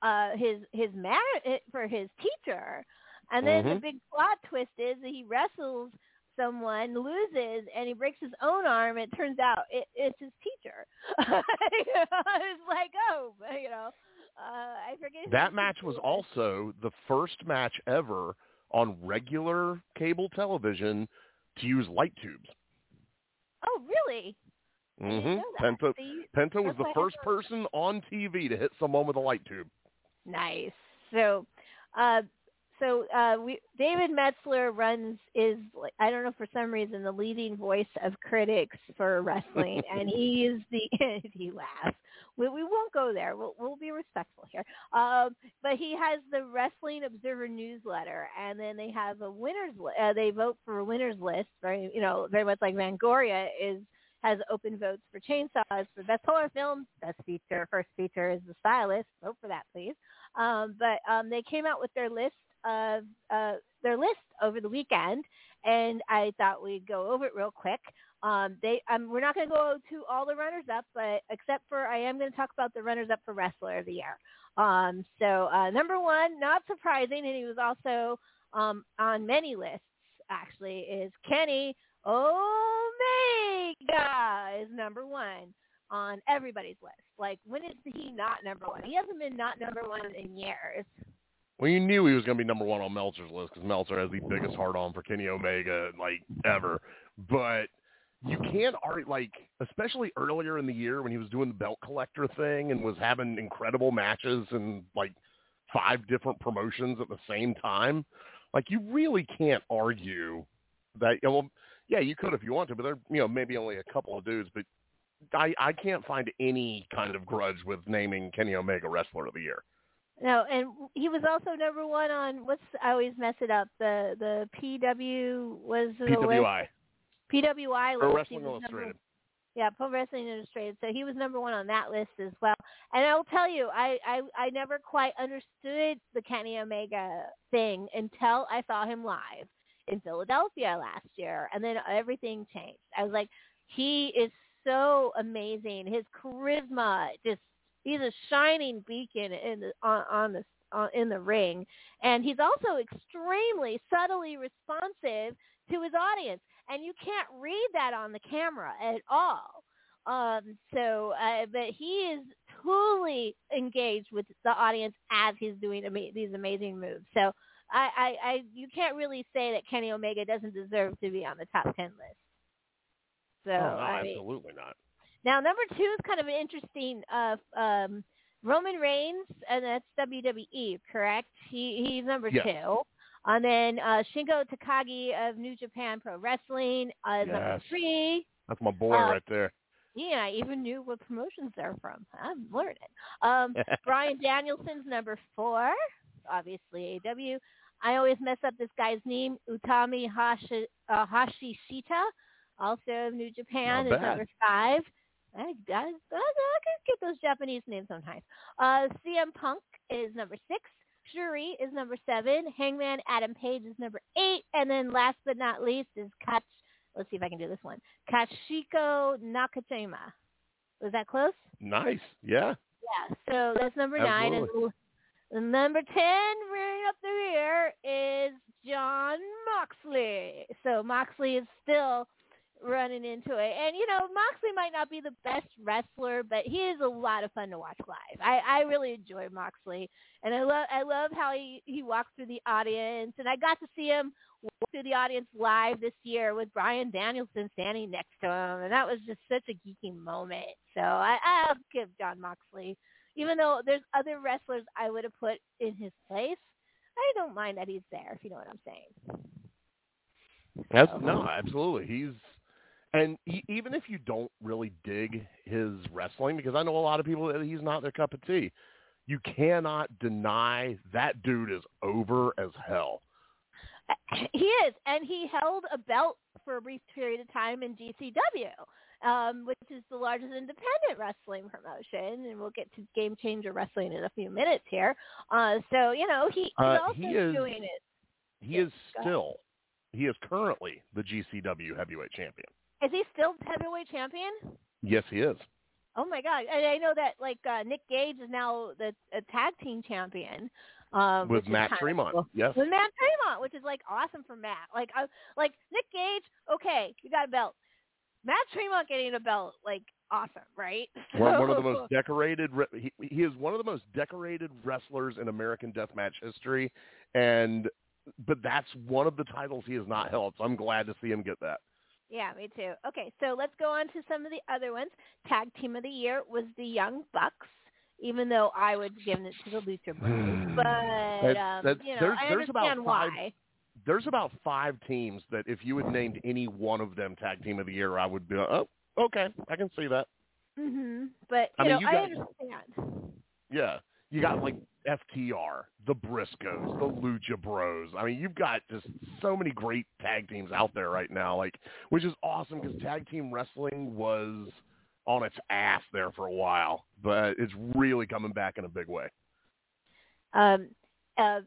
uh his his mar- for his teacher. And then the Mhm. big plot twist is that he wrestles someone, loses, and he breaks his own arm. It turns out it, it's his teacher. it's like, oh, but you know, uh, I forget. That match was also the first match ever on regular cable television to use light tubes. Oh, really? I didn't hmm. Penta Penta was the first person on TV to hit someone with a light tube. Nice. So, uh, so uh, we David Meltzer runs is I don't know for some reason the leading voice of critics for wrestling, and he is the he laughs. We we won't go there. We'll we'll be respectful here. Um, but he has the Wrestling Observer newsletter, and then they have a winners. Li- uh, they vote for a winners list. Very you know very much like Fangoria is has open votes for Chainsaws for best horror film, best feature, first feature is The Stylist. Vote for that, please. Um, but um, they came out with their list of uh, their list over the weekend, and I thought we'd go over it real quick. Um, they, um, we're not going to go to all the runners up, but except for I am going to talk about the runners up for Wrestler of the Year. Um, so uh, number one, not surprising, and he was also um, on many lists actually, is Kenny Omega is number one on everybody's list. Like, when is he not number one? He hasn't been not number one in years. Well, you knew he was going to be number one on Meltzer's list because Meltzer has the biggest hard on for Kenny Omega like ever. But you can't argue like, especially earlier in the year when he was doing the belt collector thing and was having incredible matches and like five different promotions at the same time. Like, you really can't argue that. you know, yeah, you could if you want to, but there, you know, maybe only a couple of dudes. But I, I can't find any kind of grudge with naming Kenny Omega Wrestler of the Year. No, and he was also number one on what's I always mess it up. The the PW was the list? PWI. PWI list. He Wrestling was number- Illustrated. Yeah, Pro Wrestling Illustrated. So he was number one on that list as well. And I'll tell you, I, I, I never quite understood the Kenny Omega thing until I saw him live in Philadelphia last year. And then everything changed. I was like, he is so amazing. His charisma just he's a shining beacon in the on, on the on, in the ring. And he's also extremely subtly responsive to his audience and you can't read that on the camera at all. Um, so, uh, but he is totally engaged with the audience as he's doing these amazing moves. So, I, I, I, you can't really say that Kenny Omega doesn't deserve to be on the top ten list. So, oh, no, I mean, absolutely not. now number two is kind of an interesting. Uh, um, Roman Reigns, and that's WWE, correct? He he's number Yes. two. And then uh, Shingo Takagi of New Japan Pro Wrestling uh, is number three. That's my boy Uh, right there. Yeah, I even knew what promotions they're from. I'm learning. Um, Bryan Danielson's number four, obviously AEW. I always mess up this guy's name, Utami Hashi, uh, Hashishita, also of New Japan, is number five. I, I, I, I can get those Japanese names sometimes. Uh, CM Punk is number six. Shuri is number seven. Hangman Adam Page is number eight. And then last but not least is Kach. Let's see if I can do this one. Kashiko Nakajima. Was that close? Nice. Yeah. Yeah. So that's number nine. And the number ten, right up the rear, is Jon Moxley. So Moxley is still running into it. And you know, Moxley might not be the best wrestler, but he is a lot of fun to watch live. I, I really enjoy Moxley, and I love I love how he he walks through the audience. And I got to see him walk through the audience live this year with Bryan Danielson standing next to him, and that was just such a geeky moment. So I, I'll give Jon Moxley, even though there's other wrestlers I would have put in his place. I don't mind that he's there, if you know what I'm saying. That's, no, absolutely. He's and e even if you don't really dig his wrestling, because I know a lot of people that he's not their cup of tea, you cannot deny that dude is over as hell. He is, and he held a belt for a brief period of time in GCW, um, which is the largest independent wrestling promotion, and we'll get to Game Changer Wrestling in a few minutes here. Uh, so you know he, he's Uh, also he is- doing it. He is still, he is currently the GCW heavyweight champion. Is he still heavyweight champion? Yes, he is. Oh my God! And I know that like uh, Nick Gage is now the a tag team champion. Um, With Matt Tremont. cool. Yes. with Matt Tremont, which is like awesome for Matt. Like, I, like Nick Gage, okay, you got a belt. Matt Tremont getting a belt, like awesome, right? One, one of the most decorated. re- He, he is one of the most decorated wrestlers in American Deathmatch history, and but that's one of the titles he has not held. So I'm glad to see him get that. Yeah, me too. Okay, so let's go on to some of the other ones. Tag team of the year was the Young Bucks, even though I would give it to the Lucha Brothers. But That's- um, you know, there's- I there's about understand five- why. There's about five teams that if you had named any one of them tag team of the year, I would be like, oh, okay, I can see that. Mm-hmm. But I mean, know, you I got- understand. Yeah. You got like FTR, the Briscoes, the Lucha Bros. I mean, you've got just so many great tag teams out there right now, like which is awesome because tag team wrestling was on its ass there for a while, but it's really coming back in a big way. Um, uh,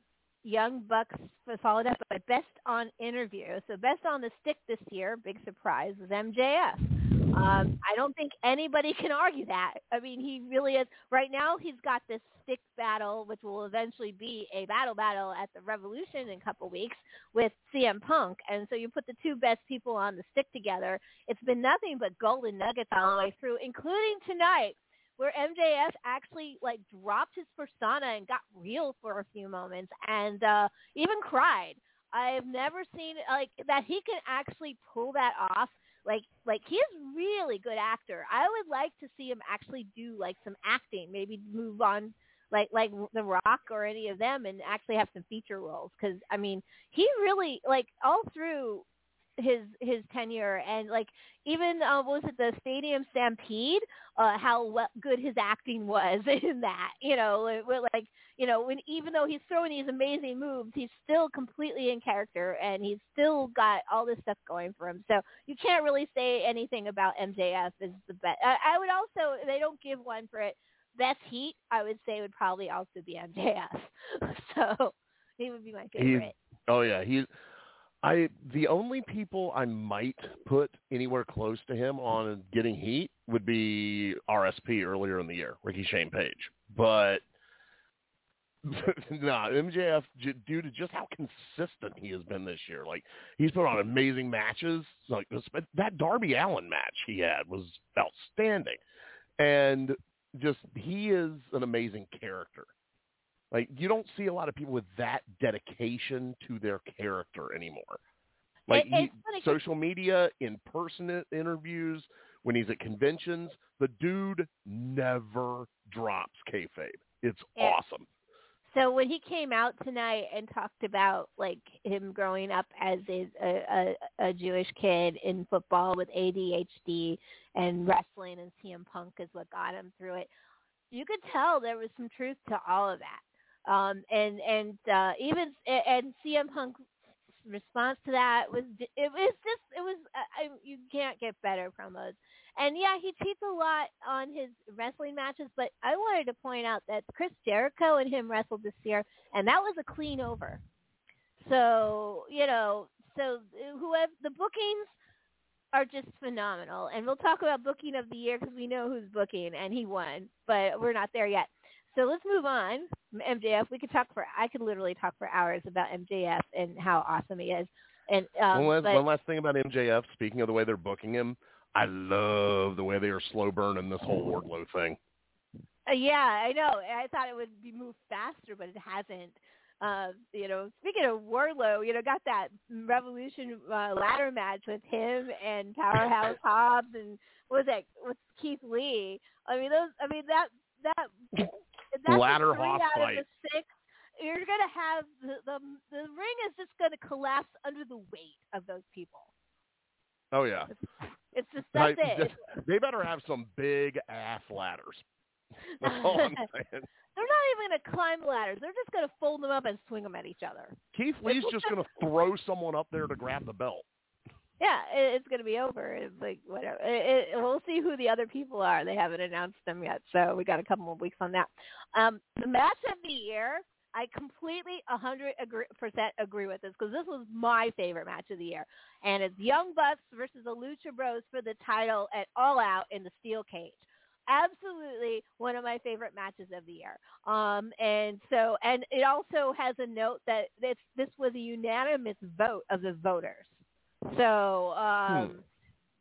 Young Bucks followed up Best on Interview. So Best on the Stick this year, big surprise, was MJF. Um, I don't think anybody can argue that. I mean, he really is. Right now, he's got this stick battle, which will eventually be a battle battle at the Revolution in a couple weeks with CM Punk. And so you put the two best people on the stick together. It's been nothing but golden nuggets all the way through, including tonight where MJF actually like dropped his persona and got real for a few moments and uh even cried. I've never seen like that he can actually pull that off. Like like he is really good actor. I would like to see him actually do like some acting, maybe move on like like The Rock or any of them and actually have some feature roles cuz I mean, he really like all through his his tenure and like even uh, was it the Stadium Stampede uh how well, good his acting was in that you know it- it- like you know when even though he's throwing these amazing moves he's still completely in character and he's still got all this stuff going for him so you can't really say anything about MJF is the best I, I would also they don't give one for it best heat I would say would probably also be MJF so he would be my favorite Oh yeah, he. I the only people I might put anywhere close to him on getting heat would be RSP earlier in the year, Ricky Shane Page. But nah, MJF due to just how consistent he has been this year. Like he's put on amazing matches. Like this, that Darby Allin match he had was outstanding, and just he is an amazing character. Like you don't see a lot of people with that dedication to their character anymore. Like It- he, it's funny 'cause- social media, in person interviews, when he's at conventions, the dude never drops kayfabe. It's Yeah. awesome. So when he came out tonight and talked about like him growing up as a, a, a Jewish kid in football with ADHD and wrestling and CM Punk is what got him through it, you could tell there was some truth to all of that. Um, and and uh, even and CM Punk's response to that was it was just it was I, you can't get better promos. And yeah, he cheats a lot on his wrestling matches, but I wanted to point out that Chris Jericho and him wrestled this year, and that was a clean over. So you know, so whoever the bookings are just phenomenal, and we'll talk about booking of the year because we know who's booking, and he won, but we're not there yet. So let's move on. MJF, we could talk for I could literally talk for hours about MJF and how awesome he is. And um, one, last, but, one last thing about MJF. Speaking of the way they're booking him, I love the way they are slow burning this whole Wardlow thing. Uh, yeah, I know. I thought it would be moved faster, but it hasn't. Uh, you know, speaking of Wardlow, you know, got that Revolution uh, ladder match with him and Powerhouse Hobbs and what was that with Keith Lee. I mean, those. I mean that that that's ladder three out fight. of the six. You're gonna have the, the the ring is just gonna collapse under the weight of those people. Oh yeah, It's just that's it. they better have some big ass ladders. That's all I'm saying. They're not even gonna climb ladders. They're just gonna fold them up and swing them at each other. Keith Lee's just going to throw someone up there to grab the belt. Yeah, it, it's gonna be over. It's like whatever. It, it, we'll see who the other people are. They haven't announced them yet, so we got a couple more weeks on that. Um, the match of the year. I completely a hundred percent agree with this because this was my favorite match of the year, and it's Young Bucks versus the Lucha Bros for the title at All Out in the Steel Cage. Absolutely one of my favorite matches of the year. Um, and so, and it also has a note that this this was a unanimous vote of the voters. So um,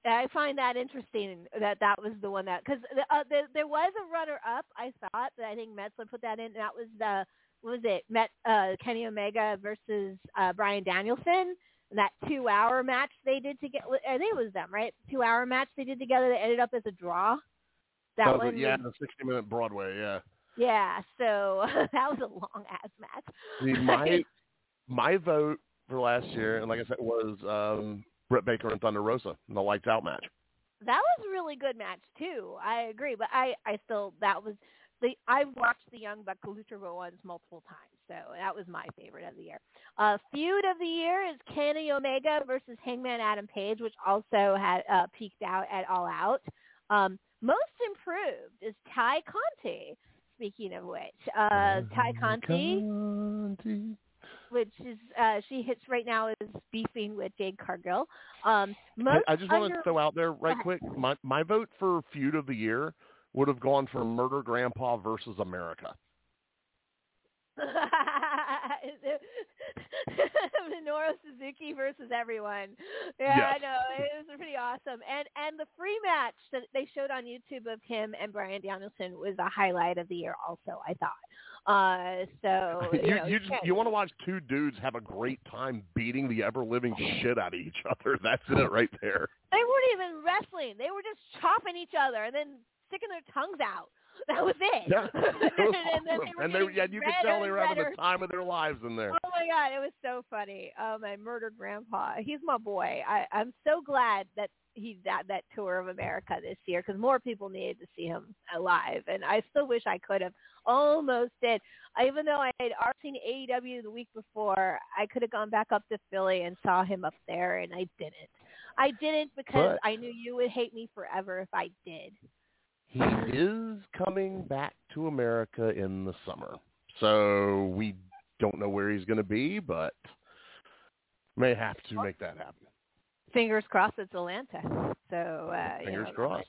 I find that interesting that that was the one that because uh, there, there was a runner up. I thought that I think Meltzer put that in. And that was the what was it? Met uh, Kenny Omega versus uh, Bryan Danielson. That two hour match they did together. I think it was them, right? Two hour match they did together that ended up as a draw. That That was one, it, yeah, the 60 minute Broadway. Yeah, yeah. So that was a long ass match. See, my my vote for last year, and like I said, was um, Britt Baker and Thunder Rosa in the lights out match. That was a really good match too. I agree, but I I still that was the I've watched the Young Buck Lucha Bros ones multiple times, so that was my favorite of the year. Uh, feud of the year is Kenny Omega versus Hangman Adam Page, which also had uh, peaked out at All Out. Um, most improved is Tay Conti. Speaking of which, uh, Tay Conti, Conti. which is uh, she hits right now is beefing with Jade Cargill. Um, I, most I just want under- to throw out there right quick. My my vote for feud of the year would have gone for Murder Grandpa versus America. Minoru Suzuki versus everyone. Yeah, I know it was pretty awesome. And and the free match that they showed on YouTube of him and Bryan Danielson was a highlight of the year. Also, I thought. Uh, so you, you know, you, just, you want to watch two dudes have a great time beating the ever living shit out of each other. That's it right there. They weren't even wrestling. They were just chopping each other and then sticking their tongues out. That was it. Yeah, it was and then they were and they, yeah, you could tell they were having the time of their lives in there. Oh my god, it was so funny. Oh my murdered grandpa. He's my boy. I, I'm so glad that he got that tour of America this year because more people needed to see him alive, and I still wish I could have. Almost did. I, even though I had already seen AEW the week before, I could have gone back up to Philly and saw him up there, and I didn't. I didn't because But- I knew you would hate me forever if I did. He is coming back to America in the summer, so we don't know where he's going to be, but may have to make that happen. Fingers crossed it's Atlanta. So uh, you Fingers know, crossed.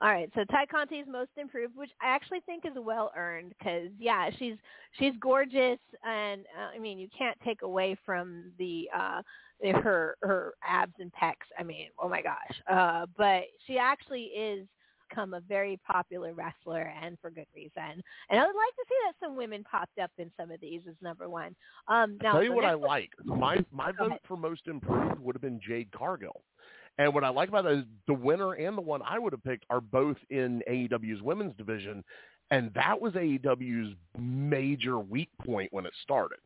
All right, so Tay Conti's most improved, which I actually think is well earned because yeah, she's she's gorgeous, and uh, I mean you can't take away from the uh her her abs and pecs. I mean, oh my gosh, uh, but she actually is become a very popular wrestler and for good reason. And I would like to see that some women popped up in some of these as number one. Um, now Tell you what I one- like. My my Go vote ahead. for most improved would have been Jade Cargill, And what I like about that is the winner and the one I would have picked are both in AEW's women's division, and that was AEW's major weak point when it started.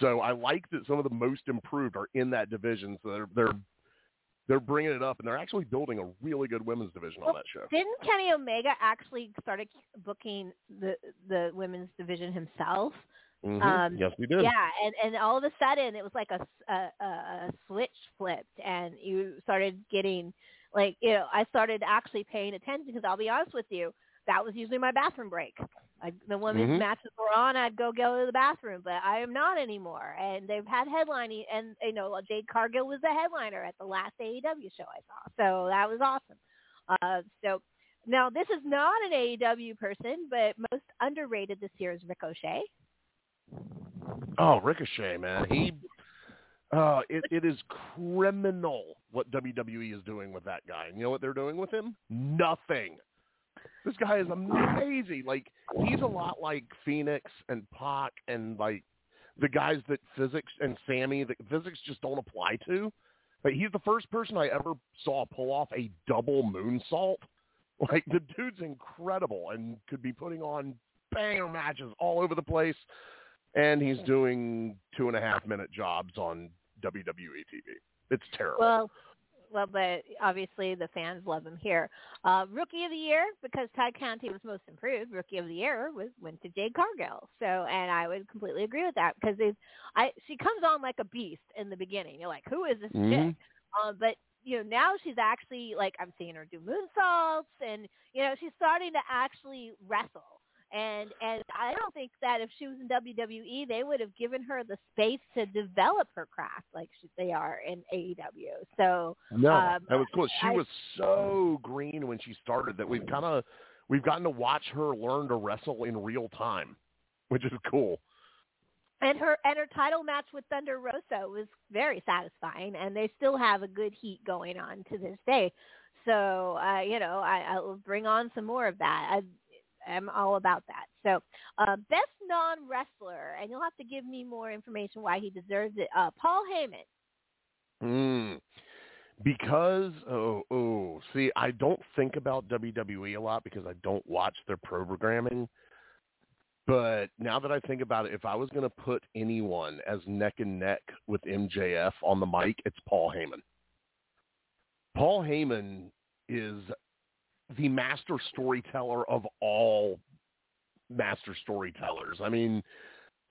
So I like that some of the most improved are in that division. So they're they're they're bringing it up, and they're actually building a really good women's division on that show. Didn't Kenny Omega actually started booking the the women's division himself? Mhm. um, yes, we did. Yeah, and and all of a sudden it was like a, a a switch flipped, and you started getting like you know I started actually paying attention because I'll be honest with you, that was usually my bathroom break. Like the women's Mhm. matches were on, I'd go go to the bathroom, but I am not anymore. And they've had headlining, and you know Jade Cargill was the headliner at the last AEW show I saw, so that was awesome. Uh, so now this is not an AEW person, but most underrated this year is Ricochet. Oh, Ricochet, man. He uh it, it is criminal what WWE is doing with that guy. And you know what they're doing with him? Nothing. This guy is amazing. Like he's a lot like Fenix and Pac and like the guys that physics and Sammy that physics just don't apply to. But he's the first person I ever saw pull off a double moonsault. Like the dude's incredible and could be putting on banger matches all over the place and he's doing two and a half minute jobs on WWE TV. It's terrible. Well, well, but obviously the fans love him here. Uh, rookie of the year because Tay Conti was most improved. Rookie of the year was went to Jade Cargill. So, and I would completely agree with that because it's, I she comes on like a beast in the beginning. You're like, who is this Mhm. chick? Um, but you know now she's actually like I'm seeing her do moonsaults and you know she's starting to actually wrestle. And and I don't think that if she was in WWE, they would have given her the space to develop her craft like she, they are in AEW. So no, um, that was cool. She I- was so green when she started that we've kind of we've gotten to watch her learn to wrestle in real time, which is cool. and her and her title match with Thunder Rosa was very satisfying, and they still have a good heat going on to this day. So uh, you know, I, I will bring on some more of that. I, I'm all about that. So, uh, best non wrestler, and you'll have to give me more information why he deserves it. Uh, Paul Heyman. Mm. Because oh oh see, I don't think about WWE a lot because I don't watch their programming. But now that I think about it, if I was going to put anyone as neck and neck with MJF on the mic, it's Paul Heyman. Paul Heyman is the master storyteller of all master storytellers. I mean,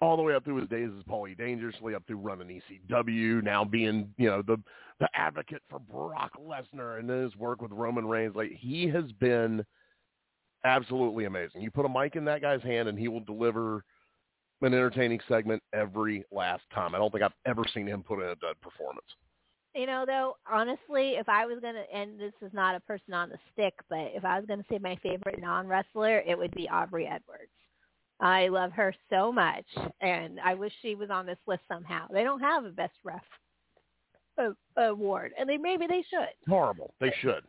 all the way up through his days as Paulie Dangerously, up through running ECW, now being, you know, the the advocate for Brock Lesnar and then his work with Roman Reigns. Like he has been absolutely amazing. You put a mic in that guy's hand and he will deliver an entertaining segment every last time. I don't think I've ever seen him put in a dud performance. You know, though, honestly, if I was gonna, and this is not a person on the stick, but if I was gonna say my favorite non wrestler, it would be Aubrey Edwards. I love her so much, and I wish she was on this list somehow. They don't have a best ref award, and they maybe they should. Horrible. They should.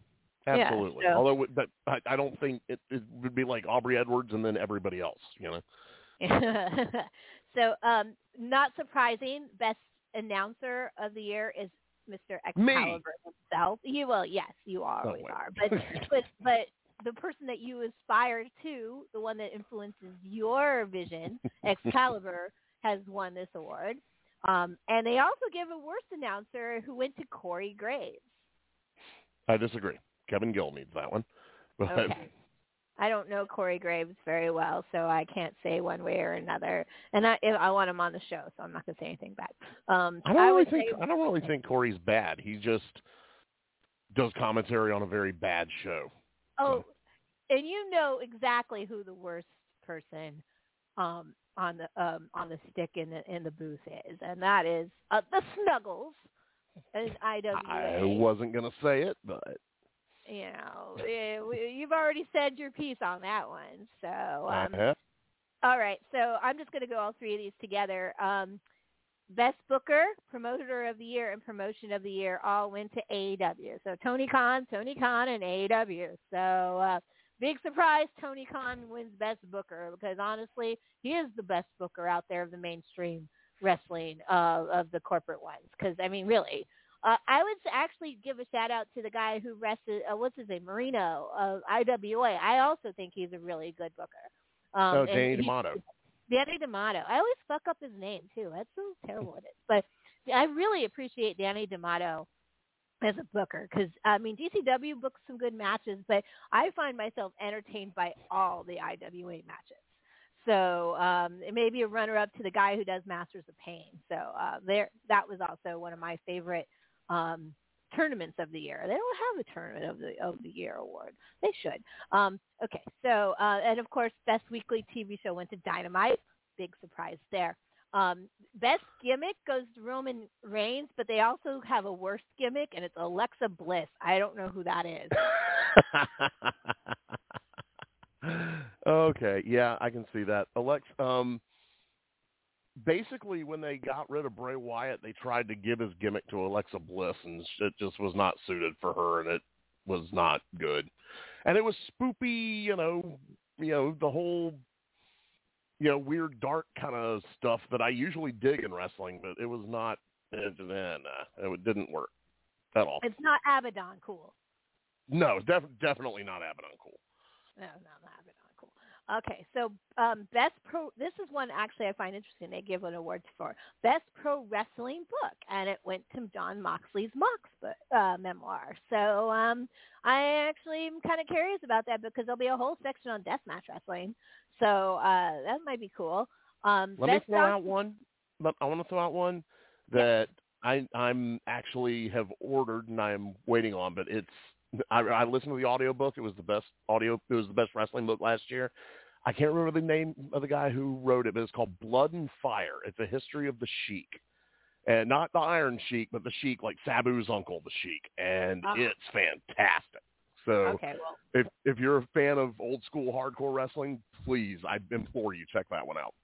Yeah, Absolutely. so- Although, but I, I don't think it, it would be like Aubrey Edwards and then everybody else. You know. so, um, not surprising, best announcer of the year is Mr. Me. Excalibur himself. You well, yes, you always are, but but but the person that you aspire to, the one that influences your vision, Excalibur, has won this award. Um, and they also give a worst announcer who went to Corey Graves. I disagree. Kevin Gill needs that one. But Okay. I don't know Corey Graves very well, so I can't say one way or another. And I, I want him on the show, so I'm not going to say anything bad. Um, I don't really think say, I don't really think Corey's bad. He just does commentary on a very bad show. oh, and you know exactly who the worst person um, on the um, on the stick in the in the booth is, and that is uh, the Snuggles, an IWA. I wasn't gonna say it, but you know, eh, you've already said your piece on that one, so um, have. All right, so I'm just going to go all three of these together. Um, Best Booker, Promoter of the Year, and Promotion of the Year all went to AEW. So Tony Khan, Tony Khan, and AEW. So uh, big surprise, Tony Khan wins Best Booker because honestly, he is the best booker out there of the mainstream wrestling uh, of the corporate ones. Because I mean, really, Uh, I would actually give a shout out to the guy who wrestled. Uh, what's his name, Marino of IWA. I also think he's a really good booker. Um, oh, Danny D'Amato. Danny D'Amato. I always fuck up his name too. That's so terrible at it. But I really appreciate Danny D'Amato as a booker because I mean DCW books some good matches, but I find myself entertained by all the IWA matches. So um, it may be a runner-up to the guy who does Masters of Pain. So uh, there, that was also one of my favorite um, tournaments of the year. They don't have a tournament of the of the year award. They should. Um, okay, so uh, and of course, best weekly TV show went to Dynamite. Big surprise there. Um, best gimmick goes to Roman Reigns, but they also have a worst gimmick, and it's Alexa Bliss. I don't know who that is. okay, yeah, I can see that. Alex, um, basically, when they got rid of Bray Wyatt, they tried to give his gimmick to Alexa Bliss, and it just was not suited for her, and it was not good. And it was spoopy, you know, you know the whole, you know, weird dark kind of stuff that I usually dig in wrestling, but it was not. It, eh, nah, it didn't work at all. It's not Abaddon cool. No, def- definitely not Abaddon cool. No, no, cool. Okay, so um, best pro. This is one actually I find interesting. They give an award for best pro wrestling book, and it went to Jon Moxley's Mox book, uh, memoir. So um, I actually am kind of curious about that because there'll be a whole section on deathmatch wrestling. So uh, that might be cool. Um, Let me throw doc- out one. But I want to throw out one that I I'm actually have ordered and I'm waiting on, but it's I, I listened to the audiobook. It was the best audio. It was the best wrestling book last year. I can't remember the name of the guy who wrote it, but it's called Blood and Fire. It's a history of the Sheik, and not the Iron Sheik, but the Sheik, like Sabu's uncle, the Sheik, and Ah. it's fantastic. So Okay, well, if if you're a fan of old school hardcore wrestling, please, I implore you check that one out.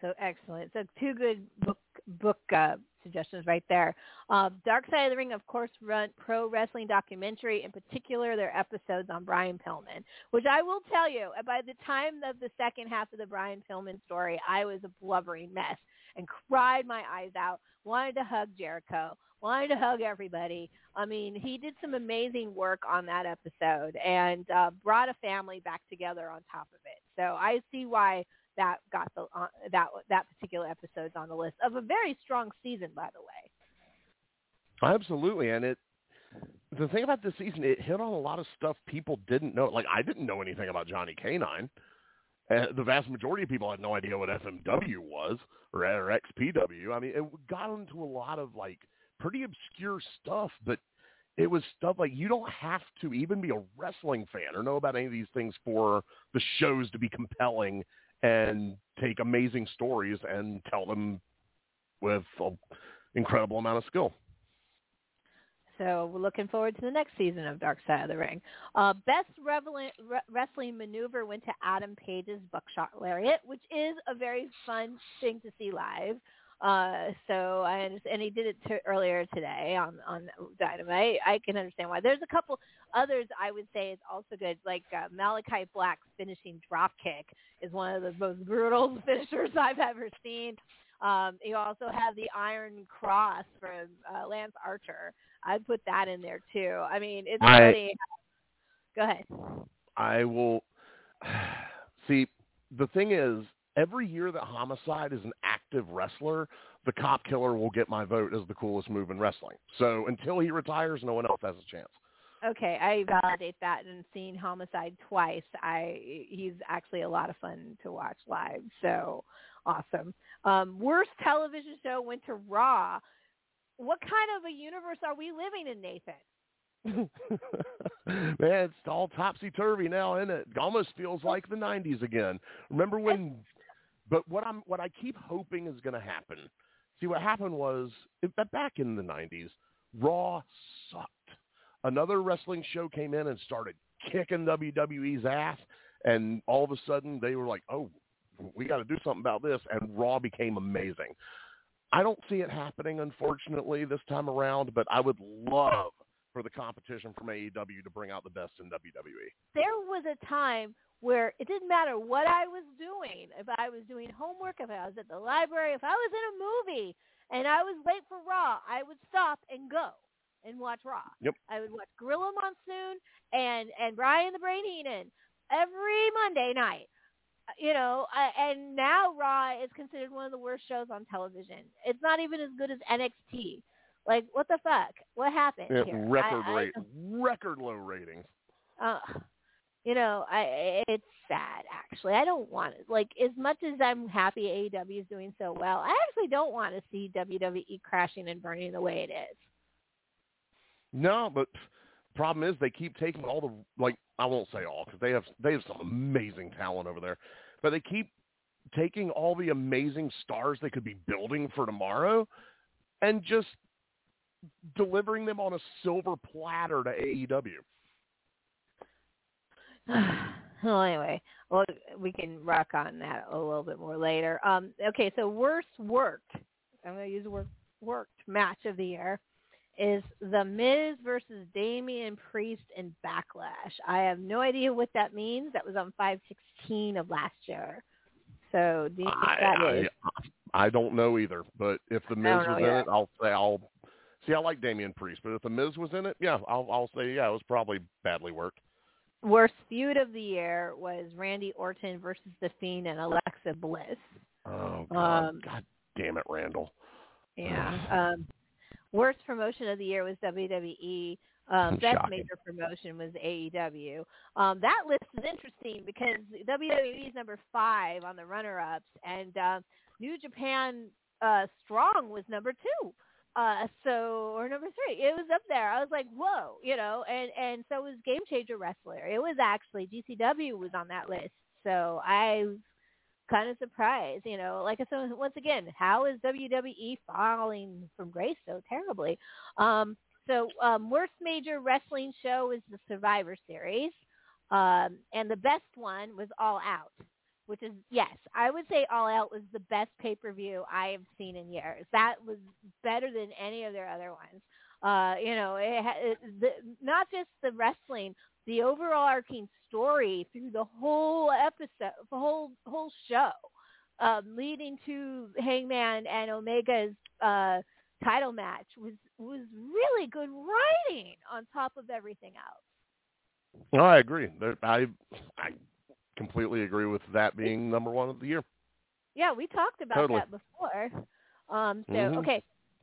So excellent. So two good book book uh, suggestions right there. Uh, Dark Side of the Ring, of course, run pro wrestling documentary. In particular, their episodes on Brian Pillman, which I will tell you, by the time of the second half of the Brian Pillman story, I was a blubbering mess and cried my eyes out. Wanted to hug Jericho. Wanted to hug everybody. I mean, he did some amazing work on that episode and uh, brought a family back together on top of it. So I see why that got the uh, that that particular episode's on the list of a very strong season, by the way. Absolutely, and it. The thing about this season, it hit on a lot of stuff people didn't know. Like I didn't know anything about Johnny Canine. Uh, the vast majority of people had no idea what FMW was or, or XPW. I mean, it got into a lot of like pretty obscure stuff, but it was stuff like you don't have to even be a wrestling fan or know about any of these things for the shows to be compelling and take amazing stories and tell them with an incredible amount of skill. So we're looking forward to the next season of Dark Side of the Ring. Uh, best reveling, re- wrestling maneuver went to Adam Page's Buckshot Lariat, which is a very fun thing to see live. Uh, so I understand, and he did it to, earlier today on on Dynamite. I can understand why. There's a couple others I would say is also good, like uh, Malakai Black's finishing drop kick is one of the most brutal finishers I've ever seen. Um, you also have the Iron Cross from uh, Lance Archer. I'd put that in there too. I mean, it's I- funny. Go ahead. I will see. The thing is, every year that Homicide is an active wrestler, the Cop Killer will get my vote as the coolest move in wrestling. So until he retires, no one else has a chance. Okay, I validate that. And seeing Homicide twice, I he's actually a lot of fun to watch live. So awesome. Um, worst television show went to Raw. What kind of a universe are we living in, Nathan? Man, it's all topsy turvy now, isn't it? It almost feels like the '90s again. Remember when? But what I'm, what I keep hoping is going to happen. See, what happened was it- back in the '90s, Raw sucked. Another wrestling show came in and started kicking WWE's ass, and all of a sudden they were like, "Oh, we got to do something about this," and Raw became amazing. I don't see it happening, unfortunately, this time around, but I would love for the competition from AEW to bring out the best in. WWE. there was a time where it didn't matter what I was doing. If I was doing homework, if I was at the library, if I was in a movie and I was late for Raw, I would stop and go and watch Raw. Yep. I would watch Gorilla Monsoon and and Brian the Brain Heenan every Monday night. Uh, You know, and now Raw is considered one of the worst shows on television. It's not even as good as NXT. Like, what the fuck? What happened Yeah, here? record I, I, rate, record low ratings. uh, you know, I it's sad actually. I don't want it. Like as much as I'm happy AEW is doing so well, I actually don't want to see WWE crashing and burning the way it is. No, but problem is they keep taking all the like I won't say all because they have they have some amazing talent over there, but they keep taking all the amazing stars they could be building for tomorrow and just delivering them on a silver platter to AEW. well, anyway, well, we can rock on that a little bit more later. Um, okay, so worst worked. I'm going to use the word worked match of the year is The Miz versus Damian Priest in Backlash. I have no idea what that means. That was on 516 of last year. So do you think I, that I, is? I don't know either, but if the Miz was in it, I'll say I'll see. I like Damian Priest, but if the Miz was in it, yeah, I'll I'll say yeah, it was probably badly worked. Worst feud of the year was Randy Orton versus The Fiend and Alexa Bliss. Oh God, Um, God damn it, Randall. Yeah. Um, worst promotion of the year was WWE. Um, best Shocking. major promotion was AEW. Um, that list is interesting because WWE is number five on the runner-ups, and uh, New Japan uh, Strong was number two. Uh, so or number three, it was up there. I was like, whoa, you know, and and so was Game Changer Wrestler. It was actually GCW was on that list. So I was kind of surprised, you know. Like I said, once again, how is WWE falling from grace so terribly? Um, so um, worst major wrestling show is the Survivor Series, um, and the best one was All Out, which is yes, I would say All Out was the best pay per view I have seen in years. That was better than any of their other ones. Uh, you know, it, it, the, not just the wrestling, the overall overarching story through the whole episode, the whole whole show, um, leading to Hangman and Omega's uh, title match was was really good writing on top of everything else. No, I agree. I I completely agree with that being number one of the year. Yeah, we talked about Totally. that before. Um, so Mhm. okay,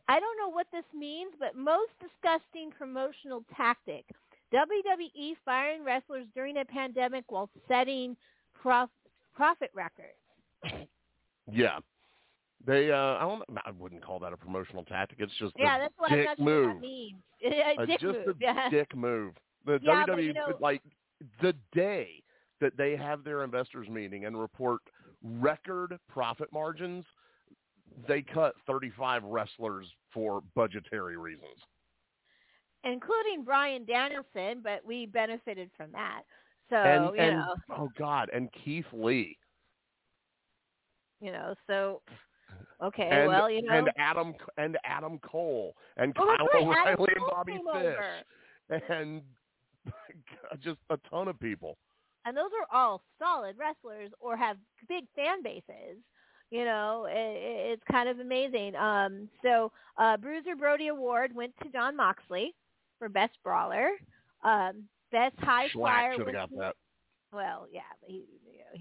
I don't know what this means, but most disgusting promotional tactic: WWE firing wrestlers during a pandemic while setting prof- profit records. Yeah. They uh I don't I wouldn't call that a promotional tactic. It's just Yeah, a that's what I'm dick not move. what that means. a Uh, dick just move. a yeah. dick move. The Yeah, WWE you know- like the day that they have their investors meeting and report record profit margins, they cut 35 wrestlers for budgetary reasons. including Bryan Danielson, but we benefited from that. So and you and know, oh god, and Keith Lee you know, so okay, and well, you know, and Adam and Adam Cole and Oh, Kyle right, O'Reilly and Bobby Fish over. and just a ton of people. And those are all solid wrestlers or have big fan bases. You know, it, it- it's kind of amazing. Um, so uh, Bruiser Brody Award went to Jon Moxley for best brawler. Um, best high flyer should have got that. well, yeah, he, you know,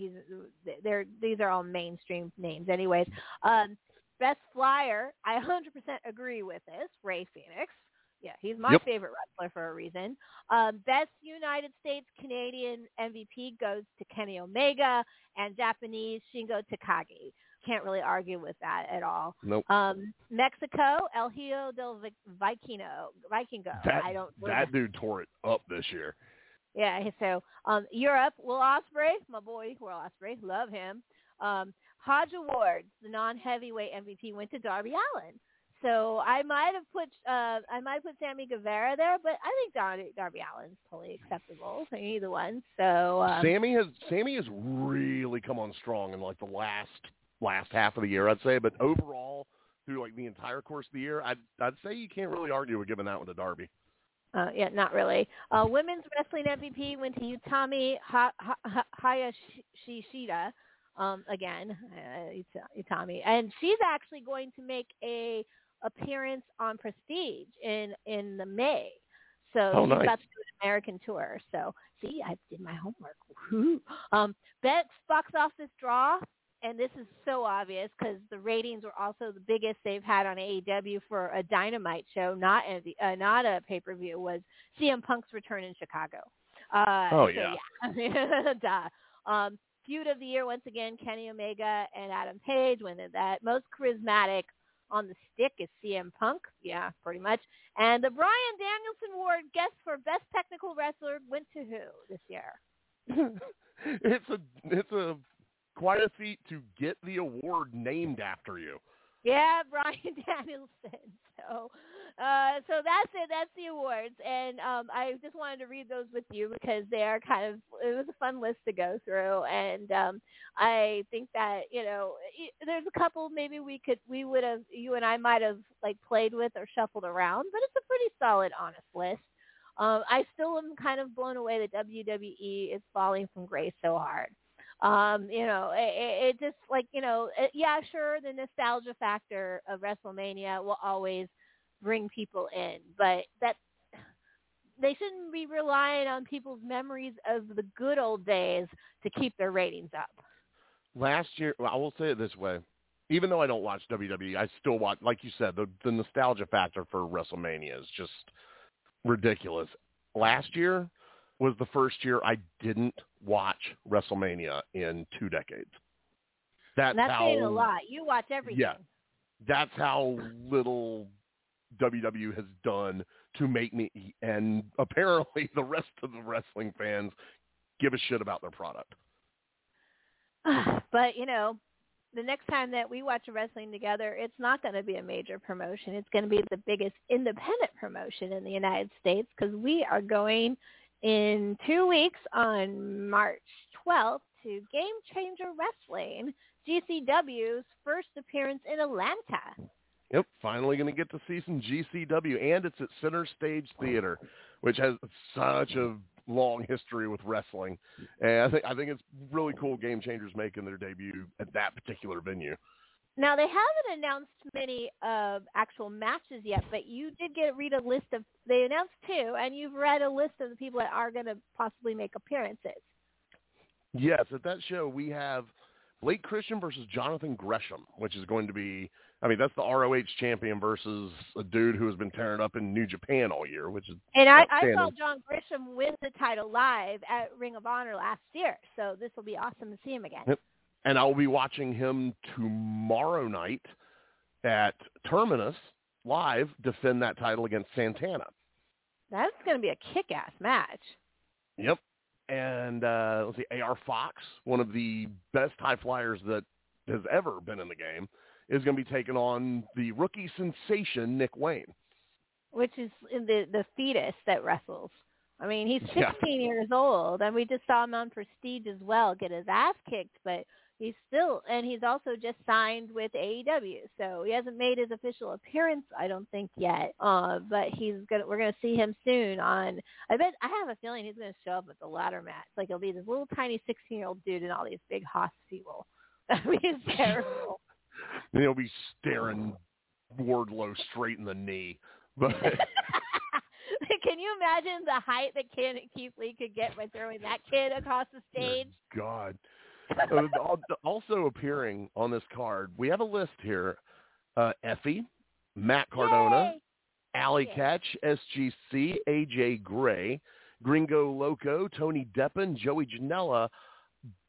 he's they're these are all mainstream names, anyways. Um, best flyer, I 100% agree with this. Rey Fenix, yeah, he's my Yep. favorite wrestler for a reason. Um, best United States Canadian MVP goes to Kenny Omega and Japanese Shingo Takagi. Can't really argue with that at all. Nope. Um, Mexico, El Hijo del Vikingo, Vikingo. That, I don't. that dude tore it up this year. Yeah, so um, Europe, Will Ospreay, my boy Will Ospreay, love him. Um, Hodge Awards, the non-heavyweight MVP, went to Darby Allin. So I might have put uh, I might put Sammy Guevara there, but I think Darby, Darby Allin's totally acceptable. Either one. So um, Sammy has Sammy has really come on strong in like the last last half of the year, I'd say. But overall, through like the entire course of the year, I'd I'd say you can't really argue with giving that one to Darby. Uh, yeah, not really. Uh, women's wrestling MVP went to Utami ha- ha- ha- Hayashishita. Um, again, uh, Utami, and she's actually going to make a appearance on Prestige in in the May. So Oh, he's nice. about to do an American tour. So see, I did my homework. Woo. Um, best box office draw, and this is so obvious because the ratings were also the biggest they've had on AEW for a Dynamite show, not a uh, not a pay per view. Was CM Punk's return in Chicago. Uh, Oh, so, yeah. yeah. Duh. Um, feud of the year once again, Kenny Omega and Adam Page winning that. Most charismatic on the stick is CM Punk. Yeah, pretty much. And the Bryan Danielson Award guest for best technical wrestler went to who this year? it's a it's a quite a feat to get the award named after you. Yeah, Bryan Danielson. So, uh, so that's it. That's the awards, and um, I just wanted to read those with you because they are kind of. It was a fun list to go through, and um, I think that you know, there's a couple maybe we could, we would have, you and I might have like played with or shuffled around, but it's a pretty solid, honest list. Um, I still am kind of blown away that WWE is falling from grace so hard um you know it it just like you know it, yeah sure the nostalgia factor of wrestlemania will always bring people in but that they shouldn't be relying on people's memories of the good old days to keep their ratings up Last year, well, I will say it this way: even though I don't watch WWE, I still watch. Like you said, the the nostalgia factor for WrestleMania is just ridiculous. Last year was the first year I didn't watch WrestleMania in two decades. That's, that's how saying a lot you watch everything Yeah. that's how little WWE has done to make me and apparently the rest of the wrestling fans give a shit about their product. but you know, the next time that we watch wrestling together, it's not going to be a major promotion. It's going to be the biggest independent promotion in the United States because we are going in two weeks on March 12th to Game Changer Wrestling, GCW's first appearance in Atlanta. Yep, finally going to get to see some GCW, and it's at Center Stage Theater, which has such a long history with wrestling. And I think I think it's really cool. Game Changers making their debut at that particular venue. Now they haven't announced many uh, actual matches yet, but you did get read a list of. They announced two, and you've read a list of the people that are going to possibly make appearances. Yes, at that show we have Blake Christian versus Jonathan Gresham, which is going to be. I mean, that's the ROH champion versus a dude who has been tearing up in New Japan all year, which is And I, I saw. John Gresham win the title live at Ring of Honor last year, so this will be awesome to see him again. Yep. and I'll be watching him tomorrow night at Terminus live defend that title against Santana. That's going to be a kick-ass match. Yep. And uh, let's see, AR Fox, one of the best high flyers that has ever been in the game, is going to be taking on the rookie sensation Nick Wayne. which is in the the fetus that wrestles. I mean, he's 16 Yeah. years old, and we just saw him on Prestige as well get his ass kicked, but he's still, and he's also just signed with AEW, so he hasn't made his official appearance, I don't think yet. Uh, but he's gonna, we're gonna see him soon on. I bet I have a feeling he's gonna show up at the ladder match. Like he'll be this little tiny 16 year old dude and all these big hoss people. I mean, it's terrible. And he'll be staring Wardlow straight in the knee. But Can you imagine the height that Keith Lee could get by throwing that kid across the stage? God. Uh, al- also appearing on this card, we have a list here. Uh, Effie, Matt Cardona, Yay! Alley Yeah. Catch, SGC, AJ Gray, Gringo Loco, Tony Deppen, Joey Janela.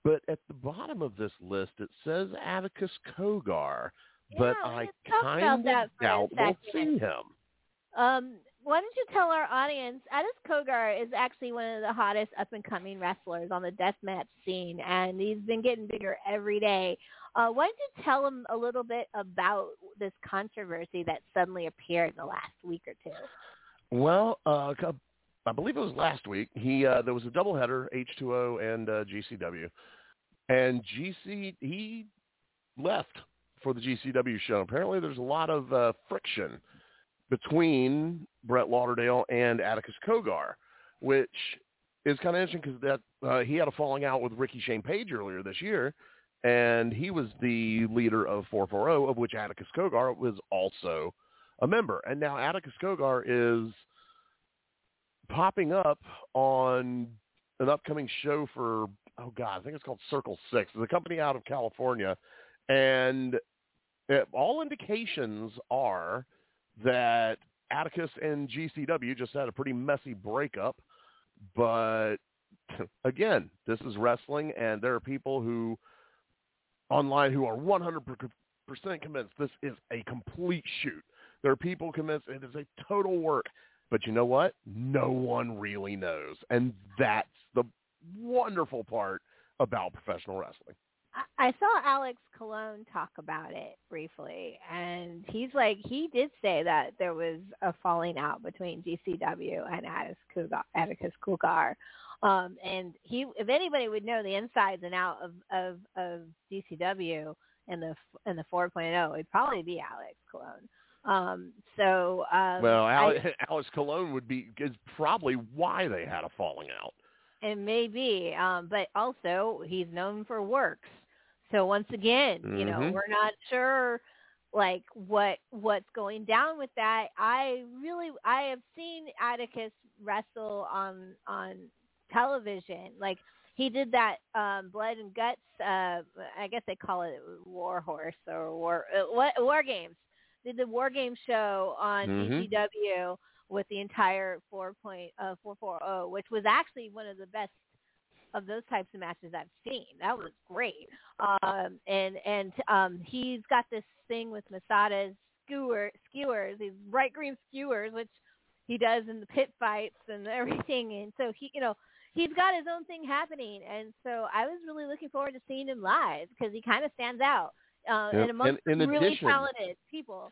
But at the bottom of this list, it says Atticus Cogar. But I let's talk about kind of doubt we'll see him. Um, why don't you tell our audience, Atticus Cogar is actually one of the hottest up and coming wrestlers on the deathmatch scene, and he's been getting bigger every day. Uh, why don't you tell him a little bit about this controversy that suddenly appeared in the last week or two? Well, uh, I believe it was last week. He uh, there was a doubleheader, H2O and uh, GCW, and GC he left for the GCW show. Apparently, there's a lot of uh, friction between Brett Lauderdale and Atticus Cogar, which is kind of interesting because that uh, he had a falling out with Ricky Shane Page earlier this year, and he was the leader of 440, of which Atticus Cogar was also a member. And now Atticus Cogar is popping up on an upcoming show for oh god, I think it's called Circle Six. It's a company out of California, and it, all indications are that Atticus and GCW just had a pretty messy breakup. But again, this is wrestling, and there are people who online who are 100% convinced this is a complete shoot. There are people convinced it is a total work. But you know what? No one really knows. And that's the wonderful part about professional wrestling. I saw Alex Colon talk about it briefly, and he's like, he did say that there was a falling out between GCW and Atticus Cogar. Atticus Cogar. Um, and he, if anybody would know the insides and out of, of, of GCW and the and the 4.0, it'd probably be Alex Colon. Um, so um, well, Alex, I, Alex Colon would be is probably why they had a falling out. It may be, um, but also he's known for works. So once again, mm-hmm. you know, Mhm. we're not sure like what what's going down with that. I really I have seen Atticus wrestle on on television. Like he did that um blood and guts uh I guess they call it War Horse or War uh, what War Games. Did the War Game show on. GCW with the entire 4.0 uh, 440, which was actually one of the best of those types of matches I've seen. That was great. Um, and and um, he's got this thing with Masada's skewer, skewers, these bright green skewers, which he does in the pit fights and everything. And so he, you know, he's got his own thing happening. And so I was really looking forward to seeing him live because he kind of stands out uh, Yeah, and amongst and in really addition- talented people.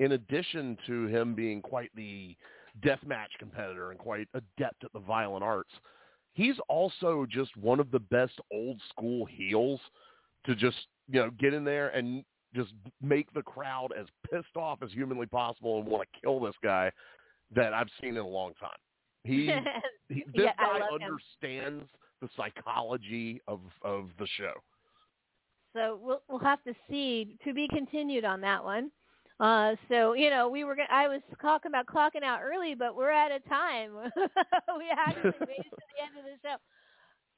in addition to him being quite the deathmatch competitor and quite adept at the violent arts, he's also just one of the best old school heels to just, you know, get in there and just make the crowd as pissed off as humanly possible and want to kill this guy that I've seen in a long time. He, he this Yeah, guy love him. understands the psychology of of the show. So we'll we'll have to see to be continued on that one. Uh, so you know, we were gonna, I was talking about clocking out early, but we're out of time. we actually made it to the end of the show.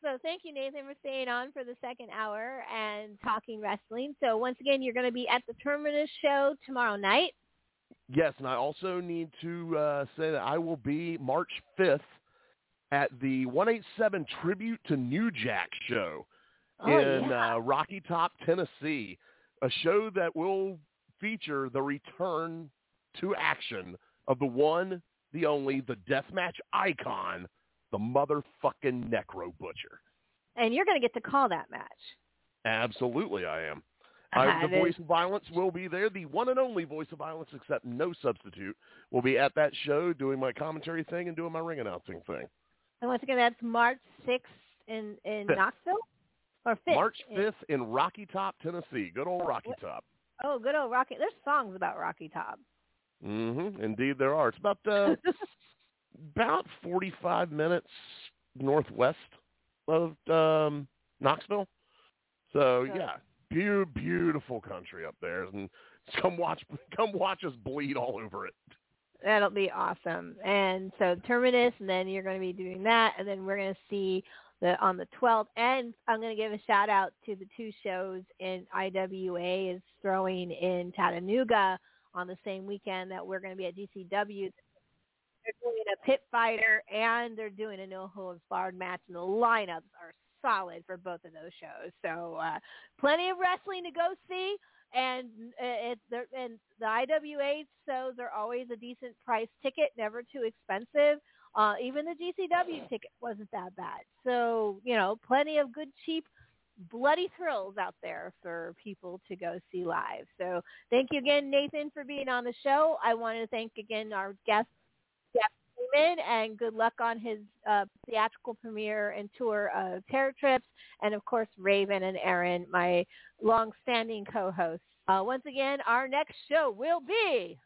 So thank you, Nathan, for staying on for the second hour and talking wrestling. So once again, you're going to be at the Terminus show tomorrow night. Yes, and I also need to uh, say that I will be March 5th at the 187 Tribute to New Jack show Oh, in yeah. uh, Rocky Top, Tennessee, a show that will feature the return to action of the one, the only, the deathmatch icon, the motherfucking Necro Butcher. and you're going to get to call that match. Absolutely, I am. I, the voice of violence will be there. The one and only voice of violence, except no substitute, will be at that show doing my commentary thing and doing my ring announcing thing. And once again, that's March 6th in in Fifth. Knoxville or 5th. March 5th in Rocky Top, Tennessee. Good old Rocky Top. Oh, good old Rocky. There's songs about Rocky Top. Mm-hmm. Indeed, there are. It's about uh, about 45 minutes northwest of um, Knoxville. So yeah, beau- beautiful country up there, and come watch come watch us bleed all over it. That'll be awesome. And so Terminus, and then you're going to be doing that, and then we're going to see the on the 12th. And I'm going to give a shout out to the two shows in IWA is throwing in Chattanooga on the same weekend that we're going to be at GCW. They're doing a pit fighter and they're doing a no holds barred match, and the lineups are solid for both of those shows. So uh, plenty of wrestling to go see and uh, the and the IWA shows are always a decent price ticket, never too expensive. Uh, even the GCW ticket wasn't that bad. So you know, plenty of good cheap bloody thrills out there for people to go see live. So thank you again, Nathan, for being on the show. I want to thank again our guest, Jeff Seemann, and good luck on his uh, theatrical premiere and tour of Terror Trips, and of course Raven and Aaron, my long-standing co-hosts. Uh, once again, our next show will be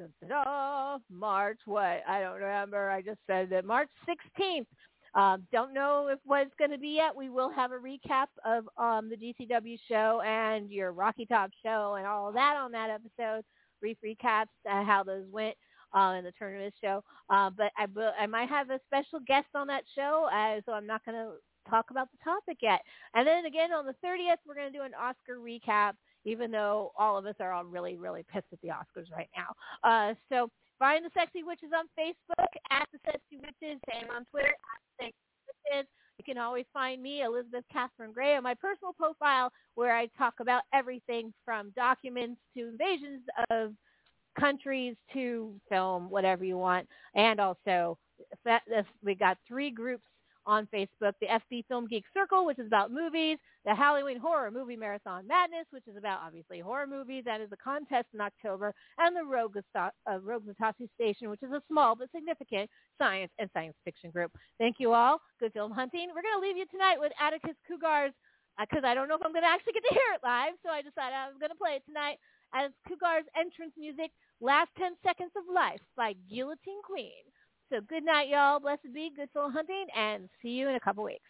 da-da-da, March what? I don't remember. I just said that March 16th. Um, don't know if what it's going to be yet. We will have a recap of um, the GCW show and your Rocky Top show and all that on that episode. brief recaps uh, how those went uh, in the tournament show. Uh, but I, will, I might have a special guest on that show, uh, so I'm not going to talk about the topic yet. And then again on the 30th, we're going to do an Oscar recap, even though all of us are all really, really pissed at the Oscars right now. Uh, so find the Sexy Witches on Facebook, at the Sexy Witches, same on Twitter, at the Sexy Witches. You can always find me, Elizabeth Catherine Gray, on my personal profile where I talk about everything from documents to invasions of countries to film, whatever you want. And also, we got three groups on Facebook, the FB Film Geek Circle, which is about movies, the Halloween Horror Movie Marathon Madness, which is about obviously horror movies. That is a contest in October, and the Rogue, uh, Station, which is a small but significant science and science fiction group. Thank you all. Good film hunting. We're going to leave you tonight with Atticus Cougar's, because uh, I don't know if I'm going to actually get to hear it live, so I decided I was going to play it tonight. As Cougar's entrance music, Last 10 Seconds of Life by Guillotine Queen. So good night, y'all. Blessed be. Good soul hunting, and see you in a couple weeks.